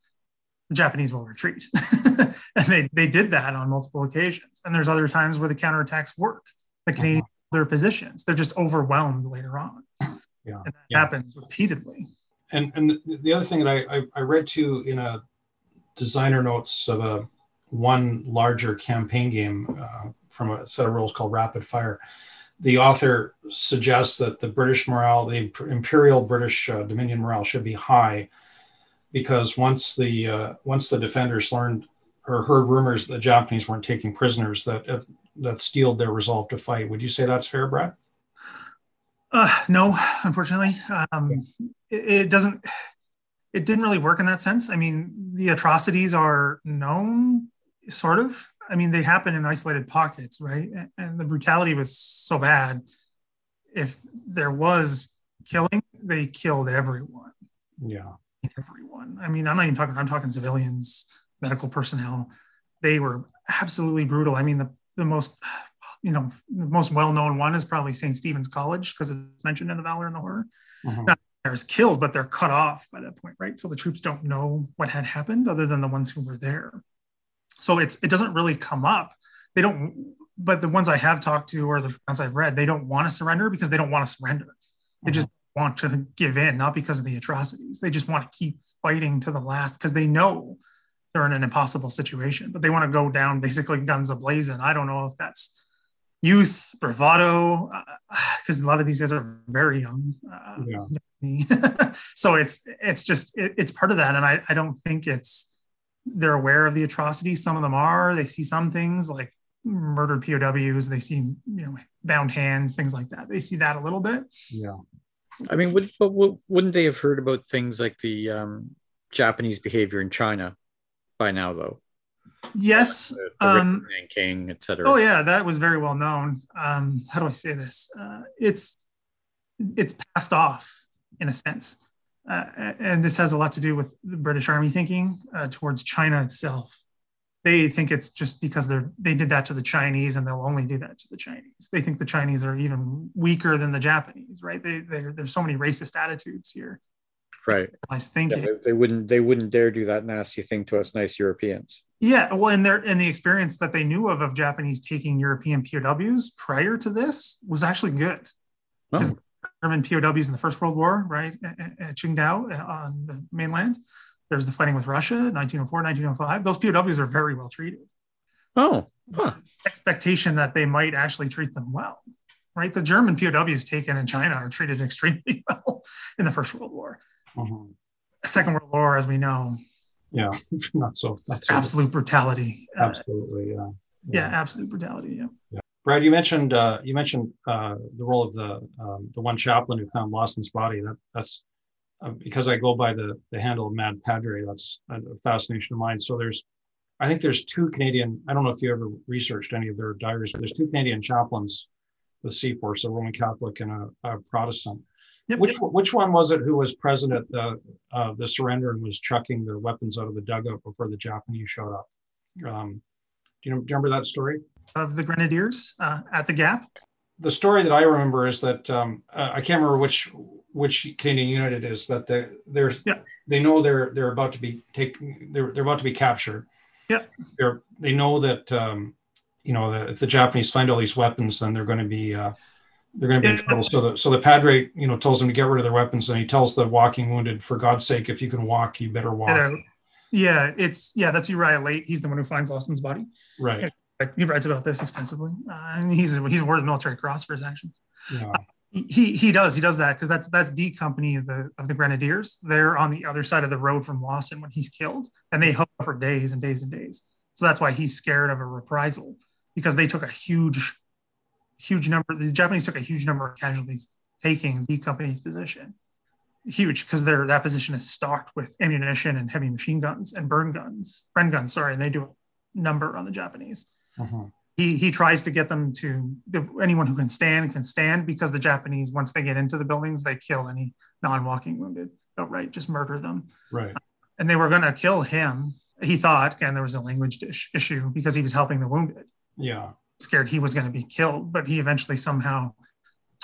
the Japanese will retreat. and they, they did that on multiple occasions. And there's other times where the counterattacks work. The Canadians hold their positions. They're just overwhelmed later on. Yeah. And that Yeah. happens repeatedly. and and the, the other thing that I, I I read too in a designer notes of a one larger campaign game uh, from a set of rules called Rapid Fire. The author suggests that the British morale, the Imperial British uh, Dominion morale, should be high because once the uh, once the defenders learned or heard rumors that the Japanese weren't taking prisoners, that uh, that steeled their resolve to fight. Would you say that's fair, Brad? Uh, no, unfortunately, um, it, it doesn't. It didn't really work in that sense. I mean, the atrocities are known, sort of. I mean, they happen in isolated pockets, right? And, the brutality was so bad. If there was killing, they killed everyone. Yeah. Everyone. I mean, I'm not even talking. I'm talking civilians, medical personnel. They were absolutely brutal. I mean, the the most you know, the most well-known one is probably St. Stephen's College because it's mentioned in the Valor and the Horror. Mhm. They're killed, but they're cut off by that point, right? So the troops don't know what had happened other than the ones who were there. So it's it doesn't really come up. They don't, but the ones I have talked to or the ones I've read, they don't want to surrender because they don't want to surrender. They just want to give in, not because of the atrocities. They just want to keep fighting to the last because they know they're in an impossible situation, but they want to go down basically guns ablazing. I don't know if that's youth, bravado, because a lot of these guys are very young. Uh, Yeah. so it's it's just it, it's part of that, and I I don't think it's they're aware of the atrocities. Some of them are. They see some things like murdered POWs. They see you know bound hands, things like that. They see that a little bit. Yeah. i mean would, but wouldn't they have heard about things like the um, japanese behavior in china by now though Yes. the, the Um, King, et cetera. Oh yeah, that was very well known. Um, how do I say this? Uh, it's it's passed off in a sense, uh, and this has a lot to do with the British Army thinking uh, towards China itself. They think it's just because they're they did that to the Chinese, and they'll only do that to the Chinese. They think the Chinese are even weaker than the Japanese, right? They there's so many racist attitudes here. right. I was Yeah, thinking. they, they wouldn't they wouldn't dare do that nasty thing to us nice Europeans. Yeah, well, and their and the experience that they knew of of Japanese taking European POWs prior to this was actually good. Oh. German POWs in the First World War, right, at, Qingdao uh, on the mainland. There's the fighting with Russia, 1904, 1905. Those POWs are very well treated. Oh, huh. Expectation that they might actually treat them well, right? The German POWs taken in China are treated extremely well in the First World War. Mhm. Second World War, as we know, Yeah, not so. Not so absolute brutality. Uh, Absolutely, yeah. yeah, absolute brutality. Yeah. Brad, you mentioned uh, you mentioned uh, the role of the um, the one chaplain who found Lawson's body. That that's uh, because I go by the the handle of Mad Padre. That's a fascination of mine. So there's, I think there's two Canadian. I don't know if you ever researched any of their diaries, but there's two Canadian chaplains with C Force, a Roman Catholic and a, a Protestant. Yep, Which which one was it who was present at the uh, the surrender and was chucking their weapons out of the dugout before the Japanese showed up? Um, do you, remember that story? of the Grenadiers uh, at the Gap. the story that I remember is that um, uh, I can't remember which which Canadian unit it is, but they they're Yeah. they know they're they're about to be taken they're they're about to be captured. Yeah. They're they know that um, you know that if the Japanese find all these weapons, then they're going to be uh, they're going to be in trouble. So the so the padre you know tells them to get rid of their weapons, and he tells the walking wounded, for God's sake, if you can walk, you better walk. Yeah, it's yeah, that's Uriah Laite. He's the one who finds Lawson's body. Right. He writes about this extensively, uh, and he's he's awarded the military cross for his actions. Yeah. He he, he does he does that because that's that's D Company of the of the Grenadiers. They're on the other side of the road from Lawson when he's killed, and they hold for days and days and days. So that's why he's scared of a reprisal because they took a huge, huge number. The Japanese took a huge number of casualties taking D Company's position. Huge because their that position is stocked with ammunition and heavy machine guns and burn guns, Bren guns. Sorry, and they do a number on the Japanese Mhm. he he tries to get them to the, anyone who can stand can stand because the Japanese once they get into the buildings they kill any non-walking wounded outright just murder them Right. and they were going to kill him he thought again there was a language dish, issue because he was helping the wounded Yeah. scared he was going to be killed but he eventually somehow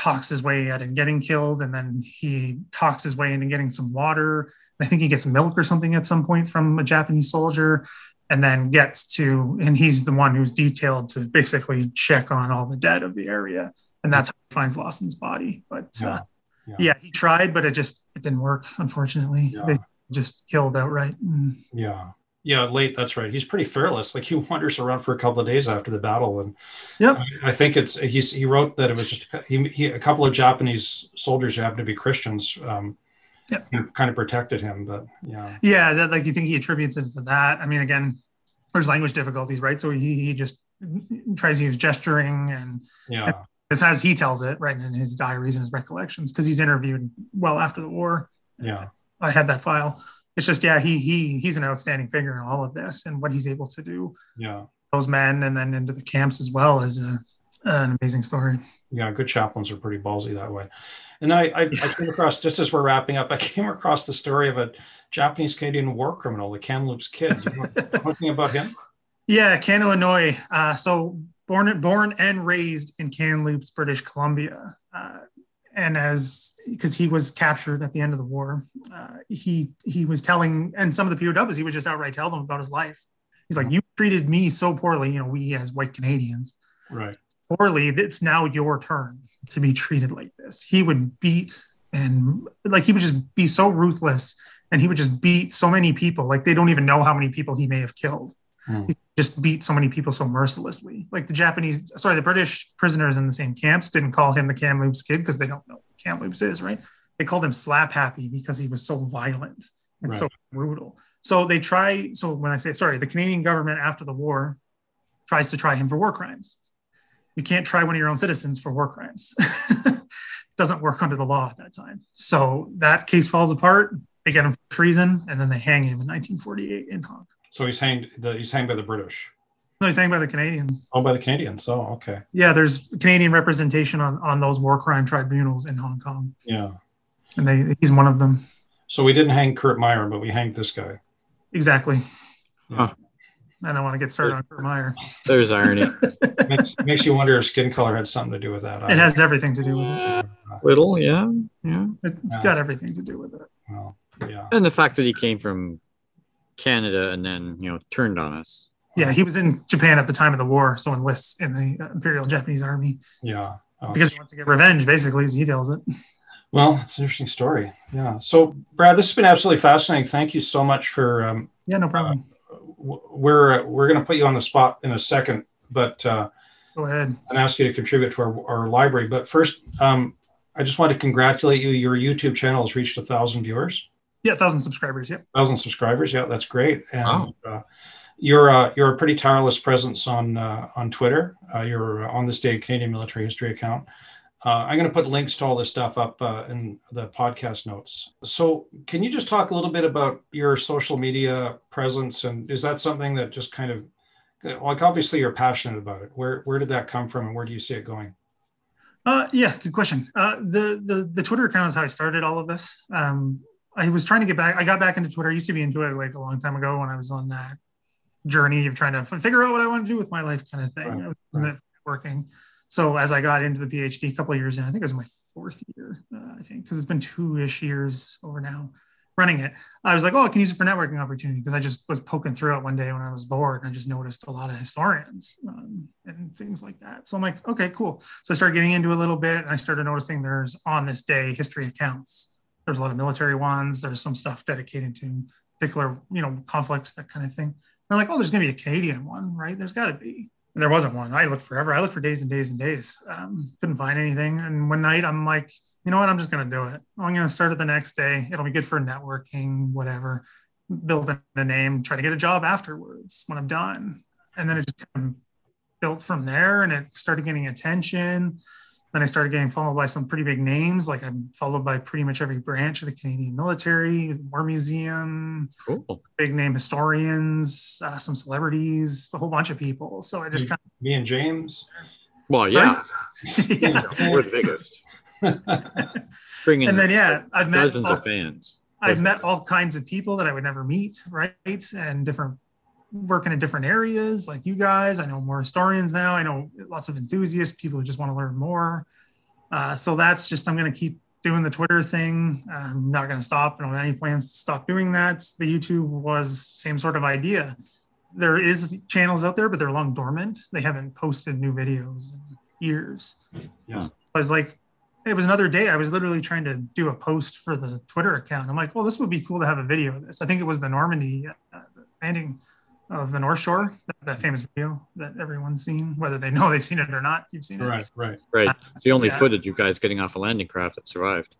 talks his way out and getting killed and then he talks his way into getting some water i think he gets milk or something at some point from a japanese soldier and then gets to and he's the one who's detailed to basically check on all the dead of the area and that's how he finds lawson's body but Yeah. uh, Yeah. yeah. he tried but it just it didn't work unfortunately Yeah. they just killed outright Mm. Yeah. Yeah, Laite. That's right. He's pretty fearless. Like he wanders around for a couple of days after the battle, and Yep. I, I think it's he's he wrote that it was just he, he a couple of Japanese soldiers who happened to be Christians, um, Yep. who kind of protected him. But yeah, Yeah, that like you think he attributes it to that. I mean, again, there's language difficulties, right? So he, he just tries to use gesturing and yeah, this as he tells it, right, in his diaries and his recollections, because he's interviewed well after the war. yeah, I had that file. It's just, yeah, he he he's an outstanding figure in all of this and what he's able to do. yeah, Those men and then into the camps as well is a, an amazing story. yeah. Good chaplains are pretty ballsy that way. And then I, I, I came across just as we're wrapping up, I came across the story of a Japanese Canadian war criminal, the Kamloops Kids. You know anything about him? Yeah, Kanao Inouye. Uh, so born born and raised in Kamloops, British Columbia, uh, and as because he was captured at the end of the war, uh, he he was telling, and some of the POWs, he would just outright tell them about his life. He's like, "You treated me so poorly, you know, we as white Canadians Right. poorly. It's now your turn to be treated like this." He would beat and like he would just be so ruthless, and he would just beat so many people. Like they don't even know how many people he may have killed He just beat so many people so mercilessly. Like the Japanese, sorry, the British prisoners in the same camps didn't call him the Kamloops kid because they don't know Kamloops is, right? They called him Slap Happy because he was so violent and so brutal. So they try. So when I say sorry, the Canadian government after the war tries to try him for war crimes. You can't try one of your own citizens for war crimes. Doesn't work under the law at that time. So that case falls apart. They get him for treason, and then they hang him in 1948 in Hong Kong. So he's hanged. The, he's hanged by the British. No, he's hanged by the Canadians. Oh, by the Canadians. Oh, okay. Yeah, there's Canadian representation on, on those war crime tribunals in Hong Kong, Yeah. and they he's one of them. So we didn't hang Kurt Meyer, but we hanged this guy. Exactly. Huh. I don't want to get started on Kurt Meyer. There's irony. makes, makes you wonder if skin color had something to do with that. It has everything to do with it. Uh, little, yeah, yeah. It's Yeah. got everything to do with it. Well, yeah. And the fact that he came from Canada and then you know turned on us. Yeah, he was in Japan at the time of the war, so enlists in the uh, Imperial Japanese Army Yeah. Oh, because he wants to get revenge, basically, as he tells it. Well, it's an interesting story. Yeah. So, Brad, this has been absolutely fascinating. Thank you so much for. Um, Yeah, no problem. w- we're we're going to put you on the spot in a second, but uh, Go ahead. and ask you to contribute to our, our library. But first, um, I just want to congratulate you. Your YouTube channel has reached a thousand viewers, Yeah, thousand subscribers. Yeah, thousand subscribers. Yeah, that's great. And Wow. uh, you're uh, you're a pretty tireless presence on uh, on Twitter. Uh, you're on this day Canadian Military History account. Uh, I'm going to put links to all this stuff up uh, in the podcast notes. So, can you just talk a little bit about your social media presence, and is that something that just kind of like obviously you're passionate about it? Where where did that come from, and where do you see it going? Uh, yeah, good question. Uh, the the the Twitter account is how I started all of this. Um, I was trying to get back. I got back into Twitter. I used to be into it like a long time ago when I was on that journey of trying to figure out what I want to do with my life, kind of thing. Right, I was in it working. So as I got into the PhD a couple of years in, I think it was my fourth year. Uh, I think because it's been two ish years over now running it. I was like, oh, I can use it for networking opportunity because I just was poking through it one day when I was bored and I just noticed a lot of historians um, and things like that. So I'm like, okay, cool. So I started getting into a little bit and I started noticing there's on this day history accounts. There's a lot of military ones. There's some stuff dedicated to particular, you know, conflicts, that kind of thing. I'm like, oh, there's going to be a Canadian one, right? There's got to be. And there wasn't one. I looked forever. I looked for days and days and days. Um, couldn't find anything. And one night I'm like, you know what? I'm just going to do it. I'm going to start it the next day. It'll be good for networking, whatever. Building a name, try to get a job afterwards when I'm done. And then it just kind of built from there and it started getting attention. Then I started getting followed by some pretty big names. Like I'm followed by pretty much every branch of the Canadian military, War Museum, Cool. big name historians, uh, some celebrities, a whole bunch of people. So I just kind of Me and James. Well, yeah, yeah. we're the biggest. Bringing And then, yeah, I've met dozens all- of fans. I've met all kinds of people that I would never meet, right? And different working in different areas like you guys. I know more historians now. I know lots of enthusiasts, people who just want to learn more. Uh, so that's just, I'm going to keep doing the Twitter thing. I'm not going to stop. I don't have any plans to stop doing that. The YouTube was same sort of idea. There is channels out there, but they're long dormant. They haven't posted new videos in years. Yeah. I was like, it was another day. I was literally trying to do a post for the Twitter account. I'm like, well, this would be cool to have a video of this. I think it was the Normandy uh, landing of the North Shore, that, that mm-hmm. famous video that everyone's seen, whether they know they've seen it or not. You've seen it, Right, right. Right. Uh, it's the only Yeah. footage you guys getting off a landing craft that survived.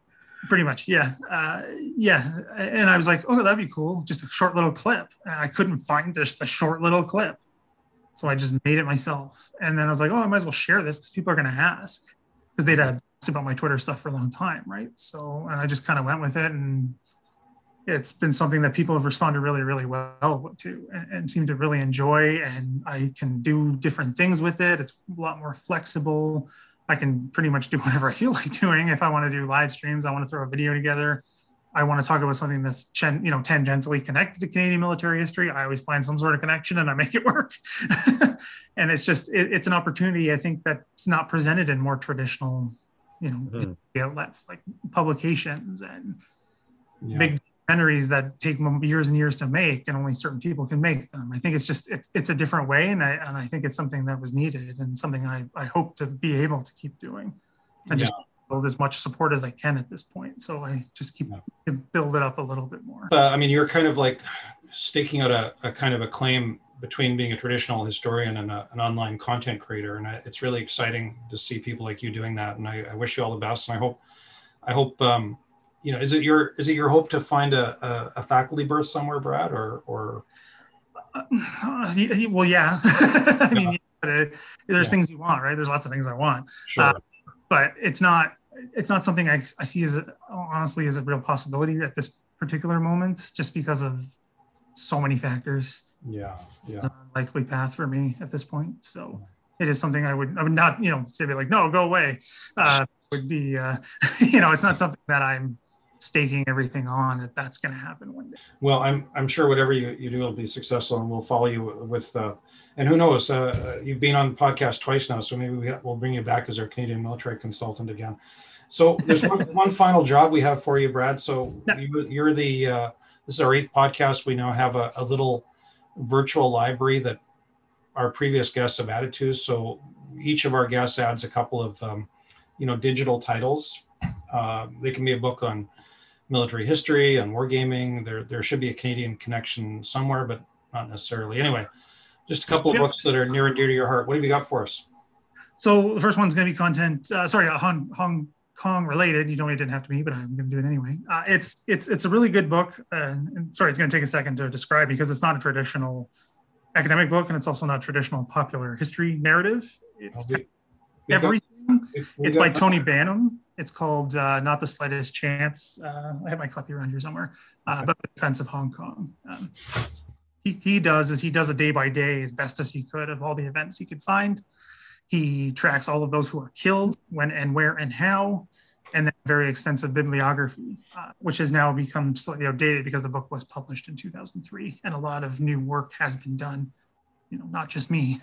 pretty much. Yeah, uh, yeah. And I was like, oh, that'd be cool. Just a short little clip. And I couldn't find just a short little clip, so I just made it myself. And then I was like, oh, I might as well share this because people are going to ask because they'd mm-hmm. had asked about my Twitter stuff for a long time, right? So, and I just kind of went with it, and it's been something that people have responded really, really well to, and, and seem to really enjoy. And I can do different things with it. It's a lot more flexible. I can pretty much do whatever I feel like doing. If I want to do live streams, I want to throw a video together. I want to talk about something that's chen- you know tangentially connected to Canadian military history. I always find some sort of connection and I make it work. and it's just it, it's an opportunity I think that's not presented in more traditional you know Mhm. outlets like publications and Yeah. big documentaries that take years and years to make and only certain people can make them. I think it's just it's it's a different way and I and I think it's something that was needed and something I, I hope to be able to keep doing and just build as much support as I can at this point. So I just keep Yeah. build it up a little bit more. uh, I mean, you're kind of like staking out a, a kind of a claim between being a traditional historian and a, an online content creator, and I, it's really exciting to see people like you doing that. And I, I wish you all the best. And I hope, I hope, um, you know, is it your is it your hope to find a, a, a faculty berth somewhere, Brad, or or Uh, well, yeah. I mean, yeah, uh, there's Yeah. things you want, right? There's lots of things I want. sure? Uh, but it's not it's not something I, I see as a, honestly as a real possibility at this particular moment just because of so many factors yeah, yeah, likely path for me at this point so it is something i would i would not you know say be like no go away uh would be uh you know it's not something that i'm staking everything on that that's going to happen one day Well, I'm I'm sure whatever you, you do will be successful, and we'll follow you with. Uh, and who knows? Uh, you've been on the podcast twice now, so maybe we, we'll bring you back as our Canadian military consultant again. So there's one, one final job we have for you, Brad. So Yeah. you, you're the uh, this is our eighth podcast. We now have a, a little virtual library that our previous guests have added to. So each of our guests adds a couple of, um, you know, digital titles. Uh, they can be a book on military history and wargaming. There, there should be a Canadian connection somewhere, but not necessarily. Anyway, just a couple of Yep. books that are near and dear to your heart. What have you got for us? So the first one's going to be content. Uh, sorry, uh, Hong, Hong Kong related. You don't. It didn't have to be, but I'm going to do it anyway. Uh, it's it's it's a really good book. And, and sorry, it's going to take a second to describe because it's not a traditional academic book, and it's also not traditional popular history narrative. It's got- everything. we've It's by Tony Banham. It's called uh, Not the Slightest Chance. Uh, I have my copy around here somewhere. Uh, but the defense of Hong Kong. Um, he, he does is he does a day by day as best as he could of all the events he could find. He tracks all of those who are killed, when and where and how, and then very extensive bibliography, uh, which has now become slightly outdated because the book was published in 2003 and a lot of new work has been done you know, not just me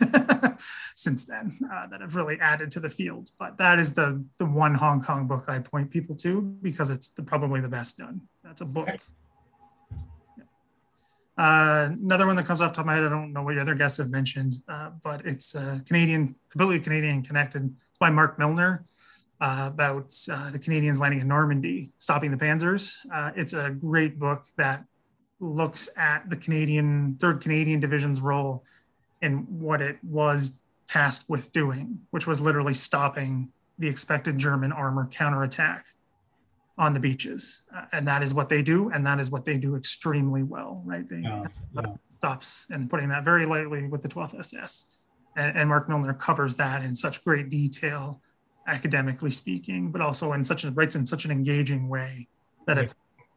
since then uh, that have really added to the field. But that is the the one Hong Kong book I point people to because it's the, probably the best done. That's a book. Yeah. Uh, another one that comes off the top of my head, I don't know what your other guests have mentioned, uh, but it's uh, Canadian, completely Canadian connected. It's by Mark Milner uh, about uh, the Canadians landing in Normandy, stopping the Panzers. Uh, it's a great book that looks at the Canadian, 3rd Canadian Division's role in what it was tasked with doing, which was literally stopping the expected German armor counterattack on the beaches. Uh, and that is what they do. And that is what they do extremely well, right? They Yeah, yeah. stops and putting that very lightly with the 12th SS. And, and Mark Milner covers that in such great detail, academically speaking, but also in such a writes in such an engaging way that it's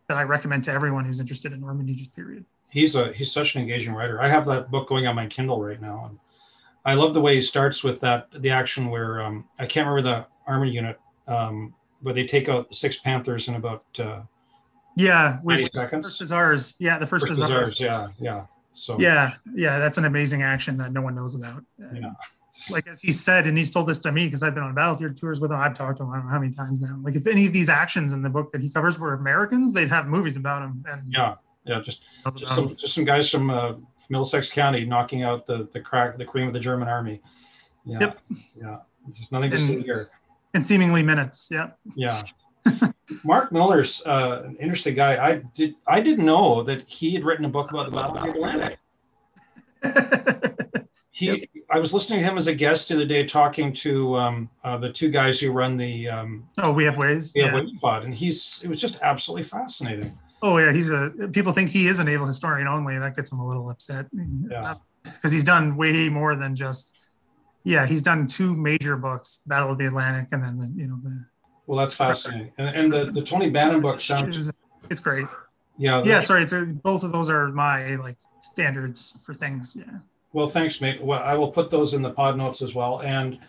that I recommend to everyone who's interested in Normandy's period. He's a he's such an engaging writer. I have that book going on my Kindle right now, and I love the way he starts with that the action where um, I can't remember the army unit, um, but they take out the six Panthers in about uh, Yeah, with seconds. First Hussars. Yeah, the first, First Hussars. yeah, yeah. So Yeah, yeah, that's an amazing action that no one knows about. Yeah. Like as he said, and he's told this to me because I've been on battlefield tours with him. I've talked to him I don't know how many times now. Like if any of these actions in the book that he covers were Americans, they'd have movies about him. And yeah, yeah, just just some, just some guys from uh, Middlesex County knocking out the the crack the cream of the German army. Yeah, Yep. yeah. There's nothing to And- see here. in seemingly minutes. Yeah. Yeah. Mark Milner's uh, an interesting guy. I did I didn't know that he had written a book about the Battle of the Atlantic. He, I was listening to him as a guest the other day, talking to um, uh, the two guys who run the um, oh, we have ways. yeah, Yeah. Pod, and he's it was just absolutely fascinating. Oh yeah, he's a. People think he is a naval historian only. That gets him a little upset. Yeah. Because he's done way more than just. Yeah, he's done two major books, Battle of the Atlantic, and then the you know the. Well, that's fascinating, and, and the the Tony Banham book sounds It's, it's great. yeah Yeah, sorry. It's a, both of those are my like standards for things. Yeah. Well, thanks, mate. Well, I will put those in the pod notes as well. And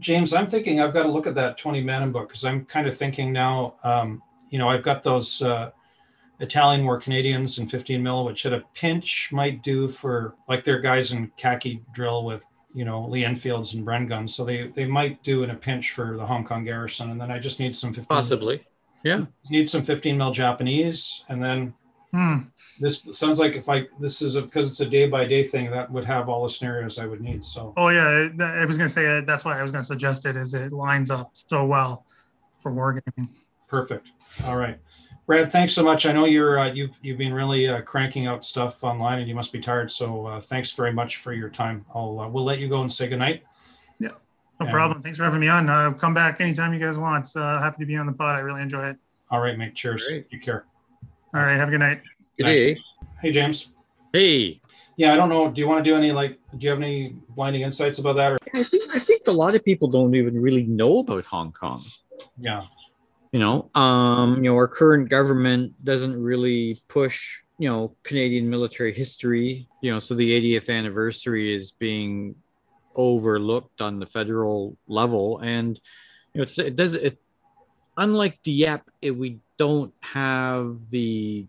James, I'm thinking I've got to look at that Tony Banham book because I'm kind of thinking now, um, you know, I've got those uh, Italian War Canadians in 15 mil, which at a pinch might do for like their guys in khaki drill with, you know, Lee Enfields and Bren guns. So they they might do in a pinch for the Hong Kong garrison. And then I just need some 15 Possibly. Yeah, need some 15 mil Japanese, and then Hmm. this sounds like if I this is a because it's a day by day thing that would have all the scenarios I would need. So Oh yeah, that- I was gonna say uh, that's why I was gonna suggest it. Is it lines up so well for wargaming? perfect. All right, Brad. Thanks so much. I know you're uh, you've you've been really uh, cranking out stuff online, and you must be tired. So uh, thanks very much for your time. I'll uh, we'll let you go and say goodnight. Yeah, no And- problem. Thanks for having me on. Uh, come back anytime you guys want. Uh, happy to be on the pod. I really enjoy it. All right, mate. Cheers. Great. You care. All right. Have a good night. Good Night. day. Hey, James. Hey. Yeah, I don't know. Do you want to do any like? Do you have any blinding insights about that? Or I think I think a lot of people don't even really know about Hong Kong. yeah, You know, um, you know, our current government doesn't really push, you know, Canadian military history. You know, so the 80th anniversary is being overlooked on the federal level, and you know, it's, it does it. Unlike Dieppe, it, we don't have the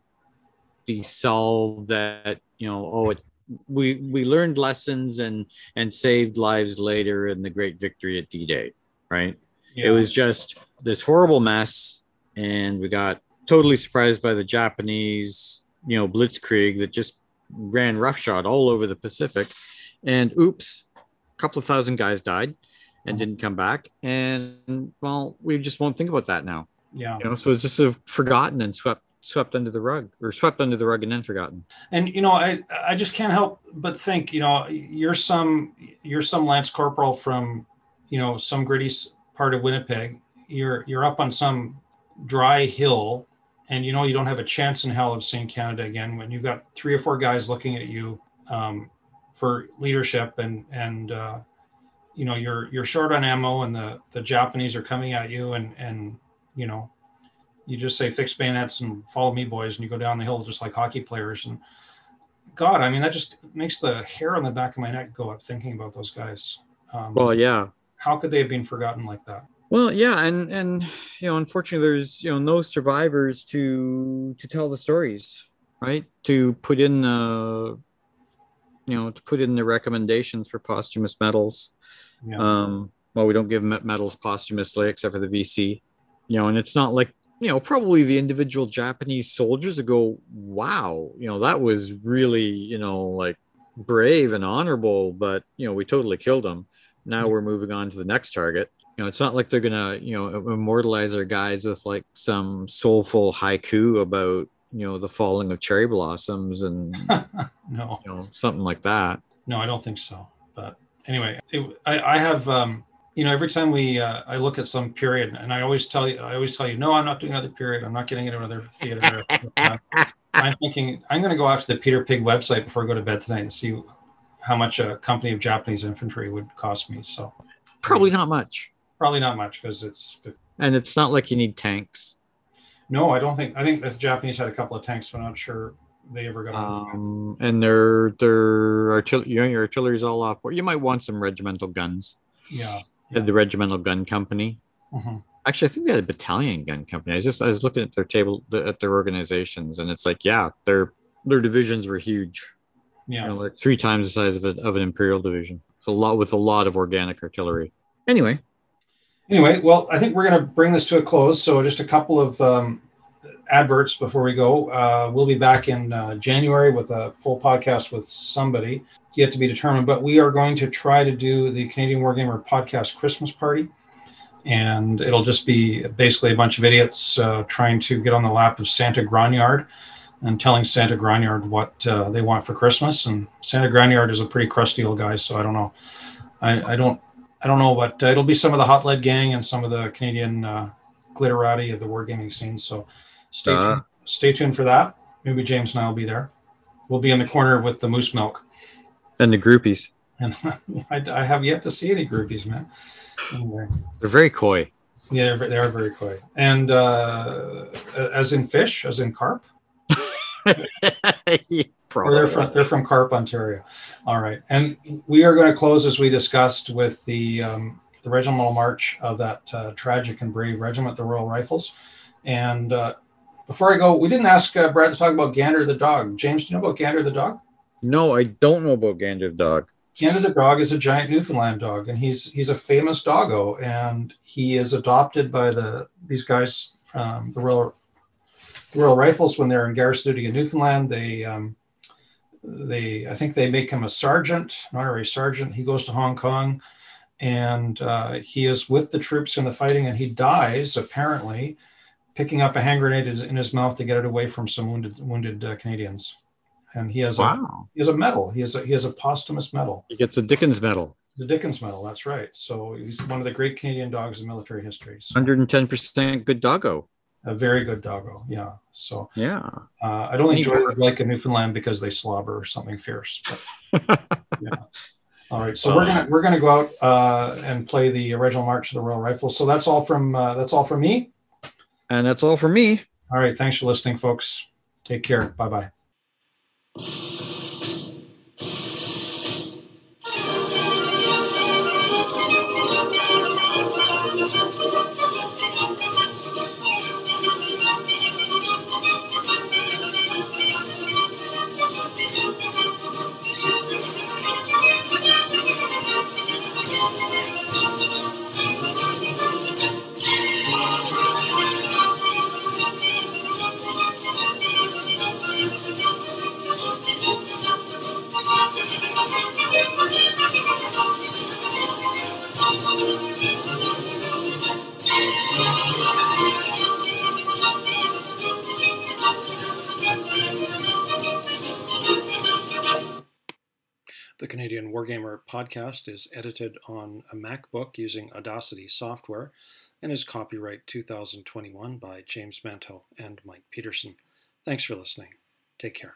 the solve that you know. Oh, it we we learned lessons and and saved lives later in the great victory at D-Day, right? yeah. It was just this horrible mess, and we got totally surprised by the Japanese, you know, blitzkrieg that just ran roughshod all over the Pacific. And oops, a couple of thousand guys died and didn't come back. And well, we just won't think about that now. Yeah. You know, so it's just sort of forgotten and swept swept under the rug or swept under the rug and then forgotten. And you know, I I just can't help but think, you know, you're some you're some lance corporal from, you know, some gritty part of Winnipeg. You're you're up on some dry hill, and you know you don't have a chance in hell of seeing Canada again when you've got three or four guys looking at you um, for leadership, and and uh, you know you're you're short on ammo, and the the Japanese are coming at you, and and you know you just say fix bayonets and follow me boys and you go down the hill just like hockey players. And god i mean that just makes the hair on the back of my neck go up thinking about those guys. Um, Well, yeah. how could they have been forgotten like that Well, yeah, and and you know, unfortunately, there's you know no survivors to to tell the stories, right? To put in the, you know, to put in the recommendations for posthumous medals. yeah Um, well, we don't give medals posthumously except for the VC, you know, and it's not like you know probably the individual Japanese soldiers would go, wow, you know, that was really you know like brave and honorable, but you know we totally killed them. Now we're moving on to the next target. You know, it's not like they're gonna you know immortalize our guys with like some soulful haiku about you know the falling of cherry blossoms and no you know something like that. no i don't think so but anyway it, I, I have um, you know every time we uh, i look at some period and i always tell you i always tell you no i'm not doing another period i'm not getting into another theater Uh, i'm thinking i'm going to go after the peter pig website before i go to bed tonight and see how much a company of japanese infantry would cost me so Probably not much. Probably not much because it's And it's not like you need tanks. no i don't think i think the japanese had a couple of tanks but i'm not sure they ever got on Um, and their their artillery, you know, your artillery's all off. Or you might want some regimental guns. yeah had The regimental gun company. Mhm. Actually, I think they had a battalion gun company. I was just I was looking at their table at their organizations, and it's like, yeah, their their divisions were huge. yeah You know, like three times the size of, a, of an imperial division. So a lot with a lot of organic artillery. Anyway, Anyway, well, I think we're going to bring this to a close. So, just a couple of um, adverts before we go. Uh, we'll be back in uh, January with a full podcast with somebody yet to be determined. But we are going to try to do the Canadian Wargamer podcast Christmas party. And it'll just be basically a bunch of idiots uh, trying to get on the lap of Santa Grognard and telling Santa Grognard what uh, they want for Christmas. And Santa Grognard is a pretty crusty old guy, so I don't know. I, I don't I don't know, but uh, it'll be some of the Hot Lead Gang and some of the Canadian uh, glitterati of the wargaming scene. So stay Uh. tuned. Stay tuned for that. Maybe James and I will be there. We'll be in the corner with the moose milk, and the groupies. and I, I have yet to see any groupies, man. Anyway, They're very coy. yeah, they're, they're very coy, and uh, as in fish, as in carp. Or they're from, they're from Carp, Ontario. All right. And we are going to close, as we discussed, with the, um, the regimental march of that uh, tragic and brave regiment, the Royal Rifles. And uh, before I go, we didn't ask uh, Brad to talk about Gander the dog. James, do you know about Gander the dog? No, I don't know about Gander the dog. Gander the dog is a giant Newfoundland dog, and he's he's a famous doggo, and he is adopted by the these guys from the Royal Royal Rifles when they're in garrison duty in Newfoundland. They um, they I think they make him a sergeant, an honorary sergeant. He goes to Hong Kong, and uh, he is with the troops in the fighting, and he dies apparently picking up a hand grenade in his- mouth to get it away from some wounded wounded uh, Canadians. And he has a he has a medal. He has a he has a posthumous medal. He gets a Dickens medal. The Dickens Medal, that's right. So he's one of the great Canadian dogs in military history. 110% good doggo. A very good doggo, yeah. So Yeah. uh, I don't Any enjoy birds? like a Newfoundland because they slobber or something fierce. But, yeah. All right, so we're gonna we're gonna go out uh, and play the original March of the Royal Rifles. So that's all from uh, that's all from me. And that's all for me. All right, thanks for listening, folks. Take care. Bye bye. Canadian Wargamer podcast is edited on a MacBook using Audacity software and is copyright 2021 by James Manto and Mike Peterson. Thanks for listening. Take care.